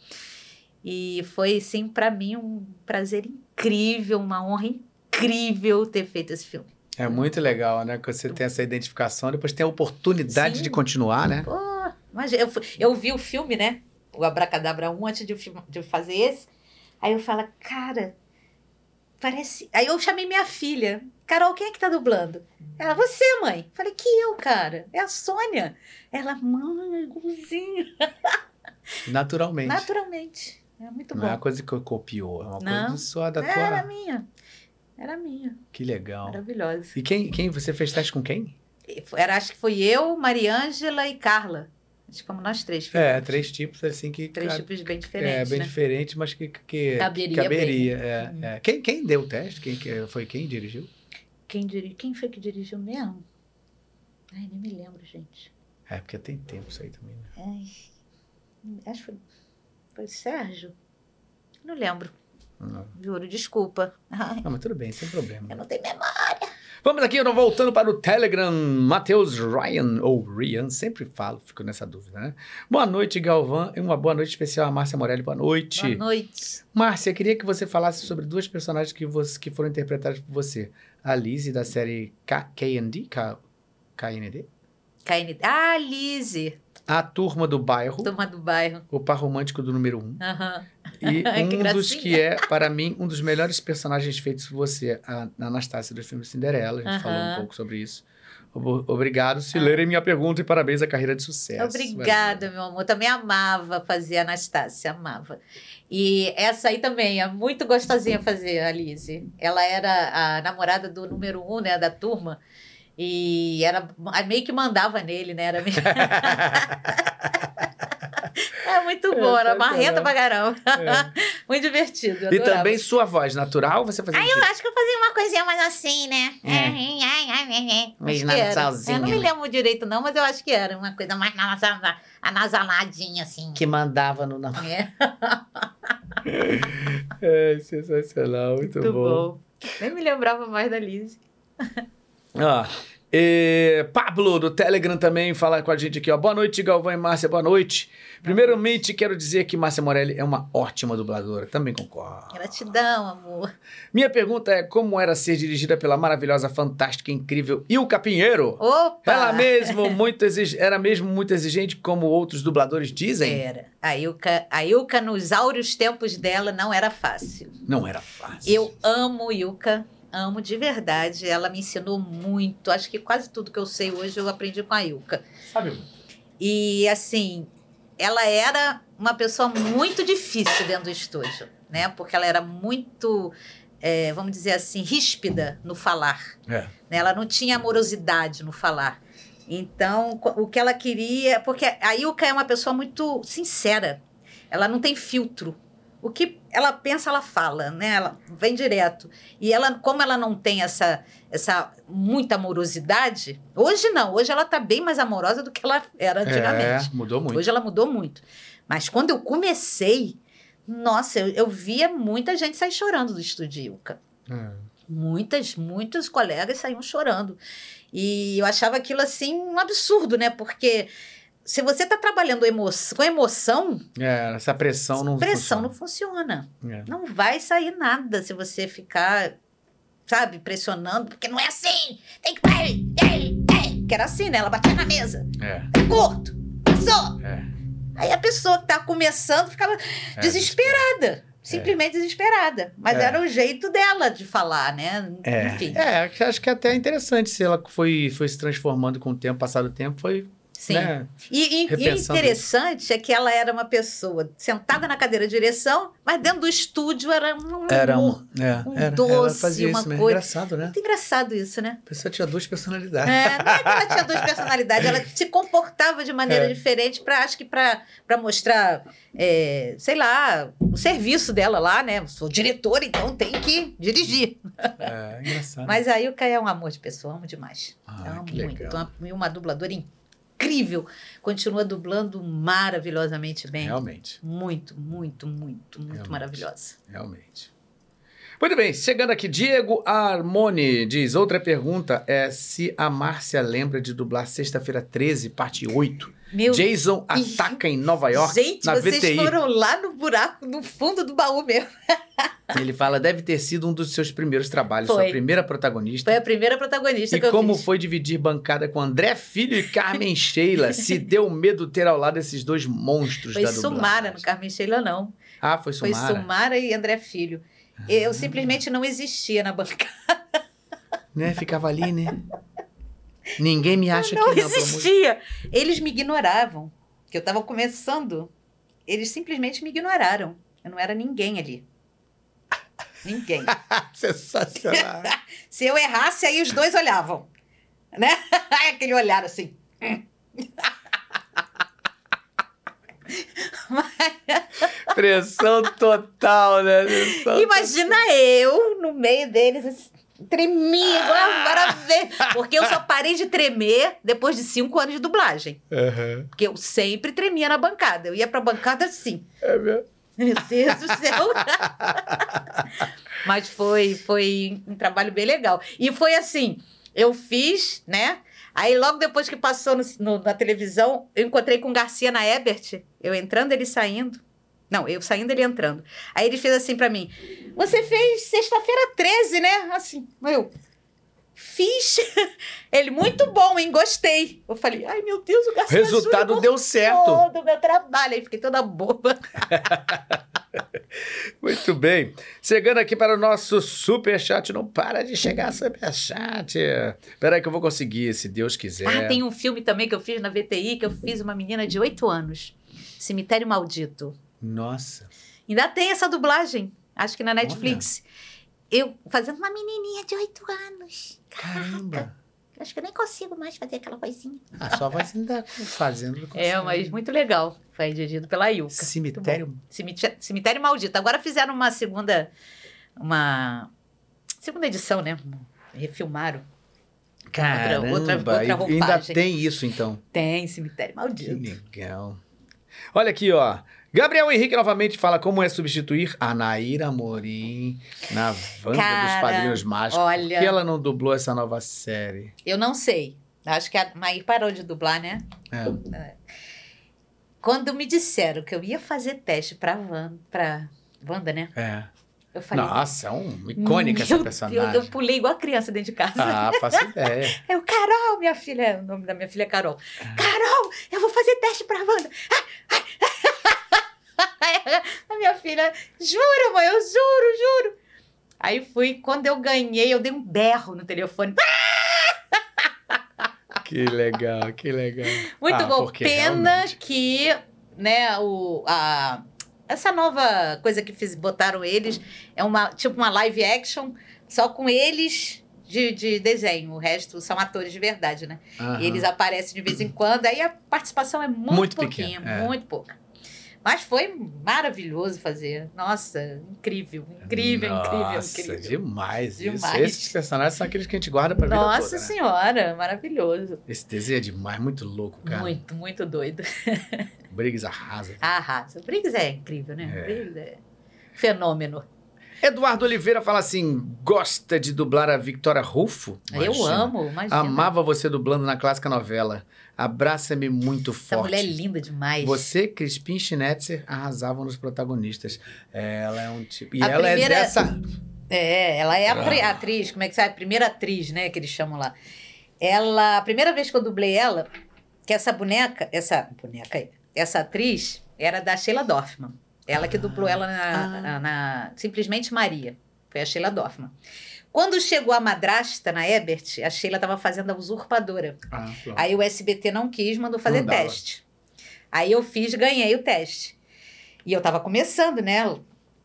Speaker 2: E foi sim para mim um prazer incrível, uma honra incrível ter feito esse filme.
Speaker 1: É muito legal, né? Que você tem essa identificação, depois tem a oportunidade
Speaker 2: Sim.
Speaker 1: de continuar, né?
Speaker 2: Pô, mas eu, eu vi o filme, né? O Abracadabra 1 antes de, de fazer esse. Aí eu falo, cara, parece. Aí eu chamei minha filha. Carol, quem é que tá dublando? Ela, você, mãe. Falei, que eu, cara. É a Sônia. Ela, mãe, igualzinho.
Speaker 1: Naturalmente.
Speaker 2: Naturalmente. É muito
Speaker 1: Não é uma
Speaker 2: bom.
Speaker 1: coisa que eu copiou, é uma
Speaker 2: Não.
Speaker 1: coisa só da
Speaker 2: Era
Speaker 1: tua.
Speaker 2: minha. Era minha.
Speaker 1: Que legal.
Speaker 2: Maravilhosa.
Speaker 1: E quem, quem você fez teste com quem?
Speaker 2: Era, acho que foi eu, Mariângela e Carla. Acho que fomos nós três.
Speaker 1: É,
Speaker 2: fizemos.
Speaker 1: três tipos assim que.
Speaker 2: Três tipos bem
Speaker 1: É,
Speaker 2: diferentes,
Speaker 1: bem
Speaker 2: né?
Speaker 1: diferente, mas que, que
Speaker 2: Caberia
Speaker 1: caberia.
Speaker 2: bem.
Speaker 1: é, é. Quem, quem deu o teste? Quem, que- foi quem dirigiu?
Speaker 2: Quem, diri... Quem foi que dirigiu mesmo? Ai, nem me lembro, gente.
Speaker 1: É, porque tem tempo isso aí também. Né?
Speaker 2: Acho que foi, foi Sérgio? Não lembro,
Speaker 1: Não.
Speaker 2: juro, desculpa. Ai,
Speaker 1: não, mas tudo bem, sem problema.
Speaker 2: eu não tenho memória.
Speaker 1: Vamos aqui, voltando para o Telegram. Matheus Ryan, ou Ryan, sempre falo, fico nessa dúvida, né? Boa noite, Galvão, e uma boa noite especial a Márcia Morelli. Boa noite.
Speaker 2: Boa noite.
Speaker 1: Márcia, queria que você falasse sobre duas personagens que, você, que foram interpretadas por você. A Lizzie, da série K- K&D, K- KND.
Speaker 2: KN... Ah, Lise,
Speaker 1: A Turma do Bairro,
Speaker 2: turma do bairro.
Speaker 1: o par romântico do número um.
Speaker 2: Aham.
Speaker 1: E
Speaker 2: Que
Speaker 1: um dos
Speaker 2: gracinha.
Speaker 1: que é, para mim, um dos melhores personagens feitos por você, a Anastácia do filme Cinderela. A gente falou um pouco sobre isso. Ob- Obrigado se lerem minha pergunta e parabéns à carreira de sucesso.
Speaker 2: Obrigada, meu amor. Também amava fazer Anastácia, amava. E essa aí também é muito gostosinha fazer, a Lise. Ela era a namorada do número um, né, da turma. E era meio que mandava nele, né? Era meio... é muito bom, era
Speaker 1: É,
Speaker 2: marrenta pra caramba.
Speaker 1: É.
Speaker 2: Muito divertido.
Speaker 1: E também sua voz natural, você fazia um
Speaker 2: eu acho que eu fazia uma coisinha mais assim, né?
Speaker 1: É.
Speaker 2: Acho que era.
Speaker 1: nasalzinha,
Speaker 2: Eu não me
Speaker 1: né?
Speaker 2: lembro direito, não, mas eu acho que era uma coisa mais nasal- anasaladinha, assim.
Speaker 1: que mandava no...
Speaker 2: É,
Speaker 1: É, sensacional, muito,
Speaker 2: muito
Speaker 1: bom.
Speaker 2: bom. Nem me lembrava mais da Liz.
Speaker 1: Ó, e Pablo, do Telegram, também fala com a gente aqui, ó. Boa noite, Galvão e Márcia, boa noite. Primeiramente, quero dizer que Márcia Morelli é uma ótima dubladora, também concordo.
Speaker 2: Gratidão, amor.
Speaker 1: Minha pergunta é como era ser dirigida pela maravilhosa, fantástica, incrível Ilka Pinheiro?
Speaker 2: Opa!
Speaker 1: Ela mesmo muito exig... era mesmo muito exigente, como outros dubladores dizem?
Speaker 2: Era. A Ilka, a Ilka, nos áureos tempos dela, não era fácil.
Speaker 1: Não era fácil.
Speaker 2: Eu amo Ilka, amo de verdade. Ela me ensinou muito. Acho que quase tudo que eu sei hoje eu aprendi com a Ilka.
Speaker 1: Sabe?
Speaker 2: E assim, ela era uma pessoa muito difícil dentro do estúdio, né? Porque ela era muito, é, vamos dizer assim, ríspida no falar.
Speaker 1: É.
Speaker 2: né? Ela não tinha amorosidade no falar. Então, o que ela queria. Porque a Ilka é uma pessoa muito sincera. Ela não tem filtro. O que ela pensa, ela fala, né? Ela vem direto. E ela, como ela não tem essa, essa muita amorosidade, hoje não. Hoje ela tá bem mais amorosa do que ela era antigamente.
Speaker 1: É, mudou muito.
Speaker 2: Hoje ela mudou muito. Mas quando eu comecei, nossa, eu, eu via muita gente sair chorando do estúdio Ilka.
Speaker 1: É.
Speaker 2: Muitas, muitos colegas saíam chorando. E eu achava aquilo assim um absurdo, né? Porque se você está trabalhando emo com emoção,
Speaker 1: É, essa pressão não
Speaker 2: pressão
Speaker 1: funciona.
Speaker 2: não funciona.
Speaker 1: É.
Speaker 2: Não vai sair nada se você ficar, sabe, pressionando, porque não é assim. Tem que. Ei, ei, ei. Que era assim, né? Ela batia na mesa.
Speaker 1: É,
Speaker 2: É curto. Passou.
Speaker 1: é.
Speaker 2: Aí a pessoa que tá começando ficava
Speaker 1: é.
Speaker 2: desesperada. Simplesmente desesperada. Mas
Speaker 1: É.
Speaker 2: era o jeito dela de falar, né?
Speaker 1: É,
Speaker 2: Enfim.
Speaker 1: é, acho que até é interessante se ela foi, foi se transformando com o tempo, passado o tempo, foi,
Speaker 2: Sim.
Speaker 1: né?
Speaker 2: E, e- e interessante é que ela era uma pessoa sentada na cadeira de direção, mas dentro do estúdio era um
Speaker 1: Era um, é,
Speaker 2: um
Speaker 1: era,
Speaker 2: doce, uma coisa.
Speaker 1: Engraçado, né?
Speaker 2: Muito engraçado isso, né?
Speaker 1: A pessoa tinha duas personalidades.
Speaker 2: É, não é que ela tinha duas personalidades, ela se comportava de maneira
Speaker 1: É.
Speaker 2: diferente para acho que para mostrar, é, sei lá, o serviço dela lá, né? Sou diretora, então tem que dirigir.
Speaker 1: É, engraçado.
Speaker 2: Mas aí o Caio é um amor de pessoa, amo demais.
Speaker 1: Ah,
Speaker 2: amo muito.
Speaker 1: legal.
Speaker 2: Então, e uma dubladora incrível. Continua dublando maravilhosamente bem.
Speaker 1: Realmente,
Speaker 2: Muito, muito, muito, muito
Speaker 1: Realmente.
Speaker 2: maravilhosa.
Speaker 1: realmente. Muito bem, chegando aqui, Diego Armoni diz: outra pergunta é se a Márcia lembra de dublar Sexta-feira 13, parte 8.
Speaker 2: Meu
Speaker 1: Jason ataca em Nova York
Speaker 2: Gente,
Speaker 1: na
Speaker 2: vocês
Speaker 1: VTI.
Speaker 2: foram lá no buraco, no fundo do baú mesmo.
Speaker 1: Ele fala, deve ter sido um dos seus primeiros trabalhos,
Speaker 2: Foi.
Speaker 1: sua primeira protagonista.
Speaker 2: Foi a primeira protagonista
Speaker 1: E
Speaker 2: que eu
Speaker 1: como
Speaker 2: fiz.
Speaker 1: foi dividir bancada com André Filho e Carmen Sheila? Se deu medo ter ao lado esses dois monstros
Speaker 2: Foi
Speaker 1: da dublagem.
Speaker 2: Sumara, no Carmen Sheila, não.
Speaker 1: Ah, foi
Speaker 2: Foi
Speaker 1: Sumara.
Speaker 2: Sumara e André Filho. Eu simplesmente não existia na bancada.
Speaker 1: Né? Ficava ali, né? Ninguém me acha
Speaker 2: não
Speaker 1: que não. de-
Speaker 2: existia. Eles me ignoravam. Que eu estava começando. Eles simplesmente me ignoraram. Eu não era ninguém ali. Ninguém.
Speaker 1: Sensacional.
Speaker 2: Se eu errasse, aí os dois olhavam. Né? Aquele olhar assim.
Speaker 1: Pressão total, né? Pressão
Speaker 2: Imagina total. eu no meio deles, assim, tremia ah! agora ver. Porque eu só parei de tremer depois de cinco anos de dublagem.
Speaker 1: Uhum.
Speaker 2: Porque eu sempre tremia na bancada. Eu ia pra bancada assim.
Speaker 1: É mesmo?
Speaker 2: Meu Deus do céu. Mas foi, foi um trabalho bem legal. E foi assim, eu fiz, né? Aí logo depois que passou no- no- na televisão, eu encontrei com o Garcia na Ebert. Eu entrando, ele saindo. Não, eu saindo, ele entrando. Aí ele fez assim pra mim: Você fez sexta-feira 13, né? Assim, eu. Fiz. Ele, muito bom, hein? Gostei. Eu falei, ai meu Deus, o Garcia
Speaker 1: Resultado deu certo.
Speaker 2: gostou do meu trabalho. Aí fiquei toda boba.
Speaker 1: Muito bem. Chegando aqui para o nosso superchat. Não para de chegar superchat. Espera aí que eu vou conseguir, se Deus quiser.
Speaker 2: Ah, tem um filme também que eu fiz na VTI, que eu fiz uma menina de 8 anos. Cemitério Maldito.
Speaker 1: Nossa.
Speaker 2: Ainda tem essa dublagem, acho que na Netflix. Eu fazendo uma menininha de 8 anos.
Speaker 1: Caramba.
Speaker 2: Acho que eu nem consigo mais fazer aquela coisinha.
Speaker 1: A sua voz ainda fazendo. não
Speaker 2: É, mas muito legal. Foi dirigido pela Ilka.
Speaker 1: Cemitério.
Speaker 2: Cemitério, Cemitério Maldito. Agora fizeram uma segunda. Uma. Segunda edição, né? Refilmaram.
Speaker 1: Caramba.
Speaker 2: outra- outra
Speaker 1: e ainda tem isso, então.
Speaker 2: Tem Cemitério
Speaker 1: Que
Speaker 2: Maldito.
Speaker 1: legal. Olha aqui, ó. Gabriel Henrique novamente fala como é substituir a Naira Morim na Wanda dos
Speaker 2: Cara,
Speaker 1: Padrinhos Mágicos.
Speaker 2: olha-
Speaker 1: Por que ela não dublou essa nova série?
Speaker 2: Eu não sei. Acho que a Maí parou de dublar, né?
Speaker 1: É.
Speaker 2: Quando me disseram que eu ia fazer teste pra Wanda, pra Wanda né?
Speaker 1: é.
Speaker 2: Eu falei.
Speaker 1: Nossa, é um icônica essa
Speaker 2: "Meu
Speaker 1: personagem.
Speaker 2: Deus, eu pulei igual a criança dentro de casa.
Speaker 1: Ah, faço ideia.
Speaker 2: Eu, Carol, minha filha, o nome da minha filha é Carol.
Speaker 1: Ah.
Speaker 2: Carol, eu vou fazer teste pra Wanda. a minha filha, juro, mãe, eu juro, juro. Aí fui, quando eu ganhei, eu dei um berro no telefone.
Speaker 1: Que legal, que legal.
Speaker 2: Muito
Speaker 1: Ah,
Speaker 2: bom. Pena
Speaker 1: realmente-
Speaker 2: que, né, o, a, essa nova coisa que fiz, botaram eles é uma tipo uma live action, só com eles de, de desenho. O resto são atores de verdade, né?
Speaker 1: Aham.
Speaker 2: E eles aparecem de vez em quando. Aí a participação é muito,
Speaker 1: Muito
Speaker 2: pouquinha,
Speaker 1: pequena, é.
Speaker 2: muito pouca. Mas foi maravilhoso fazer. Nossa, incrível, incrível,
Speaker 1: Nossa,
Speaker 2: incrível, incrível.
Speaker 1: demais, isso.
Speaker 2: Demais.
Speaker 1: Esses personagens são aqueles que a gente guarda pra vida
Speaker 2: Nossa
Speaker 1: toda, né?
Speaker 2: senhora, maravilhoso.
Speaker 1: Esse desenho é demais, muito louco, cara.
Speaker 2: Muito, muito doido.
Speaker 1: Briggs arrasa.
Speaker 2: Arrasa. Briggs é incrível, né?
Speaker 1: É.
Speaker 2: Briggs é fenômeno.
Speaker 1: Eduardo Oliveira fala assim: gosta de dublar a Victoria Rufo?
Speaker 2: Eu
Speaker 1: Imagina.
Speaker 2: amo, imagina.
Speaker 1: Amava você dublando na clássica novela. Abraça-me muito
Speaker 2: Essa
Speaker 1: forte.
Speaker 2: mulher é linda demais.
Speaker 1: Você, Crispim Schnetzer, arrasavam nos protagonistas. Ela é um tipo. E
Speaker 2: A
Speaker 1: ela
Speaker 2: primeira-
Speaker 1: é dessa.
Speaker 2: É, ela é a
Speaker 1: Ah.
Speaker 2: atriz, como é que sabe? A primeira atriz, né, que eles chamam lá. Ela, a primeira vez que eu dublei ela, que essa boneca, essa boneca aí, essa atriz era da Sheila Dorfman. Ela que dublou ela na,
Speaker 1: Ah.
Speaker 2: na- na- Simplesmente Maria. Foi a Sheila Dorfman. Quando chegou a madrasta na Ebert, a Sheila estava fazendo a usurpadora.
Speaker 1: Ah, pronto.
Speaker 2: Aí o SBT não quis, mandou fazer teste. Aí eu fiz, ganhei o teste. E eu tava começando, né?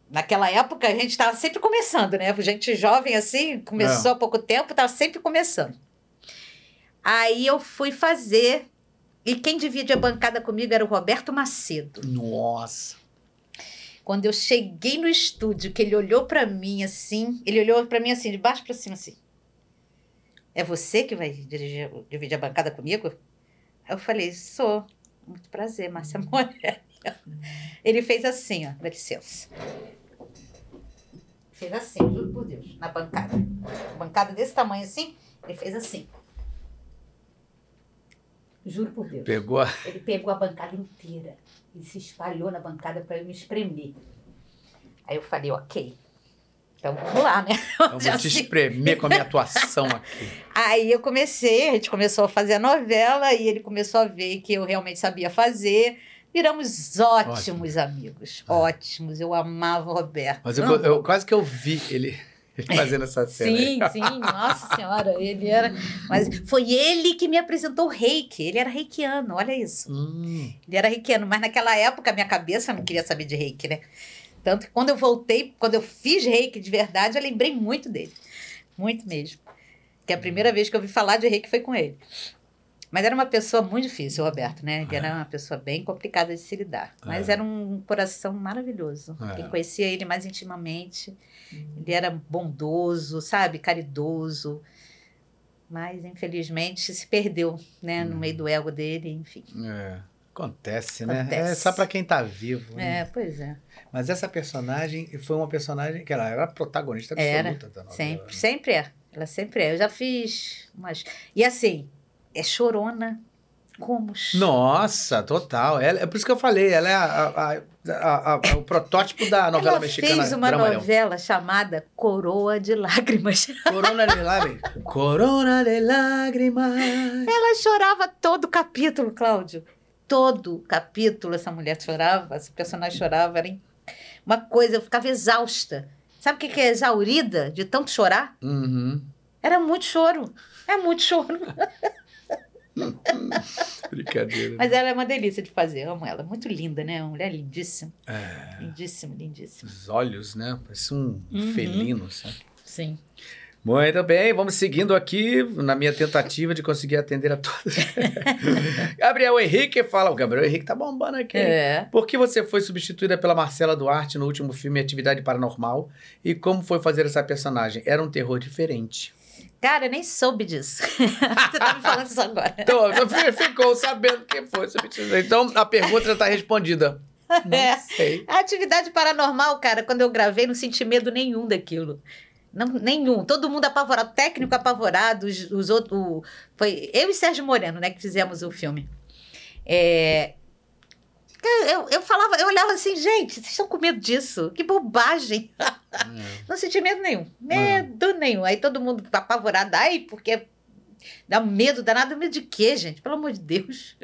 Speaker 2: Naquela época a gente tava sempre começando, né? Gente jovem assim, começou
Speaker 1: É.
Speaker 2: há pouco tempo, tava sempre começando. Aí eu fui fazer. E quem divide a bancada comigo era o Roberto Macedo.
Speaker 1: Nossa.
Speaker 2: Quando eu cheguei no estúdio, que ele olhou pra mim assim, ele olhou pra mim assim, de baixo pra cima assim. É você que vai dirigir, dividir a bancada comigo? Aí eu falei, sou. Muito prazer, Márcia Morelli. Ele fez assim, ó, dá licença. Fez assim, juro por Deus, na bancada. Bancada desse tamanho assim, ele fez assim. Juro por Deus.
Speaker 1: Pegou a.
Speaker 2: Ele pegou a bancada inteira e se espalhou na bancada para eu me espremer. Aí eu falei, ok. Então vamos lá, né?
Speaker 1: Eu vou te espremer com a minha atuação aqui.
Speaker 2: Aí eu comecei, a gente começou a fazer a novela e ele começou a ver que eu realmente sabia fazer. Viramos ótimos amigos. Ótimos. Eu amava o Roberto.
Speaker 1: Mas eu, eu- quase que eu vi ele fazendo essa cena.
Speaker 2: Sim, sim, nossa senhora, ele era. Mas foi ele que me apresentou o reiki. Ele era reikiano, olha isso.
Speaker 1: Hum,
Speaker 2: Ele era reikiano, mas naquela época a minha cabeça não queria saber de reiki, né? Tanto que quando eu voltei, quando eu fiz reiki de verdade, eu lembrei muito dele. Muito mesmo. Que a primeira vez que eu ouvi falar de reiki foi com ele. Mas era uma pessoa muito difícil, o Roberto, né? Ele era uma pessoa bem complicada de se lidar. Mas
Speaker 1: É.
Speaker 2: era um coração maravilhoso.
Speaker 1: É.
Speaker 2: Quem conhecia ele mais intimamente, ele era bondoso, sabe? Caridoso. Mas, infelizmente, se perdeu, né? No meio do ego dele, enfim.
Speaker 1: É. Acontece, né?
Speaker 2: Acontece.
Speaker 1: É só pra quem tá vivo. né?
Speaker 2: É, pois é.
Speaker 1: Mas essa personagem foi uma personagem que ela era protagonista
Speaker 2: Era,
Speaker 1: absoluta da novela.
Speaker 2: Sempre, sempre é. Ela sempre é. Eu já fiz umas. E assim, é chorona como
Speaker 1: Nossa, total. Ela, é por isso que eu falei, ela é a- a- a- o protótipo da novela
Speaker 2: Ela
Speaker 1: mexicana.
Speaker 2: fez uma
Speaker 1: Dramalhão.
Speaker 2: novela chamada Coroa de Lágrimas.
Speaker 1: Corona de lágrimas. Corona de lágrimas.
Speaker 2: Ela chorava todo capítulo, Cláudio. Todo capítulo essa mulher chorava, esse personagem chorava. Era uma coisa, eu ficava exausta. Sabe o que que é exaurida de tanto chorar?
Speaker 1: Uhum.
Speaker 2: Era muito choro. É muito choro.
Speaker 1: Brincadeira.
Speaker 2: Mas ela é uma delícia de fazer. Eu amo ela. Muito linda, né? Uma mulher lindíssima.
Speaker 1: É,
Speaker 2: Lindíssima, lindíssima.
Speaker 1: os olhos, né? Parece um
Speaker 2: Uhum.
Speaker 1: felino, sabe?
Speaker 2: Sim.
Speaker 1: Muito bem, vamos seguindo aqui na minha tentativa de conseguir atender a todos. Gabriel Henrique fala. O Gabriel Henrique tá bombando aqui.
Speaker 2: É.
Speaker 1: Por que você foi substituída pela Marcela Duarte no último filme Atividade Paranormal? E como foi fazer essa personagem? Era um terror diferente.
Speaker 2: Cara, eu nem soube disso. Você tá me falando isso agora.
Speaker 1: Então, você ficou sabendo que foi. Então, a pergunta já está respondida. Não
Speaker 2: É.
Speaker 1: sei.
Speaker 2: A atividade paranormal, cara, quando eu gravei, não senti medo nenhum daquilo. Não, nenhum. Todo mundo apavorado, técnico apavorado, os, os outros. o- Foi eu e Sérgio Moreno, né, que fizemos o filme. É, Eu, eu falava, eu olhava assim, gente, vocês estão com medo disso? Que bobagem. Não senti medo nenhum. Medo nenhum. Aí todo mundo apavorado. Ai, porque dá medo, danado. Medo de quê, gente? Pelo amor de Deus.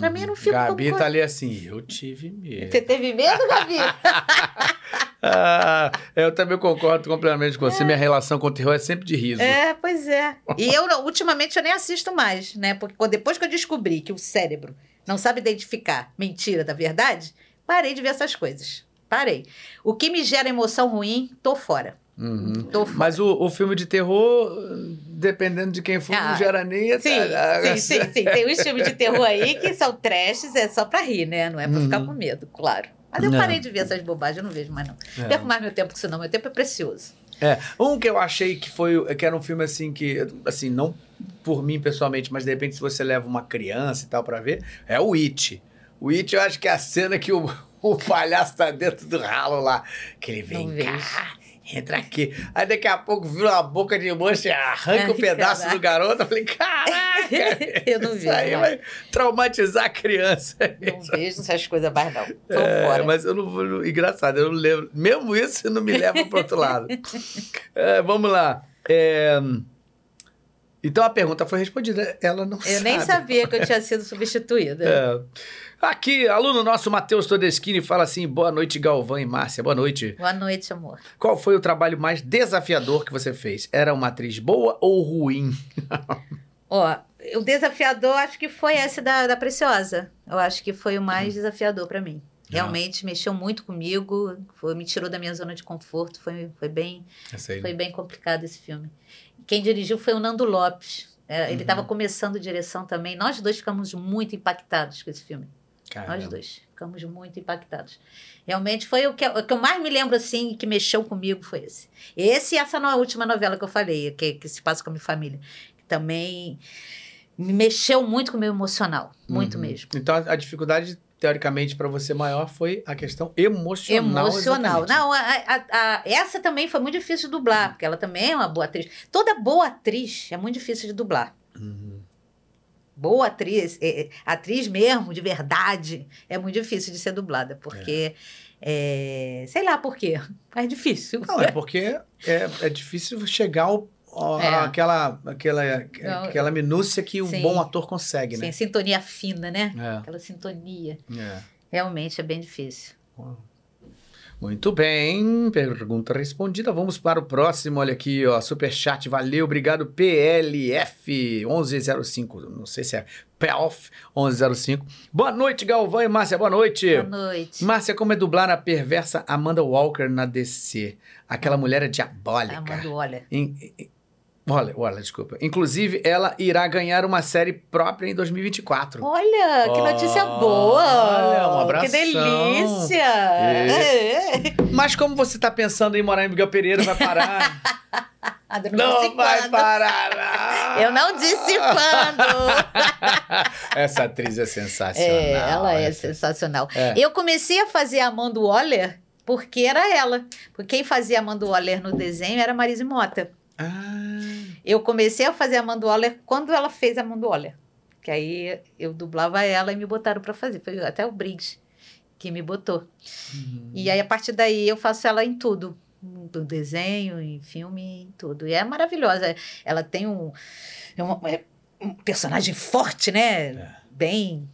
Speaker 2: Pra mim era um filme
Speaker 1: Gabi
Speaker 2: como-
Speaker 1: tá ali assim, eu tive medo.
Speaker 2: Você teve medo, Gabi?
Speaker 1: Ah, eu também concordo completamente com você. Minha relação com o terror é sempre de riso.
Speaker 2: É, pois é. E eu, ultimamente, eu nem assisto mais, né? Porque depois que eu descobri que o cérebro não sabe identificar mentira da verdade, parei de ver essas coisas. Parei. O que me gera emoção ruim, tô fora.
Speaker 1: Uhum.
Speaker 2: Tô fora.
Speaker 1: Mas o, o filme de terror, dependendo de quem for,
Speaker 2: Ah,
Speaker 1: não gera nem...
Speaker 2: Sim, sim, sim, sim. Tem uns filmes de terror aí que são trashes, é só pra rir, né? Não é pra ficar
Speaker 1: Uhum.
Speaker 2: com medo, claro. Mas eu
Speaker 1: Não.
Speaker 2: parei de ver essas bobagens, eu não vejo mais, não.
Speaker 1: É.
Speaker 2: Perco mais meu tempo com isso, não. Meu tempo é precioso.
Speaker 1: É, um que eu achei que foi, que era um filme assim que, assim, não por mim pessoalmente, mas de repente se você leva uma criança e tal pra ver, é o It. O It eu acho que é a cena que o, o palhaço tá dentro do ralo lá, que ele vem
Speaker 2: Não
Speaker 1: cá,
Speaker 2: vejo.
Speaker 1: entra aqui. Aí daqui a pouco vira uma boca de mancha e arranca
Speaker 2: Ai,
Speaker 1: o pedaço
Speaker 2: caraca.
Speaker 1: do garoto. Eu falei, caraca!
Speaker 2: Eu não
Speaker 1: Isso
Speaker 2: vejo
Speaker 1: aí vai traumatizar a criança.
Speaker 2: Não vejo essas coisas mais, não. Tô
Speaker 1: É,
Speaker 2: fora.
Speaker 1: mas eu não vou. Engraçado, eu não lembro. Mesmo isso não me leva para outro lado. É, vamos lá. É, Então a pergunta foi respondida. Ela não sabe.
Speaker 2: Eu nem sabia que eu tinha sido substituída.
Speaker 1: É. Aqui, aluno nosso Matheus Todeschini fala assim: boa noite, Galvão e Márcia. Boa noite.
Speaker 2: Boa noite, amor.
Speaker 1: Qual foi o trabalho mais desafiador que você fez? Era uma atriz boa ou ruim?
Speaker 2: Ó, o desafiador acho que foi esse da, da Preciosa. Eu acho que foi o mais desafiador para mim. Realmente mexeu muito comigo, foi, me tirou da minha zona de conforto, foi, foi, bem, foi bem complicado esse filme. Quem dirigiu foi o Nando Lopes. É, Ele
Speaker 1: Uhum.
Speaker 2: estava começando direção também. Nós dois ficamos muito impactados com esse filme.
Speaker 1: Caramba.
Speaker 2: Nós dois ficamos muito impactados. Realmente foi o que, o que eu mais me lembro assim, que mexeu comigo foi esse. Esse e essa no- última novela que eu falei, que, que se passa com a minha família, também me mexeu muito com o meu emocional, muito
Speaker 1: Uhum.
Speaker 2: mesmo.
Speaker 1: Então a, a dificuldade, teoricamente, para você maior foi a questão emocional.
Speaker 2: Emocional.
Speaker 1: exatamente.
Speaker 2: Não, a- a- a- essa também foi muito difícil de dublar, porque ela também é uma boa atriz. Toda boa atriz é muito difícil de dublar.
Speaker 1: Uhum.
Speaker 2: boa atriz, é, é, atriz mesmo, de verdade, é muito difícil de ser dublada, porque. é, sei lá por quê, mas é difícil.
Speaker 1: Não, é porque é, é difícil chegar ao-
Speaker 2: É.
Speaker 1: àquela,
Speaker 2: Não,
Speaker 1: aquela minúcia que um
Speaker 2: sim.
Speaker 1: bom ator consegue, né?
Speaker 2: sintonia fina, né?
Speaker 1: É,
Speaker 2: Aquela sintonia.
Speaker 1: é.
Speaker 2: Realmente é bem difícil.
Speaker 1: Muito bem, pergunta respondida. Vamos para o próximo. Olha aqui, ó, superchat. Valeu, obrigado. PLF 1105. Não sei se é PLF 1105. Boa noite, Galvão e Márcia. Boa noite.
Speaker 2: Boa noite.
Speaker 1: Márcia, como é dublar a perversa Amanda Walker na DC? Aquela mulher é diabólica.
Speaker 2: Amando, olha.
Speaker 1: Em- em- Olha, olha, desculpa. Inclusive, ela irá ganhar uma série própria em 2024.
Speaker 2: Olha, que notícia
Speaker 1: Olha,
Speaker 2: boa!
Speaker 1: um abração.
Speaker 2: Que delícia!
Speaker 1: É. Mas como você tá pensando em morar em Miguel Pereira, vai parar?
Speaker 2: Não,
Speaker 1: não vai
Speaker 2: quando.
Speaker 1: parar, não.
Speaker 2: Eu não disse quando.
Speaker 1: Essa atriz é sensacional.
Speaker 2: É, ela é
Speaker 1: essa-
Speaker 2: sensacional.
Speaker 1: É.
Speaker 2: Eu comecei a fazer a Amanda Waller porque era ela. Porque quem fazia a Amanda Waller no desenho era Marise Mota.
Speaker 1: Ah,
Speaker 2: Eu comecei a fazer a Waller quando ela fez a Waller. Que aí eu dublava ela e me botaram pra fazer. Foi até o Briggs que me botou.
Speaker 1: Uhum.
Speaker 2: E aí, a partir daí, eu faço ela em tudo. No desenho, em filme, em tudo. E é maravilhosa. Ela tem um, é uma- é um personagem forte, né?
Speaker 1: É.
Speaker 2: Bem,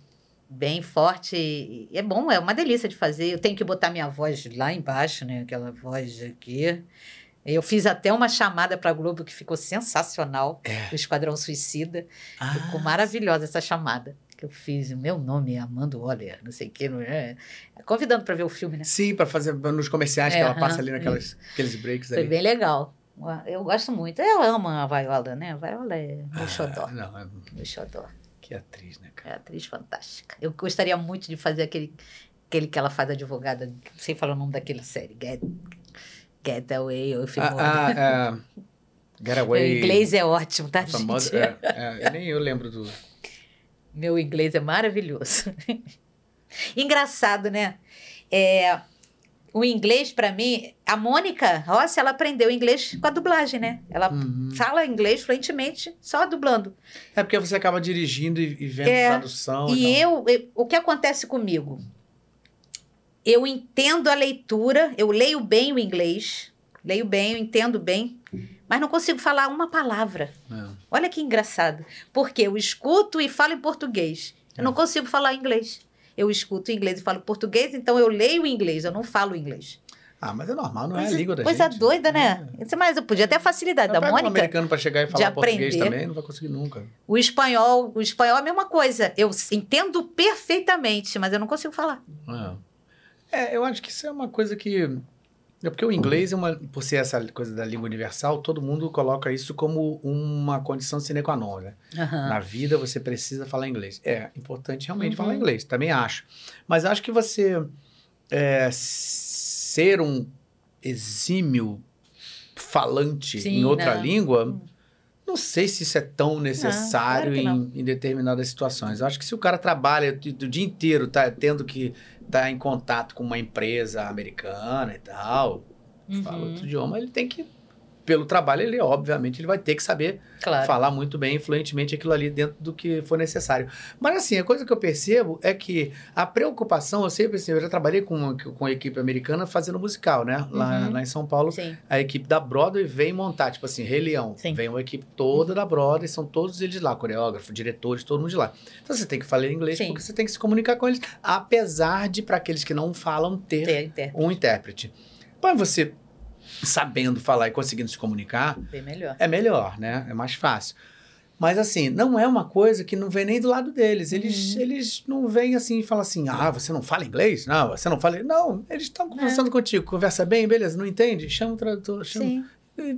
Speaker 2: bem forte. E é bom, é uma delícia de fazer. Eu tenho que botar minha voz lá embaixo, né? Aquela voz aqui. Eu fiz até uma chamada para Globo que ficou sensacional.
Speaker 1: É.
Speaker 2: O Esquadrão Suicida.
Speaker 1: Ah,
Speaker 2: Ficou maravilhosa essa chamada que eu fiz. O meu nome é Amanda Waller, não sei o que. Não é? Convidando para ver o filme, né?
Speaker 1: Sim, pra fazer nos comerciais
Speaker 2: É,
Speaker 1: que ela passa ali naquelas aqueles breaks
Speaker 2: Foi
Speaker 1: ali.
Speaker 2: bem legal. Eu gosto muito. Eu amo a Viola, né? A Viola é meu xodó.
Speaker 1: Ah, não, é-
Speaker 2: Meu xodó.
Speaker 1: que atriz, né, cara?
Speaker 2: É atriz fantástica. Eu gostaria muito de fazer aquele, aquele que ela faz advogada, não sei falar o nome daquela série. Get, Get Away, ou
Speaker 1: Ah, ah, é, Get
Speaker 2: Meu inglês é ótimo, tá,
Speaker 1: famosa,
Speaker 2: gente?
Speaker 1: é, é, nem eu lembro do.
Speaker 2: Meu inglês é maravilhoso. Engraçado, né? É, o inglês, para mim, a Mônica Rossi, ela aprendeu inglês com a dublagem, né? Ela
Speaker 1: Uhum.
Speaker 2: fala inglês fluentemente só dublando.
Speaker 1: É porque você acaba dirigindo e, e vendo
Speaker 2: É,
Speaker 1: tradução.
Speaker 2: E eu, eu- o que acontece comigo? Eu entendo a leitura, eu leio bem o inglês, leio bem, eu entendo bem, mas não consigo falar uma palavra.
Speaker 1: É.
Speaker 2: Olha que engraçado. Porque eu escuto e falo em português. Eu
Speaker 1: É.
Speaker 2: não consigo falar inglês. Eu escuto inglês e falo português, então eu leio inglês, eu não falo inglês.
Speaker 1: Ah, mas é normal, não é a
Speaker 2: Coisa-
Speaker 1: língua da
Speaker 2: Coisa
Speaker 1: gente.
Speaker 2: doida, né? Mas eu podia ter a facilidade
Speaker 1: É.
Speaker 2: da
Speaker 1: Pega um
Speaker 2: Mônica.
Speaker 1: americano pra chegar e falar português também, não vai conseguir nunca.
Speaker 2: O espanhol, o espanhol é a mesma coisa. Eu entendo perfeitamente, mas eu não consigo falar.
Speaker 1: É. É, eu acho que isso é uma coisa que. É porque o inglês é uma. Por ser essa coisa da língua universal, todo mundo coloca isso como uma condição sine qua non, né? Na vida você precisa falar inglês. É importante realmente
Speaker 2: Uhum.
Speaker 1: falar inglês, também acho. Mas acho que você é, ser um exímio falante
Speaker 2: Sim,
Speaker 1: em outra
Speaker 2: não.
Speaker 1: língua, não sei se isso é tão necessário
Speaker 2: claro que
Speaker 1: em, em determinadas situações. Eu acho que se o cara trabalha o dia inteiro, tá tendo que estar em contato com uma empresa americana e tal, fala
Speaker 2: Uhum.
Speaker 1: outro idioma, ele tem que, pelo trabalho, ele obviamente ele vai ter que saber
Speaker 2: Claro.
Speaker 1: falar muito bem, fluentemente aquilo ali dentro do que for necessário. Mas assim, a coisa que eu percebo é que a preocupação, eu sempre assim, eu já trabalhei com, uma, com a equipe americana fazendo musical, né? Lá,
Speaker 2: Uhum.
Speaker 1: lá em São Paulo,
Speaker 2: Sim.
Speaker 1: a equipe da Broadway vem montar, tipo assim, Rei Leão.
Speaker 2: Sim.
Speaker 1: Vem uma equipe toda da Broadway, são todos eles lá, coreógrafo, diretores, todo mundo de lá. Então você tem que falar inglês
Speaker 2: Sim.
Speaker 1: porque você tem que se comunicar com eles, apesar de, para aqueles que não falam, ter
Speaker 2: Ter intérprete.
Speaker 1: um intérprete. Mas você sabendo falar e conseguindo se comunicar,
Speaker 2: Bem melhor.
Speaker 1: é melhor, né? É mais fácil. Mas assim, não é uma coisa que não vem nem do lado deles. Eles,
Speaker 2: Uhum.
Speaker 1: eles não vêm assim e falam assim: ah, você não fala inglês? Não, você não fala. Não, eles estão conversando contigo. Conversa bem, beleza, não entende? Chama o tradutor, chama.
Speaker 2: Sim.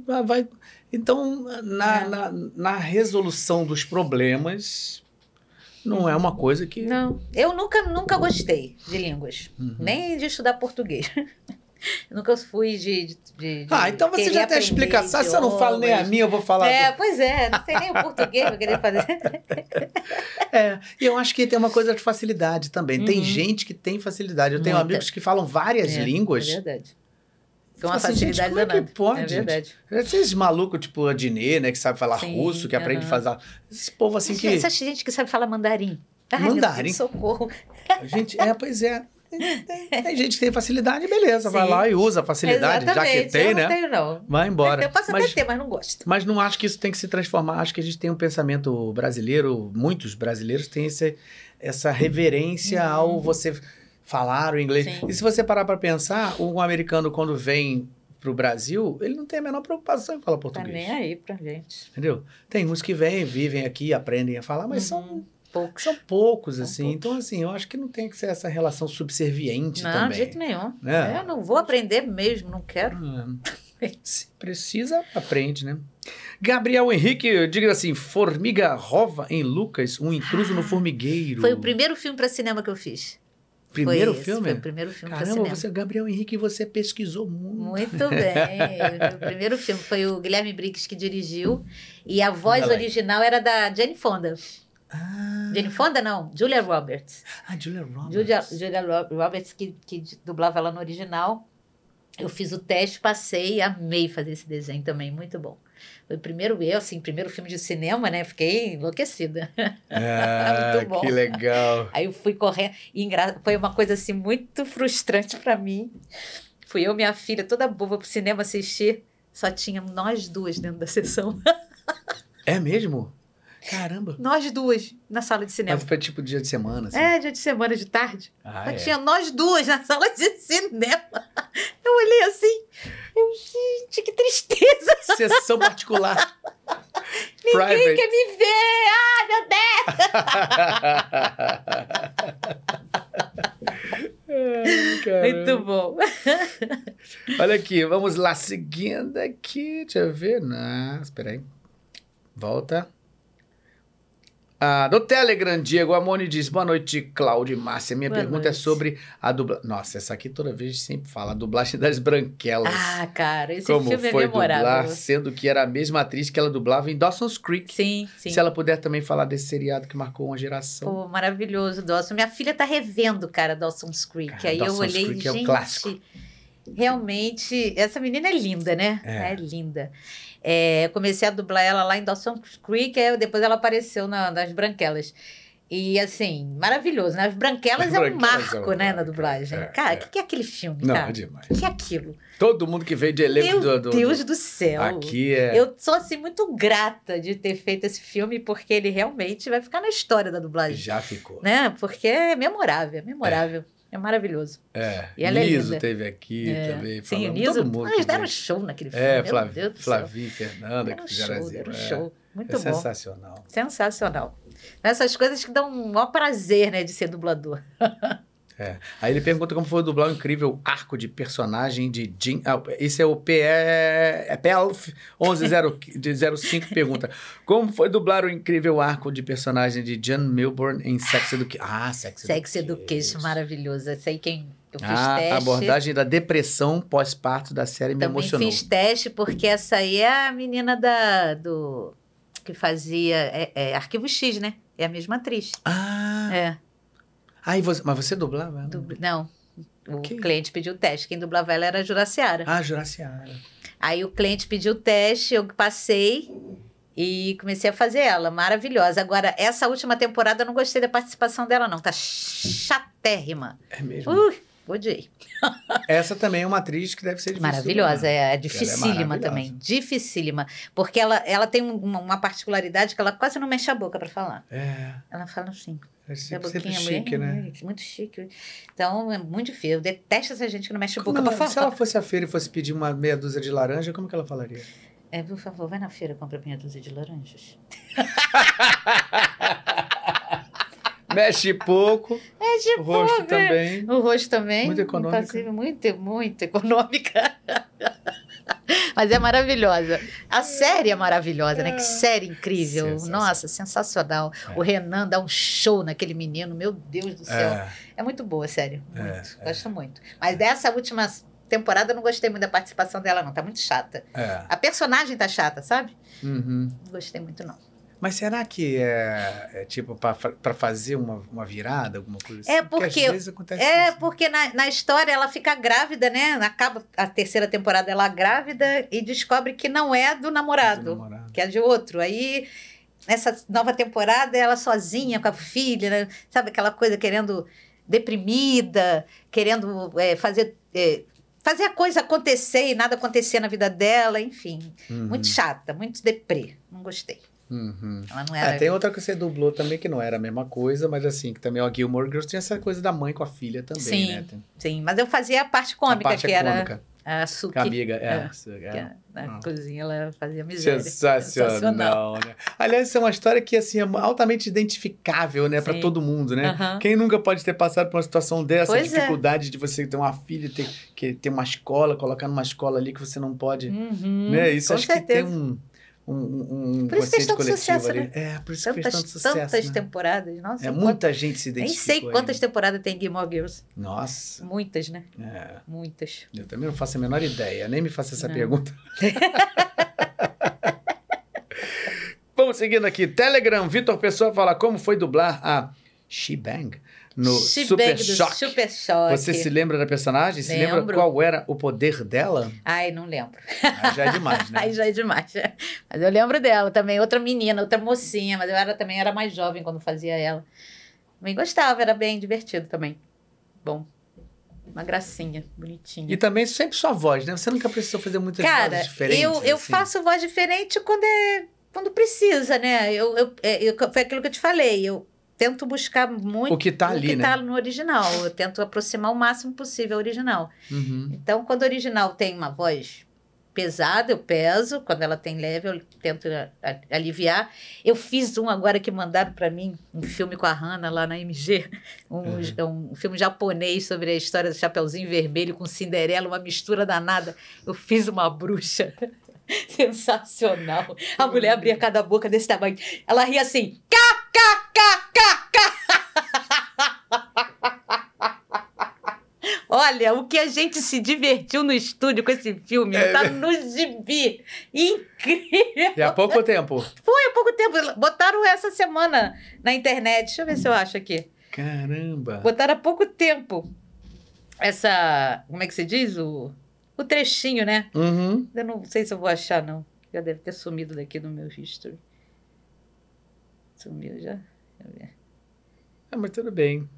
Speaker 1: Vai- vai. Então, na,
Speaker 2: É.
Speaker 1: na, na resolução dos problemas, não é uma coisa que.
Speaker 2: Não. Eu nunca, nunca gostei de línguas.
Speaker 1: Uhum.
Speaker 2: Nem de estudar português. Eu nunca fui de. de- de-
Speaker 1: Ah, então você já tem a explicação. Se você não fala nem a minha, eu vou falar.
Speaker 2: É, pois é, não sei nem o português pra querer fazer.
Speaker 1: É, e eu acho que tem uma coisa de facilidade também. Tem
Speaker 2: Uhum.
Speaker 1: gente que tem facilidade. Eu tenho
Speaker 2: Muita.
Speaker 1: amigos que falam várias
Speaker 2: É,
Speaker 1: línguas.
Speaker 2: É verdade. Com uma
Speaker 1: assim, gente,
Speaker 2: facilidade
Speaker 1: como é que
Speaker 2: danada.
Speaker 1: pode,
Speaker 2: É
Speaker 1: gente?
Speaker 2: verdade.
Speaker 1: Esses malucos, tipo a Dinê, né, que sabe falar
Speaker 2: Sim,
Speaker 1: russo, que aprende a fazer. Esse povo assim que.
Speaker 2: Essa gente que sabe falar mandarim. Ai,
Speaker 1: Mandarim?
Speaker 2: Deus, socorro.
Speaker 1: Gente, é, pois é. Tem, tem gente que tem facilidade, beleza, vai
Speaker 2: Sim.
Speaker 1: lá e usa a facilidade, já que
Speaker 2: Exatamente,
Speaker 1: tem,
Speaker 2: eu
Speaker 1: né?
Speaker 2: Não tenho, não.
Speaker 1: Vai embora.
Speaker 2: Eu posso
Speaker 1: mas,
Speaker 2: até ter, mas não gosto.
Speaker 1: mas não acho que isso tem que se transformar. Acho que a gente tem um pensamento brasileiro, muitos brasileiros têm esse, essa reverência
Speaker 2: Uhum.
Speaker 1: ao você falar o inglês.
Speaker 2: Sim.
Speaker 1: E se você parar para pensar, um americano, quando vem pro Brasil, ele não tem a menor preocupação em falar
Speaker 2: Tá
Speaker 1: português.
Speaker 2: nem aí pra gente.
Speaker 1: Entendeu? Tem uns que vêm, vivem aqui, aprendem a falar, mas são,
Speaker 2: Uhum. Poucos.
Speaker 1: são poucos,
Speaker 2: São
Speaker 1: assim.
Speaker 2: poucos.
Speaker 1: Então, assim, eu acho que não tem que ser essa relação subserviente
Speaker 2: Não,
Speaker 1: também.
Speaker 2: de jeito nenhum.
Speaker 1: né?
Speaker 2: Eu não vou aprender mesmo, não quero.
Speaker 1: Ah, Se precisa, aprende, né? Gabriel Henrique, diga assim, Formiga Rova em Lucas, um intruso no formigueiro.
Speaker 2: Foi o primeiro filme para cinema que eu fiz.
Speaker 1: Primeiro
Speaker 2: foi esse,
Speaker 1: filme?
Speaker 2: Foi o primeiro filme
Speaker 1: Caramba,
Speaker 2: cinema.
Speaker 1: você, Gabriel Henrique, você pesquisou muito.
Speaker 2: Muito bem. o primeiro filme foi o Guilherme Briggs que dirigiu. E a voz original era da Jane Fonda.
Speaker 1: Ah,
Speaker 2: Jane Fonda, não, Julia Roberts.
Speaker 1: ah, Julia Roberts.
Speaker 2: Julia, Julia Ro- Roberts, que, que dublava ela no original. Eu fiz o teste, passei e amei fazer esse desenho também, muito bom. Foi o primeiro eu, assim, primeiro filme de cinema, né? Fiquei enlouquecida.
Speaker 1: Ah,
Speaker 2: Muito bom.
Speaker 1: que legal.
Speaker 2: Aí eu fui correndo. E foi uma coisa assim muito frustrante para mim. Fui eu e minha filha, toda boba pro cinema assistir. Só tínhamos nós duas dentro da sessão.
Speaker 1: É mesmo? Caramba.
Speaker 2: Nós duas na sala de cinema.
Speaker 1: Mas foi tipo dia de semana, assim.
Speaker 2: É, dia de semana de tarde.
Speaker 1: Ah, é.
Speaker 2: tinha nós duas na sala de cinema. Eu olhei assim. Eu, gente, que tristeza.
Speaker 1: Sessão particular.
Speaker 2: Ninguém
Speaker 1: Private.
Speaker 2: quer me ver. Ai, meu Deus.
Speaker 1: Ai,
Speaker 2: Muito bom.
Speaker 1: Olha aqui, vamos lá, seguindo aqui, deixa eu ver. Não, espera aí. Volta. Ah, no Telegram, Diego Amoni diz, boa noite, Cláudio e Márcia. Minha
Speaker 2: Boa
Speaker 1: pergunta é
Speaker 2: noite.
Speaker 1: sobre a dublagem. Nossa, essa aqui toda vez sempre fala, a dublagem das branquelas.
Speaker 2: Ah, cara, esse
Speaker 1: Como
Speaker 2: filme
Speaker 1: foi
Speaker 2: é memorável.
Speaker 1: dublar, sendo que era a mesma atriz que ela dublava em Dawson's Creek.
Speaker 2: Sim, sim.
Speaker 1: Se ela puder também falar desse seriado que marcou uma geração.
Speaker 2: Pô, maravilhoso, Dawson. Minha filha tá revendo, cara, Dawson's Creek.
Speaker 1: Cara,
Speaker 2: Aí eu
Speaker 1: Dawson's
Speaker 2: olhei,
Speaker 1: Creek é o
Speaker 2: gente,
Speaker 1: clássico.
Speaker 2: realmente, essa menina é linda, né?
Speaker 1: É.
Speaker 2: É, linda. É, comecei a dublar ela lá em Dawson's Creek, depois ela apareceu na- nas Branquelas. E assim, maravilhoso, né? As Branquelas é um
Speaker 1: Branquelas é
Speaker 2: marco,
Speaker 1: um
Speaker 2: né, na
Speaker 1: marco,
Speaker 2: dublagem.
Speaker 1: é,
Speaker 2: cara, o
Speaker 1: é.
Speaker 2: que, que é aquele filme,
Speaker 1: Não,
Speaker 2: cara?
Speaker 1: é demais.
Speaker 2: O que é aquilo?
Speaker 1: Todo mundo que veio de elenco
Speaker 2: Meu
Speaker 1: do, do-
Speaker 2: Deus
Speaker 1: do-
Speaker 2: do céu.
Speaker 1: Aqui é.
Speaker 2: Eu sou assim muito grata de ter feito esse filme porque ele realmente vai ficar na história da dublagem,
Speaker 1: Já ficou.
Speaker 2: né? Porque é memorável, é memorável, é, maravilhoso.
Speaker 1: É.
Speaker 2: E ela é
Speaker 1: Niso
Speaker 2: linda.
Speaker 1: teve aqui
Speaker 2: É.
Speaker 1: também.
Speaker 2: Sim, Niso,
Speaker 1: todo mundo.
Speaker 2: eles deram show naquele filme,
Speaker 1: É,
Speaker 2: meu
Speaker 1: Flav...
Speaker 2: Deus do céu.
Speaker 1: Flavia e Fernanda que fizeram
Speaker 2: show, deram
Speaker 1: é.
Speaker 2: show. Muito
Speaker 1: é
Speaker 2: bom.
Speaker 1: sensacional.
Speaker 2: Sensacional. Essas coisas que dão um maior prazer, né, de ser dublador.
Speaker 1: É. Aí ele pergunta como foi dublar o incrível arco de personagem de Jim. Ah, esse é o PE. É PELF 1105 pergunta. Como foi dublar o incrível arco de personagem de John Milburn em Sex Education? Ah, Sex,
Speaker 2: Sex Education, maravilhoso. Essa aí quem eu fiz
Speaker 1: Ah,
Speaker 2: teste.
Speaker 1: a abordagem da depressão pós-parto da série me
Speaker 2: Também
Speaker 1: emocionou.
Speaker 2: fiz teste, porque essa aí é a menina da, do que fazia é, é Arquivo X, né? É a mesma atriz.
Speaker 1: Ah,
Speaker 2: É.
Speaker 1: Aí você, mas você dublava? ela?
Speaker 2: dubl- Não. O
Speaker 1: Quem?
Speaker 2: cliente pediu o teste. Quem dublava ela era a Juraciara.
Speaker 1: Ah, Juraciara.
Speaker 2: Aí o cliente pediu o teste, eu passei e comecei a fazer ela. Maravilhosa. Agora, essa última temporada eu não gostei da participação dela, não. Tá chatérrima.
Speaker 1: É mesmo.
Speaker 2: Uh, odiei.
Speaker 1: Essa também é uma atriz que deve ser difícil.
Speaker 2: Maravilhosa,
Speaker 1: dublar.
Speaker 2: é, é dificílima
Speaker 1: maravilhosa.
Speaker 2: também. Dificílima. Porque ela, ela tem um- uma, uma particularidade que ela quase não mexe a boca para falar.
Speaker 1: É,
Speaker 2: Ela fala assim.
Speaker 1: é sempre, sempre chique,
Speaker 2: bem-
Speaker 1: né?
Speaker 2: Muito chique. Então, é muito difícil. Eu detesto essa gente que não mexe a boca para
Speaker 1: se
Speaker 2: falar.
Speaker 1: ela fosse à feira e fosse pedir uma meia dúzia de laranja, como que ela falaria?
Speaker 2: É, por favor, vai na feira e compra meia dúzia de laranjas.
Speaker 1: Mexe pouco,
Speaker 2: Mexe
Speaker 1: o rosto
Speaker 2: pouco, é.
Speaker 1: também.
Speaker 2: O rosto também.
Speaker 1: Muito econômica.
Speaker 2: Muito, muito econômica. Mas é maravilhosa. A série é maravilhosa, né? Que série incrível. Nossa, sensacional.
Speaker 1: É.
Speaker 2: O Renan dá um show naquele menino. Meu Deus do céu.
Speaker 1: É,
Speaker 2: É, muito boa a série.
Speaker 1: É,
Speaker 2: Muito.
Speaker 1: é.
Speaker 2: Gosto muito. Mas dessa última temporada eu não gostei muito da participação dela, não. Tá muito chata.
Speaker 1: é.
Speaker 2: A personagem tá chata, sabe?
Speaker 1: Uhum.
Speaker 2: Não gostei muito, não.
Speaker 1: Mas será que é, é tipo pra fazer uma, uma virada, alguma coisa assim?
Speaker 2: É porque-
Speaker 1: às vezes acontece
Speaker 2: É,
Speaker 1: isso.
Speaker 2: porque na, na história ela fica grávida, né? Acaba a terceira temporada ela grávida e descobre que não é do namorado,
Speaker 1: Do namorado.
Speaker 2: que é de outro. Aí, nessa nova temporada, ela sozinha com a filha, né? sabe aquela coisa querendo deprimida, querendo é, fazer. é, fazer a coisa acontecer e nada acontecer na vida dela, enfim.
Speaker 1: Uhum.
Speaker 2: Muito chata, muito deprê. Não gostei.
Speaker 1: Uhum.
Speaker 2: Ela não
Speaker 1: É,
Speaker 2: era.
Speaker 1: tem outra que você dublou também que não era a mesma coisa, mas assim, que também o Gilmore Girls tinha essa coisa da mãe com a filha também,
Speaker 2: Sim,
Speaker 1: né? Tem
Speaker 2: Sim, mas eu fazia a parte
Speaker 1: a
Speaker 2: cômica,
Speaker 1: parte
Speaker 2: que
Speaker 1: é
Speaker 2: era
Speaker 1: cômica,
Speaker 2: a Suki.
Speaker 1: a amiga. É,
Speaker 2: É.
Speaker 1: é.
Speaker 2: é- na
Speaker 1: Ah.
Speaker 2: cozinha ela fazia miséria.
Speaker 1: Sensacional, né? Aliás, isso é uma história que assim, é altamente identificável, né, para todo mundo, né?
Speaker 2: Aham.
Speaker 1: Quem nunca pode ter passado por uma situação dessa, a
Speaker 2: Pois é.
Speaker 1: dificuldade de você ter uma filha, ter, que ter uma escola, colocar numa escola ali que você não pode,
Speaker 2: Uhum,
Speaker 1: né? Isso
Speaker 2: com
Speaker 1: acho que tem
Speaker 2: certeza.
Speaker 1: Um um, um
Speaker 2: Por isso fez tanto sucesso,
Speaker 1: ali.
Speaker 2: né?
Speaker 1: É, por isso que fez
Speaker 2: Tantas,
Speaker 1: tanto sucesso.
Speaker 2: tantas
Speaker 1: né?
Speaker 2: temporadas. Nossa,
Speaker 1: É, muita gente se
Speaker 2: Nem
Speaker 1: identificou.
Speaker 2: sei quantas
Speaker 1: aí.
Speaker 2: temporadas tem Gilmore Girls.
Speaker 1: Nossa,
Speaker 2: Muitas, né?
Speaker 1: é.
Speaker 2: Muitas.
Speaker 1: Eu também não faço a menor ideia, nem me faça essa
Speaker 2: Não.
Speaker 1: pergunta. Vamos seguindo aqui. Telegram, Vitor Pessoa fala como foi dublar a She-Bang no
Speaker 2: She
Speaker 1: Super Choque.
Speaker 2: Super.
Speaker 1: Você se lembra da personagem? Se lembra
Speaker 2: Lembro.
Speaker 1: qual era o poder dela?
Speaker 2: Ai, não lembro.
Speaker 1: Ah, já é demais, né?
Speaker 2: Aí já é demais. Mas eu lembro dela também, outra menina, outra mocinha, mas eu era, também era mais jovem quando fazia ela. Também gostava, era bem divertido também. Bom. Uma gracinha, bonitinha.
Speaker 1: E também sempre sua voz, né? Você nunca precisou fazer muitas
Speaker 2: Cara,
Speaker 1: vozes diferentes.
Speaker 2: eu, eu
Speaker 1: assim.
Speaker 2: faço voz diferente quando é quando precisa, né? Eu, eu, é, eu- foi aquilo que eu te falei. Eu tento buscar muito
Speaker 1: O que tá
Speaker 2: o
Speaker 1: ali,
Speaker 2: que
Speaker 1: né?
Speaker 2: tá no original. Eu tento aproximar o máximo possível ao original.
Speaker 1: Uhum.
Speaker 2: Então, quando o original tem uma voz pesada, eu peso. Quando ela tem leve, eu tento aliviar. Eu fiz um agora que mandaram para mim, um filme com a Hannah lá na MG. Um,
Speaker 1: Uhum.
Speaker 2: um filme japonês sobre a história do Chapeuzinho Vermelho com Cinderela, uma mistura danada. Eu fiz uma bruxa. Sensacional. A mulher abria cada boca desse tamanho. Ela ria assim. Cá. Olha, o que a gente se divertiu no estúdio com esse filme.
Speaker 1: É
Speaker 2: tá no gibi. Incrível.
Speaker 1: E há pouco tempo.
Speaker 2: Foi há pouco tempo. Botaram essa semana na internet. Deixa eu ver se eu acho aqui.
Speaker 1: Caramba.
Speaker 2: Botaram há pouco tempo. Essa. Como é que se diz? O, o trechinho, né?
Speaker 1: Uhum.
Speaker 2: Eu não sei se eu vou achar, não. Já deve ter sumido daqui no meu history. Sumiu já?
Speaker 1: É, mas tudo bem.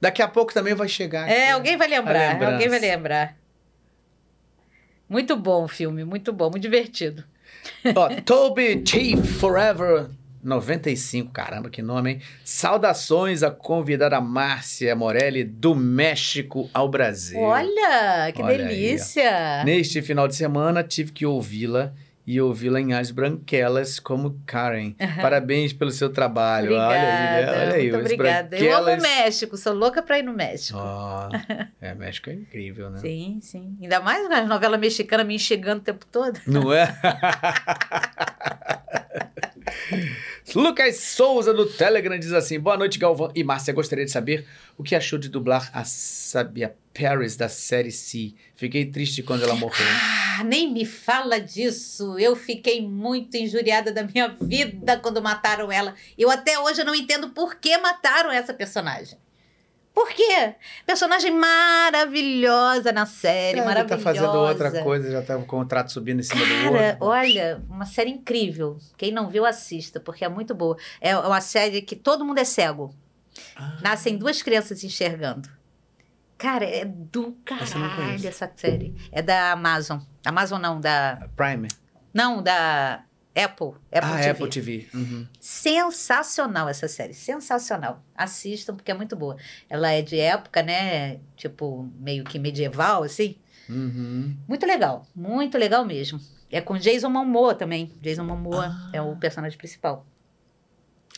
Speaker 1: Daqui a pouco também vai chegar.
Speaker 2: É,
Speaker 1: aqui.
Speaker 2: alguém vai lembrar. Alguém vai lembrar. Muito bom o filme, muito bom, muito divertido.
Speaker 1: Ó, Toby Chief Forever 95, caramba, que nome, hein? Saudações à convidada Márcia Morelli, do México ao Brasil.
Speaker 2: Olha, que
Speaker 1: Olha aí,
Speaker 2: delícia!
Speaker 1: Neste final de semana, tive que ouvi-la e ouvi-la em As Branquelas como Karen. Parabéns pelo seu trabalho.
Speaker 2: Obrigada,
Speaker 1: olha aí, né? olha aí.
Speaker 2: muito obrigada. Eu amo o México, sou louca pra ir no México.
Speaker 1: Ó, é, México é incrível, né?
Speaker 2: Sim, sim. Ainda mais as novelas mexicanas me enxergando o tempo todo.
Speaker 1: Não é? Lucas Souza do Telegram diz assim: Boa noite, Galvão e Márcia. Gostaria de saber o que achou de dublar a Sabia Paris da série C. Fiquei triste quando ela morreu.
Speaker 2: Ah, nem me fala disso. Eu fiquei muito injuriada da minha vida quando mataram ela. Eu até hoje não entendo por que mataram essa personagem. Por quê? Personagem maravilhosa na série,
Speaker 1: Ela
Speaker 2: maravilhosa.
Speaker 1: tá fazendo outra coisa, já tá o contrato subindo em cima do
Speaker 2: Cara,
Speaker 1: outro.
Speaker 2: olha, uma série incrível. Quem não viu, assista, porque é muito boa. É uma série que todo mundo é cego.
Speaker 1: Ah,
Speaker 2: Nascem duas crianças enxergando. Cara, é do caralho essa série. É da Amazon. Amazon não, da.
Speaker 1: Prime.
Speaker 2: Não, da Apple. Apple
Speaker 1: ah,
Speaker 2: TV.
Speaker 1: Apple TV. Uhum.
Speaker 2: Sensacional essa série, sensacional. Assistam porque é muito boa. Ela é de época, né? Tipo, meio que medieval, assim.
Speaker 1: Uhum.
Speaker 2: Muito legal, muito legal mesmo. É com Jason Momoa também. Jason Momoa
Speaker 1: Ah.
Speaker 2: é o personagem principal.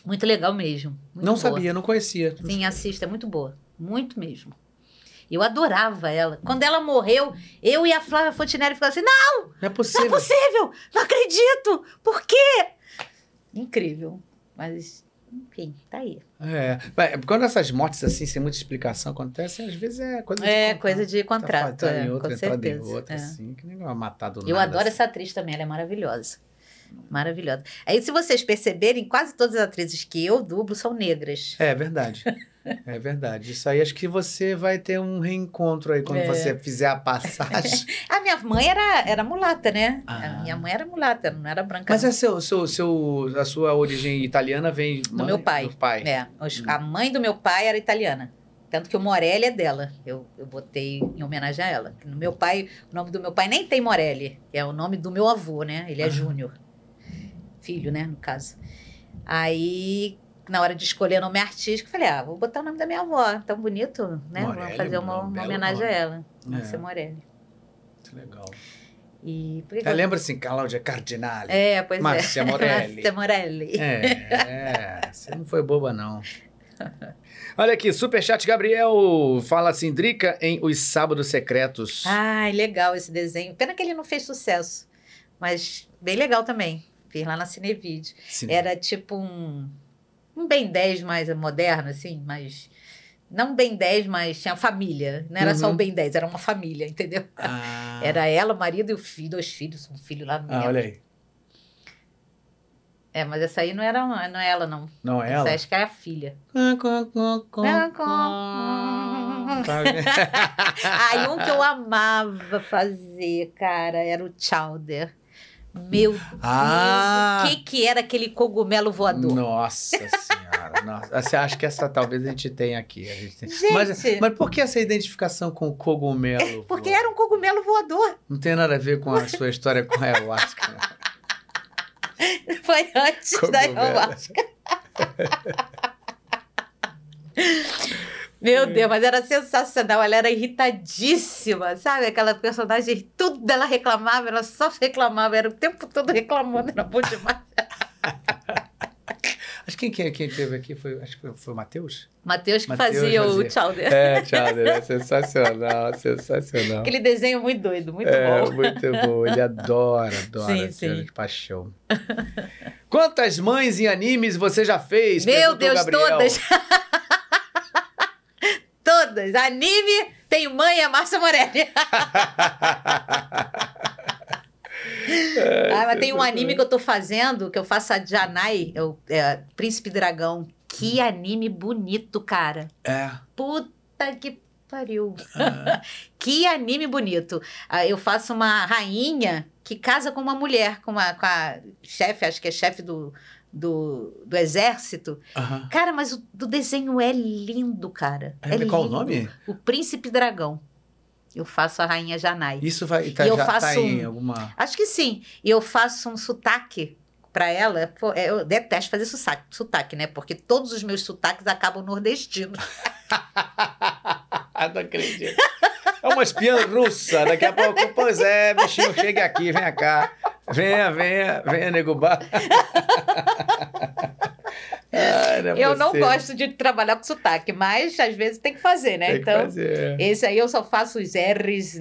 Speaker 2: Muito legal mesmo. muito
Speaker 1: Não
Speaker 2: boa.
Speaker 1: sabia, não conhecia.
Speaker 2: Sim, assista, é muito boa. Muito mesmo. Eu adorava ela. Quando ela morreu, eu e a Flávia Fontinelli ficamos assim: não,
Speaker 1: Não é
Speaker 2: não é
Speaker 1: possível.
Speaker 2: possível! Não acredito! Por quê? Incrível. Mas, enfim, tá aí.
Speaker 1: É. Quando essas mortes assim, sem muita explicação acontecem, às vezes é coisa de
Speaker 2: É,
Speaker 1: contrato.
Speaker 2: coisa de
Speaker 1: Tá
Speaker 2: contrato.
Speaker 1: faltando
Speaker 2: é,
Speaker 1: em outra,
Speaker 2: com certeza.
Speaker 1: outra,
Speaker 2: é.
Speaker 1: assim, que nem vai matar do
Speaker 2: Eu
Speaker 1: nada,
Speaker 2: adoro
Speaker 1: assim.
Speaker 2: essa atriz também, ela é maravilhosa. Maravilhosa. Aí, se vocês perceberem, quase todas as atrizes que eu dublo são negras.
Speaker 1: É verdade. É verdade. Isso aí acho que você vai ter um reencontro aí quando
Speaker 2: É.
Speaker 1: você fizer a passagem.
Speaker 2: A minha mãe era, era mulata, né?
Speaker 1: Ah.
Speaker 2: A minha mãe era mulata, não era branca.
Speaker 1: Mas
Speaker 2: não.
Speaker 1: é seu, seu, seu, a sua origem italiana vem
Speaker 2: Do meu pai.
Speaker 1: Do pai.
Speaker 2: É, os-
Speaker 1: Hum.
Speaker 2: a mãe do meu pai era italiana. Tanto que o Morelli é dela. Eu, eu botei em homenagem a ela. No meu pai, o nome do meu pai nem tem Morelli. É o nome do meu avô, né? Ele é
Speaker 1: Ah.
Speaker 2: Júnior. Filho, né? No caso. Aí, na hora de escolher nome artístico, eu falei, ah, vou botar o nome da minha avó. Tão bonito, né?
Speaker 1: Morelli,
Speaker 2: Vamos fazer uma,
Speaker 1: um
Speaker 2: uma homenagem
Speaker 1: nome.
Speaker 2: a ela.
Speaker 1: É.
Speaker 2: Márcia Morelli.
Speaker 1: Muito legal.
Speaker 2: E que
Speaker 1: Eu lembro assim, Cláudia Cardinale.
Speaker 2: É, pois
Speaker 1: Márcia
Speaker 2: é.
Speaker 1: Morelli.
Speaker 2: Márcia Morelli.
Speaker 1: É, você não foi boba, não. Olha aqui, Superchat Gabriel fala assim, Drica em Os Sábados Secretos.
Speaker 2: Ai, legal esse desenho. Pena que ele não fez sucesso. Mas bem legal também. Fiz lá na Cinevídeo.
Speaker 1: Sim.
Speaker 2: Era tipo um, um Ben 10 mais moderno, assim, mas. Não Ben 10, mas tinha família. Não era só
Speaker 1: Uhum.
Speaker 2: o Ben 10, era uma família, entendeu?
Speaker 1: Ah,
Speaker 2: Era ela, o marido e o filho, dois filhos, um filho lá no
Speaker 1: ah, olha aí.
Speaker 2: É, mas essa aí não era não é ela, não.
Speaker 1: Não é
Speaker 2: Essa
Speaker 1: ela?
Speaker 2: acho que era a filha. Aí um que eu amava fazer, cara, era o Chowder. Meu Deus,
Speaker 1: Ah!
Speaker 2: o que que era aquele cogumelo voador?
Speaker 1: Nossa senhora. Nossa. Você acha que essa talvez a gente tenha aqui. A gente tem-
Speaker 2: Gente!
Speaker 1: Mas, mas por que essa identificação com o cogumelo?
Speaker 2: Porque
Speaker 1: vô?
Speaker 2: era um cogumelo voador.
Speaker 1: Não tem nada a ver com a sua história com a ayahuasca. né?
Speaker 2: Foi antes da
Speaker 1: Cogumelo.
Speaker 2: ayahuasca. Meu Deus, mas era sensacional. Ela era irritadíssima, sabe? Aquela personagem, tudo ela reclamava, ela só reclamava, era o tempo todo reclamando, era bom demais.
Speaker 1: Acho que quem, quem teve aqui foi, acho que foi, o Matheus?
Speaker 2: Matheus que
Speaker 1: Mateus
Speaker 2: fazia o
Speaker 1: fazia.
Speaker 2: Chowder.
Speaker 1: É, tchau, é sensacional, sensacional.
Speaker 2: Aquele desenho muito doido, muito
Speaker 1: é,
Speaker 2: bom.
Speaker 1: muito bom. Ele adora, adora.
Speaker 2: Sim, sim.
Speaker 1: De paixão. Quantas mães em animes você já fez?
Speaker 2: Meu Deus, todas! Todas! Anime tem mãe, a Márcia Morelli. ah, mas tem um anime que eu tô fazendo, que eu faço a Janai, é o é, Príncipe Dragão. Que anime bonito, cara.
Speaker 1: É.
Speaker 2: Puta que pariu.
Speaker 1: Ah,
Speaker 2: Que anime bonito. Ah, Eu faço uma rainha que casa com uma mulher, com, uma, com a chefe, acho que é chefe do, do, do exército.
Speaker 1: aham.
Speaker 2: Cara, mas o do desenho é lindo, cara. É,
Speaker 1: É, qual o
Speaker 2: lindo.
Speaker 1: nome?
Speaker 2: O Príncipe Dragão. Eu faço a rainha Janai.
Speaker 1: Isso vai, tá,
Speaker 2: E eu
Speaker 1: já tá
Speaker 2: faço
Speaker 1: em
Speaker 2: um-
Speaker 1: alguma...
Speaker 2: Acho que sim. E eu faço um sotaque pra ela. Pô, é, eu detesto fazer sotaque, sotaque, né? Porque todos os meus sotaques acabam nordestinos.
Speaker 1: Não acredito. É uma espiã russa. Daqui a pouco, pois é, bichinho, chega aqui, venha cá. Venha, venha, venha, nego bar. Ai, é
Speaker 2: eu não gosto de trabalhar com sotaque, mas às vezes tem que fazer, né?
Speaker 1: Tem
Speaker 2: então,
Speaker 1: fazer.
Speaker 2: esse aí eu só faço os R's.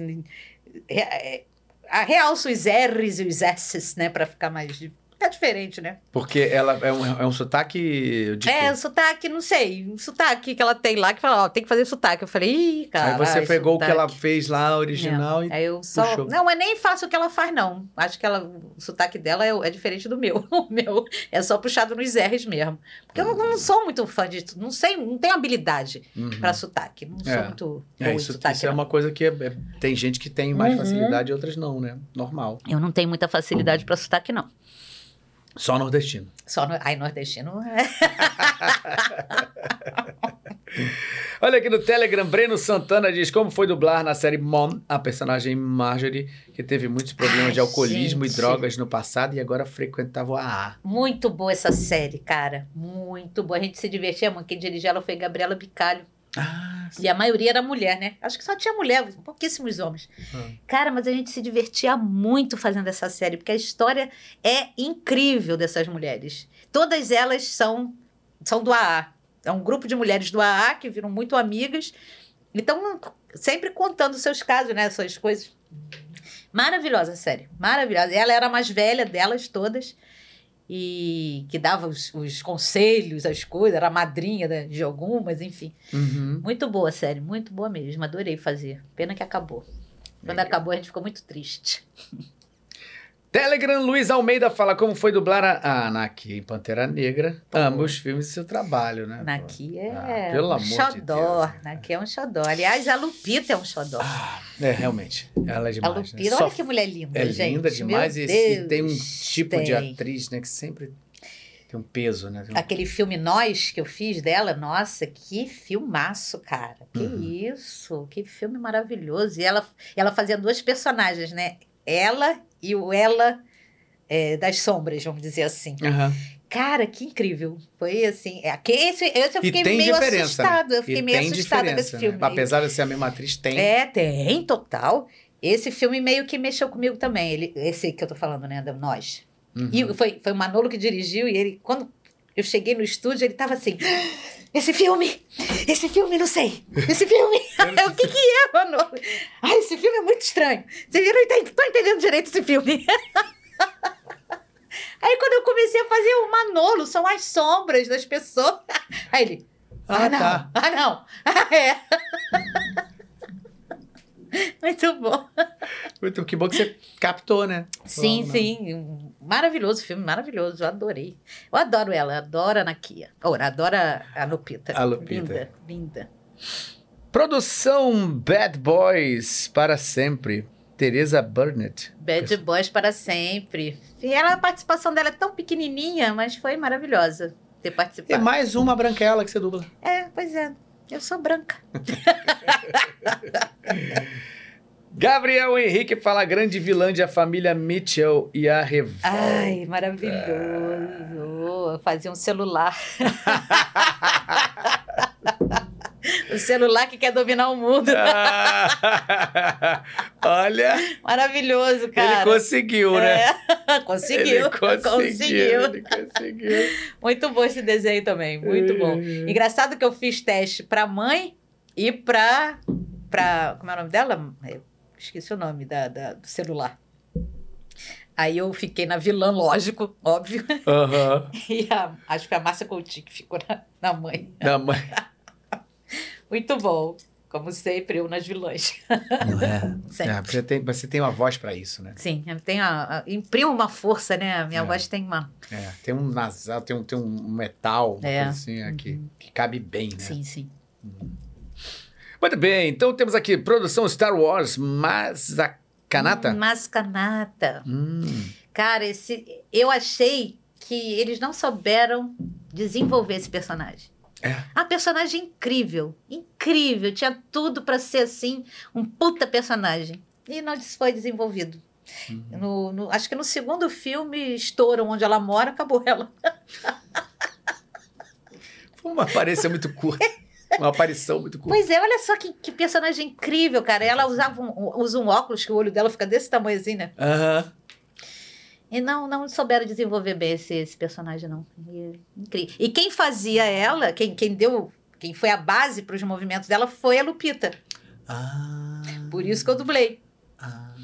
Speaker 2: é, é, A realço os R's e os S's, né? Pra ficar mais. Ficar diferente, né?
Speaker 1: Porque ela é um, é um sotaque de
Speaker 2: É, o sotaque, não sei. Um sotaque que ela tem lá que fala, ó, tem que fazer sotaque. Eu falei, ih, cara.
Speaker 1: Aí você pegou o que ela fez lá, original, e
Speaker 2: Aí eu só.
Speaker 1: puxou.
Speaker 2: Não, mas nem faço o que ela faz, não. Acho que ela, o sotaque dela é, é diferente do meu. O meu é só puxado nos R's mesmo. Porque eu não, não sou muito fã de. Não sei, não tenho habilidade
Speaker 1: Uhum.
Speaker 2: pra sotaque. Não sou
Speaker 1: É.
Speaker 2: muito
Speaker 1: É, isso,
Speaker 2: sotaque.
Speaker 1: isso é
Speaker 2: não.
Speaker 1: uma coisa que é- é- tem gente que tem mais
Speaker 2: Uhum.
Speaker 1: facilidade e outras não, né? Normal.
Speaker 2: Eu não tenho muita facilidade pra sotaque, não.
Speaker 1: Só nordestino.
Speaker 2: Só no. Ai, nordestino. é-
Speaker 1: Olha aqui no Telegram, Breno Santana diz como foi dublar na série Mom a personagem Marjorie, que teve muitos problemas
Speaker 2: Ai,
Speaker 1: de alcoolismo
Speaker 2: gente.
Speaker 1: e drogas no passado e agora frequentava o AA.
Speaker 2: Muito boa essa série, cara. Muito boa. A gente se divertia muito. Quem dirigiu ela foi Gabriela Bicalho.
Speaker 1: Ah,
Speaker 2: E a maioria era mulher, né? Acho que só tinha mulher, pouquíssimos homens.
Speaker 1: Ah.
Speaker 2: Cara, mas a gente se divertia muito fazendo essa série, porque a história é incrível dessas mulheres. Todas elas são, são do AA. É um grupo de mulheres do AA que viram muito amigas. Então, sempre contando seus casos, né? Suas coisas. Maravilhosa a série. Maravilhosa. Ela era a mais velha delas todas. E que dava os, os conselhos, as coisas, era a madrinha da- de algumas, enfim.
Speaker 1: Uhum.
Speaker 2: Muito boa a série, muito boa mesmo. Adorei fazer. Pena que acabou. Quando
Speaker 1: Legal.
Speaker 2: acabou, a gente ficou muito triste.
Speaker 1: Telegram, Luiz Almeida fala como foi dublar a, a Naki em Pantera Negra. Amo os filmes e seu trabalho, né?
Speaker 2: Naqui é
Speaker 1: Ah, pelo
Speaker 2: um
Speaker 1: amor de
Speaker 2: xodó.
Speaker 1: Deus.
Speaker 2: Naqui é um xodó. Aliás, a Lupita é um xodó.
Speaker 1: Ah, é, realmente. Ela é
Speaker 2: a
Speaker 1: demais. né?
Speaker 2: Lupita,
Speaker 1: Só
Speaker 2: olha que mulher linda,
Speaker 1: É
Speaker 2: gente.
Speaker 1: linda demais
Speaker 2: Meu
Speaker 1: e, e tem um tipo de
Speaker 2: tem.
Speaker 1: atriz, né, que sempre tem um peso, né? Um-
Speaker 2: Aquele filme Nós que eu fiz dela, nossa, que filmaço, cara. Que
Speaker 1: Uhum.
Speaker 2: isso, que filme maravilhoso. E ela, ela fazia duas personagens, né? Ela e o ela é, das sombras, vamos dizer assim.
Speaker 1: Aham.
Speaker 2: Cara, que incrível. Foi assim. É, que esse, esse eu fiquei meio
Speaker 1: né?
Speaker 2: assustada. Eu fiquei
Speaker 1: E
Speaker 2: meio assustada com esse
Speaker 1: diferença,
Speaker 2: filme.
Speaker 1: né? Apesar de ser a mesma atriz, tem.
Speaker 2: É, tem, total. Esse filme meio que mexeu comigo também. Ele, esse que eu tô falando, né? Da Nós.
Speaker 1: Uhum.
Speaker 2: E foi, foi o Manolo que dirigiu, e ele, quando eu cheguei no estúdio, ele tava assim. Esse filme! Esse filme, não sei! Esse filme! o que, que é, Manolo? Ai, esse filme é muito estranho. Você viu? Eu não tô entendendo direito esse filme. Aí quando eu comecei a fazer o Manolo, são as sombras das pessoas. Aí ele. Ah,
Speaker 1: Ah,
Speaker 2: não.
Speaker 1: tá.
Speaker 2: Ah, não. Ah, é. Muito bom.
Speaker 1: Muito que bom que você captou, né?
Speaker 2: Sim,
Speaker 1: Falou,
Speaker 2: sim. Maravilhoso filme, maravilhoso. Eu adorei. Eu adoro ela, eu adoro a Nakia. Ora, adoro a, Lupita.
Speaker 1: A Lupita.
Speaker 2: Linda, linda.
Speaker 1: Produção Bad Boys para sempre. Teresa Burnett.
Speaker 2: Bad Boys para sempre. E ela, a participação dela é tão pequenininha, mas foi maravilhosa ter
Speaker 1: É
Speaker 2: participado.
Speaker 1: mais uma branquela que você dubla.
Speaker 2: É, pois é. Eu sou branca.
Speaker 1: Gabriel Henrique fala grande vilã de A Família Mitchell e a Revolta.
Speaker 2: Ai, maravilhoso. Eu fazia um celular. o celular que quer dominar o mundo.
Speaker 1: Ah, Olha,
Speaker 2: Maravilhoso, cara.
Speaker 1: ele conseguiu, né?
Speaker 2: É, conseguiu.
Speaker 1: Ele conseguiu.
Speaker 2: conseguiu.
Speaker 1: Ele conseguiu.
Speaker 2: Muito bom esse desenho também, muito bom. Engraçado que eu fiz teste pra mãe e pra. pra como é o nome dela? Eu esqueci o nome da, da- do celular. Aí eu fiquei na vilã, lógico, óbvio.
Speaker 1: Aham.
Speaker 2: E a, acho que foi a Márcia Coutinho que ficou na, na mãe.
Speaker 1: Da mãe.
Speaker 2: Muito bom. Como sempre, eu nas vilãs.
Speaker 1: Não é? É, você, tem, você tem uma voz pra isso, né?
Speaker 2: Sim, eu tenho a, a, imprimo uma força, né? A minha
Speaker 1: É.
Speaker 2: voz tem uma.
Speaker 1: É, tem um nasal, tem um, tem um metal,
Speaker 2: É.
Speaker 1: assim, é, que, que cabe bem, né?
Speaker 2: Sim, sim.
Speaker 1: Muito bem, então temos aqui produção Star Wars, mas a canata?
Speaker 2: Mascanata.
Speaker 1: Hum.
Speaker 2: Cara, esse, eu achei que eles não souberam desenvolver esse personagem.
Speaker 1: É.
Speaker 2: A personagem incrível, incrível, tinha tudo pra ser assim, um puta personagem. E não foi desenvolvido.
Speaker 1: Uhum.
Speaker 2: No, no- acho que no segundo filme, estouram onde ela mora, acabou ela.
Speaker 1: Foi uma aparição muito curta. Uma aparição muito curta.
Speaker 2: Pois é, olha só que, que personagem incrível, cara. Ela usava um, usa um óculos que o olho dela fica desse tamanhozinho, né?
Speaker 1: Aham.
Speaker 2: E não, não souberam desenvolver bem esse, esse personagem, não. E, incrível. E quem fazia ela, quem, quem deu, quem foi a base para os movimentos dela foi a Lupita.
Speaker 1: Ah.
Speaker 2: Por isso que eu dublei.
Speaker 1: Ah.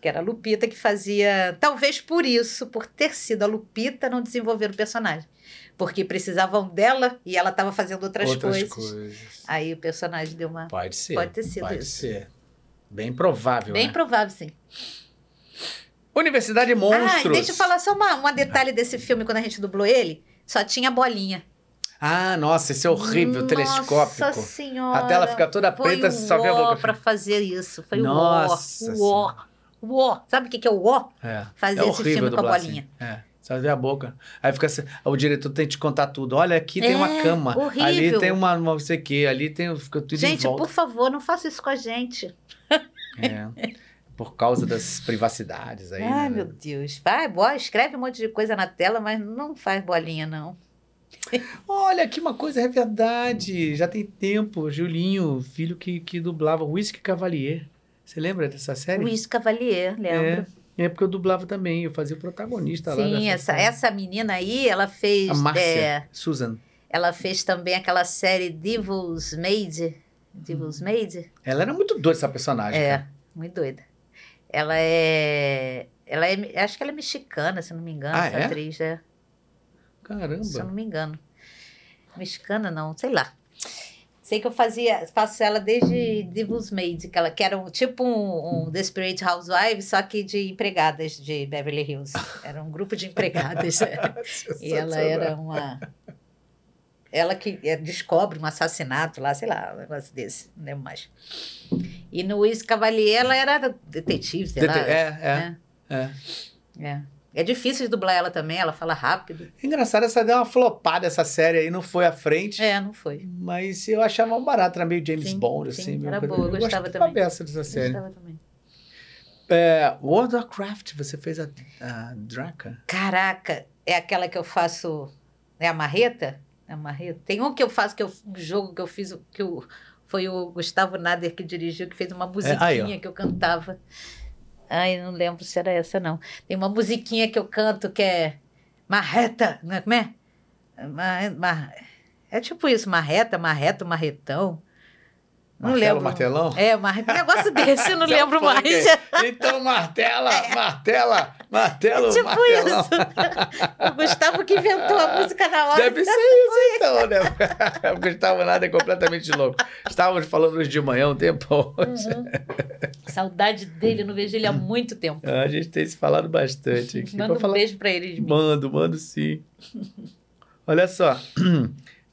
Speaker 2: Que era a Lupita que fazia. Talvez por isso, por ter sido a Lupita, não desenvolver o personagem. Porque precisavam dela e ela estava fazendo outras,
Speaker 1: Outras
Speaker 2: coisas.
Speaker 1: coisas.
Speaker 2: Aí o personagem deu uma.
Speaker 1: Pode ser.
Speaker 2: Pode ter sido
Speaker 1: Pode
Speaker 2: isso.
Speaker 1: ser. Bem provável.
Speaker 2: Bem
Speaker 1: né?
Speaker 2: provável, sim.
Speaker 1: Universidade
Speaker 2: Ah,
Speaker 1: Monstros.
Speaker 2: e deixa eu falar só uma, um detalhe desse filme, quando a gente dublou ele, só tinha bolinha.
Speaker 1: Ah, nossa, esse é horrível,
Speaker 2: Nossa
Speaker 1: telescópico.
Speaker 2: senhora.
Speaker 1: A tela fica toda preta, você só vê a boca.
Speaker 2: pra fazer isso. Foi
Speaker 1: Nossa
Speaker 2: o ó. O ó. O ó. Sabe o que é o ó?
Speaker 1: É.
Speaker 2: Fazer
Speaker 1: é
Speaker 2: esse filme com a
Speaker 1: dublar
Speaker 2: bolinha.
Speaker 1: Assim. É. Só vê a boca. Aí fica assim, o diretor tem que te contar tudo. Olha, aqui tem uma
Speaker 2: É,
Speaker 1: cama. Ali
Speaker 2: horrível.
Speaker 1: tem uma, uma não sei o quê. Ali tem. Fica tudo
Speaker 2: Gente, por favor, não faça isso com a gente.
Speaker 1: É. Por causa das privacidades aí.
Speaker 2: Ai,
Speaker 1: né?
Speaker 2: meu Deus. Vai, boa, escreve um monte de coisa na tela, mas não faz bolinha, não.
Speaker 1: Olha, aqui uma coisa é verdade. Já tem tempo. Julinho, filho que, que dublava Whisky Cavalier. Você lembra dessa série?
Speaker 2: Luiz Cavalier, lembro.
Speaker 1: É, é porque eu dublava também. Eu fazia o protagonista lá.
Speaker 2: Sim, essa,
Speaker 1: série.
Speaker 2: essa menina aí, ela fez.
Speaker 1: A Márcia.
Speaker 2: é,
Speaker 1: Susan.
Speaker 2: ela fez também aquela série Devil's Maid. Devil's Maid?
Speaker 1: Ela era muito doida, essa personagem.
Speaker 2: É,
Speaker 1: cara.
Speaker 2: muito doida. Ela é. Ela é. Acho que ela é mexicana, se não me engano,
Speaker 1: Ah,
Speaker 2: essa
Speaker 1: é?
Speaker 2: atriz. É, se eu
Speaker 1: Caramba.
Speaker 2: não me engano. Mexicana, não, sei lá. Sei que eu fazia, faço ela desde Devil's Maid, que ela que era um, tipo um, um Desperate Housewives, só que de empregadas de Beverly Hills. Era um grupo de empregadas. E ela era uma. Ela que é, descobre um assassinato lá, sei lá, um negócio desse, não lembro mais. E no Luiz Cavalier ela era detetive, sei
Speaker 1: Dete-
Speaker 2: lá.
Speaker 1: é,
Speaker 2: né?
Speaker 1: é.
Speaker 2: É. É difícil de dublar ela também, ela fala rápido.
Speaker 1: Engraçado, essa deu uma flopada, essa série aí, não foi à frente.
Speaker 2: É, não foi.
Speaker 1: Mas eu achava mal barato, era meio James
Speaker 2: Sim,
Speaker 1: Bond,
Speaker 2: sim,
Speaker 1: assim.
Speaker 2: era boa, eu gostava
Speaker 1: gostava
Speaker 2: também.
Speaker 1: beça dessa série.
Speaker 2: Gostava também.
Speaker 1: É, World of Warcraft, você fez a, a Draca?
Speaker 2: Caraca, é aquela que eu faço. É a marreta? É a marreta. Tem um que eu faço, que eu, um jogo que eu fiz, que eu, foi o Gustavo Nader que dirigiu, que fez uma musiquinha
Speaker 1: aí, ó.
Speaker 2: que eu cantava. Ai, não lembro se era essa, não. Tem uma musiquinha que eu canto que é marreta, não é? Como é? Mar, mar- é tipo isso, marreta, marreta, marretão. Não
Speaker 1: Martelo,
Speaker 2: lembro.
Speaker 1: martelão?
Speaker 2: É, um negócio desse, eu não
Speaker 1: é
Speaker 2: lembro mais.
Speaker 1: aí. Então, martela, martela, martelo,
Speaker 2: tipo
Speaker 1: martelão.
Speaker 2: isso. o Gustavo que inventou a música na hora.
Speaker 1: Deve ser isso, então, né? O Gustavo Nada é completamente louco. Estávamos falando hoje de manhã um tempo hoje.
Speaker 2: Uhum. Saudade dele, não vejo ele há muito tempo.
Speaker 1: A gente tem se falado bastante aqui.
Speaker 2: Manda um
Speaker 1: falar-
Speaker 2: beijo pra ele.
Speaker 1: Mando, mando sim. Olha só.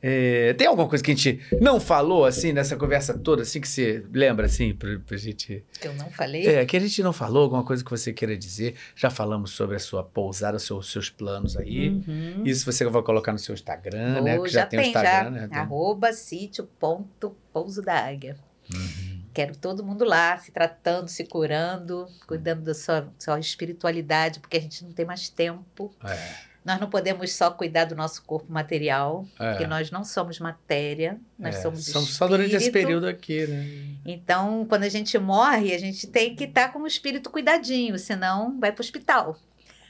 Speaker 1: É, tem alguma coisa que a gente não falou, assim, nessa conversa toda, assim, que você lembra, assim, pra, pra gente...
Speaker 2: Que eu não falei.
Speaker 1: É, que a gente não falou, alguma coisa que você queira dizer. Já falamos sobre a sua pousada, os seus, seus planos aí.
Speaker 2: Uhum.
Speaker 1: Isso você vai colocar no seu Instagram, né? Que já, tem o Instagram,
Speaker 2: já.
Speaker 1: né? Tem-
Speaker 2: Arroba sítio ponto pouso da águia.
Speaker 1: Uhum.
Speaker 2: Quero todo mundo lá, se tratando, se curando, cuidando da sua, sua espiritualidade, porque a gente não tem mais tempo.
Speaker 1: É,
Speaker 2: Nós não podemos só cuidar do nosso corpo material,
Speaker 1: é.
Speaker 2: porque nós não somos matéria, nós
Speaker 1: É,
Speaker 2: somos
Speaker 1: são só durante esse
Speaker 2: espírito.
Speaker 1: período aqui, né?
Speaker 2: Então, quando a gente morre, a gente tem que estar com o espírito cuidadinho, senão vai para o hospital.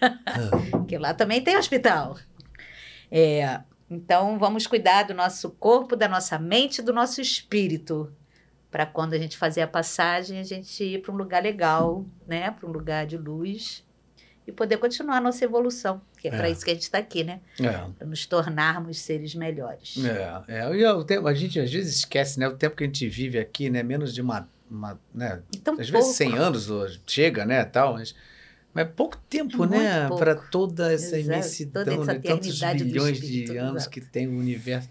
Speaker 2: Porque lá também tem hospital. É, então, vamos cuidar do nosso corpo, da nossa mente e do nosso espírito. Para quando a gente fazer a passagem, a gente ir para um lugar legal, né? Para um lugar de luz e poder continuar a nossa evolução. Que é, para
Speaker 1: É.
Speaker 2: isso que a gente está aqui, né?
Speaker 1: É.
Speaker 2: Para nos tornarmos seres melhores.
Speaker 1: É, é. E o tempo, a gente às vezes esquece, né? O tempo que a gente vive aqui, né? Menos de uma, uma né?
Speaker 2: Então,
Speaker 1: Às
Speaker 2: pouco.
Speaker 1: vezes 100 anos hoje, chega, né, tal, mas, mas é pouco tempo,
Speaker 2: Muito
Speaker 1: né, para toda essa
Speaker 2: Exato,
Speaker 1: imensidão,
Speaker 2: toda essa
Speaker 1: né, tantos
Speaker 2: espírito,
Speaker 1: de anos
Speaker 2: exato.
Speaker 1: que tem o universo.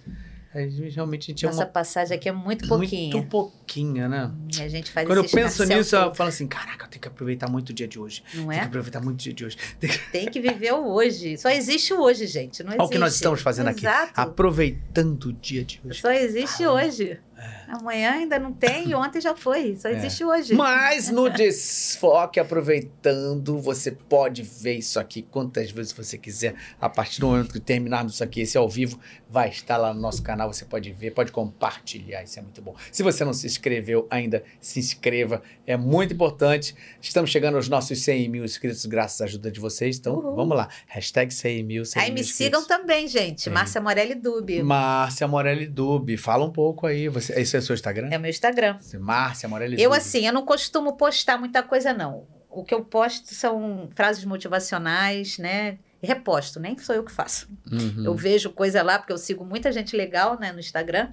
Speaker 1: A gente, realmente é
Speaker 2: Nossa
Speaker 1: uma
Speaker 2: passagem aqui é muito pouquinha.
Speaker 1: muito pouquinha, né?
Speaker 2: E a gente faz
Speaker 1: Quando eu penso nisso, eu falo assim, caraca, eu tenho que aproveitar muito o dia de hoje.
Speaker 2: Não
Speaker 1: Tem que
Speaker 2: é?
Speaker 1: aproveitar muito o dia de hoje.
Speaker 2: Tem que viver o hoje. Só existe o hoje, gente. Não
Speaker 1: Olha o que nós
Speaker 2: existe.
Speaker 1: estamos fazendo aqui.
Speaker 2: Exato.
Speaker 1: Aproveitando o dia de hoje.
Speaker 2: Só existe hoje.
Speaker 1: É.
Speaker 2: Amanhã ainda não tem e ontem já foi. Só existe hoje.
Speaker 1: Mas no desfoque, aproveitando, você pode ver isso aqui quantas vezes você quiser. A partir do momento que terminarmos isso aqui, esse ao vivo, vai estar lá no nosso canal. Você pode ver, pode compartilhar. Isso é muito bom. Se você não se inscreveu ainda, se inscreva. É muito importante. Estamos chegando aos nossos 100 mil inscritos, graças à ajuda de vocês. Então,
Speaker 2: Uhul.
Speaker 1: vamos lá. Hashtag 100 mil, 100
Speaker 2: Aí
Speaker 1: mil
Speaker 2: me
Speaker 1: inscritos.
Speaker 2: sigam também, gente.
Speaker 1: É.
Speaker 2: Márcia Morelli Dubi.
Speaker 1: Márcia Morelli Dub. Fala um pouco aí. Você, esse é seu Instagram?
Speaker 2: É o meu Instagram.
Speaker 1: Márcia Morelli
Speaker 2: Eu, assim, eu não costumo postar muita coisa, não. O que eu posto são frases motivacionais, né? Reposto, nem sou eu que faço.
Speaker 1: Uhum.
Speaker 2: Eu vejo coisa lá, porque eu sigo muita gente legal, né, no Instagram.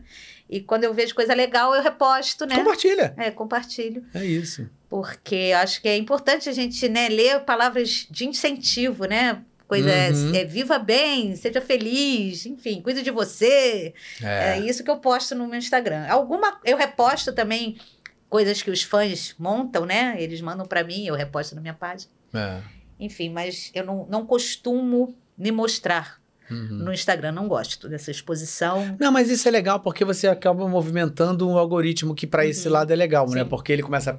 Speaker 2: E quando eu vejo coisa legal, eu reposto, né?
Speaker 1: Compartilha.
Speaker 2: É, compartilho.
Speaker 1: É isso.
Speaker 2: Porque acho que é importante a gente, né, ler palavras de incentivo, né? Coisa é-
Speaker 1: Uhum.
Speaker 2: é, viva bem, seja feliz, enfim, cuide de você. É.
Speaker 1: É.
Speaker 2: isso que eu posto no meu Instagram. Alguma eu reposto também coisas que os fãs montam, né? Eles mandam para mim, eu reposto na minha página.
Speaker 1: é.
Speaker 2: Enfim, mas eu não, não costumo me mostrar
Speaker 1: Uhum.
Speaker 2: no Instagram, não gosto dessa exposição.
Speaker 1: Não, mas isso é legal porque você acaba movimentando um algoritmo que para esse
Speaker 2: Uhum.
Speaker 1: lado é legal, né?
Speaker 2: Sim.
Speaker 1: Porque ele começa a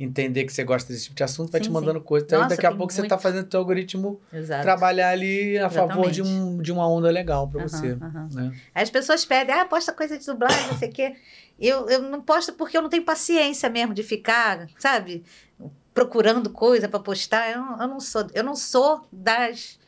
Speaker 1: entender que você gosta desse tipo de assunto, vai
Speaker 2: Sim,
Speaker 1: te mandando coisa. Então,
Speaker 2: Nossa,
Speaker 1: daqui a pouco você
Speaker 2: muito.
Speaker 1: tá fazendo teu algoritmo
Speaker 2: Exato.
Speaker 1: trabalhar ali a favor de,
Speaker 2: Exatamente.
Speaker 1: um, de uma onda legal para você. Né?
Speaker 2: As pessoas pedem, ah, posta coisa de dublagem, não sei o quê. Eu, eu não posto porque eu não tenho paciência mesmo de ficar, sabe, procurando coisa para postar. Eu, eu não sou, eu não sou das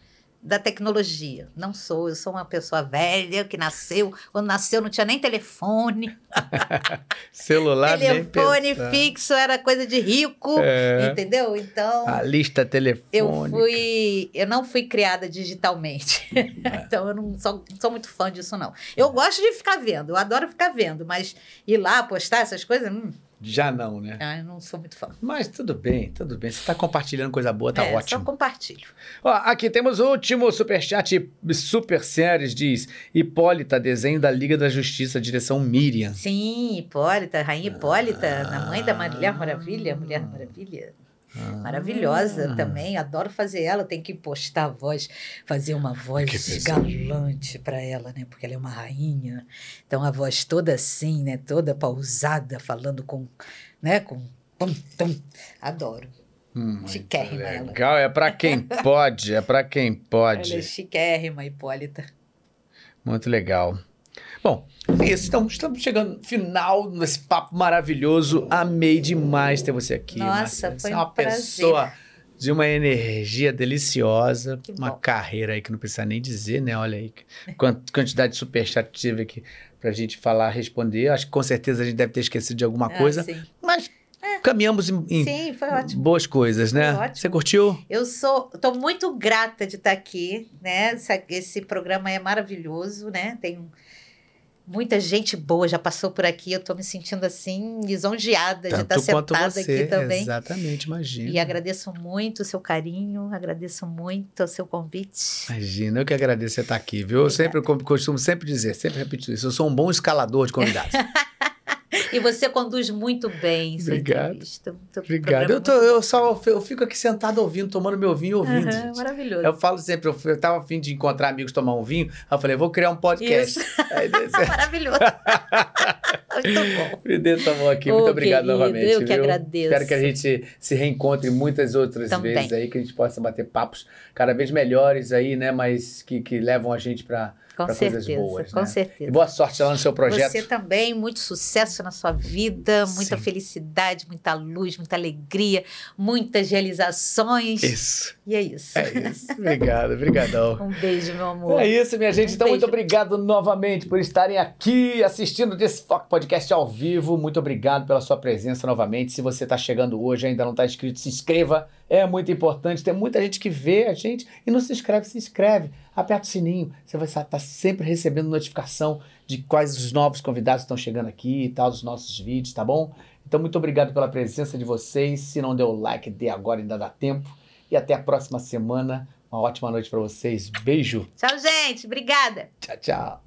Speaker 2: da tecnologia. Não sou, eu sou uma pessoa velha que nasceu, quando nasceu não tinha nem telefone.
Speaker 1: Celular
Speaker 2: telefone fixo era coisa de rico,
Speaker 1: É.
Speaker 2: entendeu? Então,
Speaker 1: A lista telefônica.
Speaker 2: eu fui, eu não fui criada digitalmente.
Speaker 1: É.
Speaker 2: então eu não sou, não sou muito fã disso não. Eu gosto de ficar vendo, eu adoro ficar vendo, mas ir lá postar essas coisas, hum,
Speaker 1: Já não, né?
Speaker 2: ah, eu não sou muito fã.
Speaker 1: Mas tudo bem, tudo bem. Você tá compartilhando coisa boa, tá
Speaker 2: é,
Speaker 1: ótimo.
Speaker 2: Só compartilho.
Speaker 1: Ó, aqui temos o último superchat Super Séries, diz Hipólita, desenho da Liga da Justiça, direção Miriam.
Speaker 2: Sim, Hipólita, Rainha Hipólita,
Speaker 1: Ah.
Speaker 2: a mãe da Mulher Maravilha, Mulher Maravilha.
Speaker 1: Ah.
Speaker 2: Maravilhosa também, adoro fazer ela, tem que postar a voz, fazer uma voz galante para ela, né? Porque ela é uma rainha. Então a voz toda assim, né? Toda pausada, falando com, né? Com pum. Adoro.
Speaker 1: Hum,
Speaker 2: Chiquérrima ela.
Speaker 1: legal, é pra quem pode, é pra quem pode.
Speaker 2: Ela é chiquérrima, Hipólita.
Speaker 1: Muito legal. Bom, é isso. Então, estamos chegando no final desse papo maravilhoso. Amei demais ter você aqui.
Speaker 2: Nossa,
Speaker 1: Márcia.
Speaker 2: foi
Speaker 1: Você é
Speaker 2: um
Speaker 1: uma
Speaker 2: prazer.
Speaker 1: pessoa de uma energia deliciosa, uma carreira aí que não precisa nem dizer, né? Olha aí, quant- quantidade de superchat que tive aqui. pra gente falar, responder. Acho que com certeza a gente deve ter esquecido de alguma
Speaker 2: Ah,
Speaker 1: coisa,
Speaker 2: sim.
Speaker 1: mas caminhamos em, em
Speaker 2: Sim,
Speaker 1: boas coisas, né?
Speaker 2: Foi ótimo.
Speaker 1: Você curtiu?
Speaker 2: Eu sou, tô muito grata de estar aqui, né? Essa- esse programa é maravilhoso, né? Tem um- muita gente boa já passou por aqui. Eu tô me sentindo assim lisonjeada de estar
Speaker 1: Tanto
Speaker 2: sentada
Speaker 1: você.
Speaker 2: aqui também.
Speaker 1: Exatamente, imagina.
Speaker 2: E agradeço muito o seu carinho, agradeço muito o seu convite.
Speaker 1: Imagina, eu que agradeço você estar aqui, viu? Eu sempre eu costumo sempre dizer, sempre repito isso. Eu sou um bom escalador de convidados.
Speaker 2: E você conduz muito bem sua
Speaker 1: Obrigado.
Speaker 2: entrevista.
Speaker 1: Obrigado. Eu, tô, eu só eu fico aqui sentado ouvindo, tomando meu vinho e ouvindo. Gente.
Speaker 2: maravilhoso.
Speaker 1: Eu falo sempre, eu, eu tava afim de encontrar amigos, tomar um vinho. Eu falei, vou criar um podcast. Aí.
Speaker 2: Maravilhoso. muito bom.
Speaker 1: Me dê essa mão aqui.
Speaker 2: Ô,
Speaker 1: Muito obrigado
Speaker 2: querido,
Speaker 1: novamente.
Speaker 2: eu que
Speaker 1: viu?
Speaker 2: agradeço.
Speaker 1: Espero que a gente se reencontre muitas outras
Speaker 2: Também.
Speaker 1: vezes aí, que a gente possa bater papos cada vez melhores aí, né? Mas que, que levam a gente para
Speaker 2: Com certeza,
Speaker 1: boas,
Speaker 2: com
Speaker 1: né?
Speaker 2: certeza.
Speaker 1: E boa sorte lá no seu projeto.
Speaker 2: Você também, muito sucesso na sua vida, muita
Speaker 1: Sim.
Speaker 2: felicidade, muita luz, muita alegria, muitas realizações.
Speaker 1: Isso.
Speaker 2: E é isso.
Speaker 1: É isso. Obrigado, obrigadão.
Speaker 2: Um beijo, meu amor.
Speaker 1: É isso, minha gente.
Speaker 2: Um
Speaker 1: Então, muito
Speaker 2: beijo.
Speaker 1: obrigado novamente por estarem aqui assistindo desse Foco Podcast ao vivo. Muito obrigado pela sua presença novamente. Se você está chegando hoje e ainda não está inscrito, se inscreva. É muito importante. Tem muita gente que vê a gente e não se inscreve. Se inscreve. Aperta o sininho. Você vai estar sempre recebendo notificação de quais os novos convidados estão chegando aqui e tal, dos nossos vídeos, tá bom? Então, muito obrigado pela presença de vocês. Se não deu like, dê agora, ainda dá tempo. E até a próxima semana. Uma ótima noite para vocês. Beijo.
Speaker 2: Tchau, gente. Obrigada.
Speaker 1: Tchau, tchau.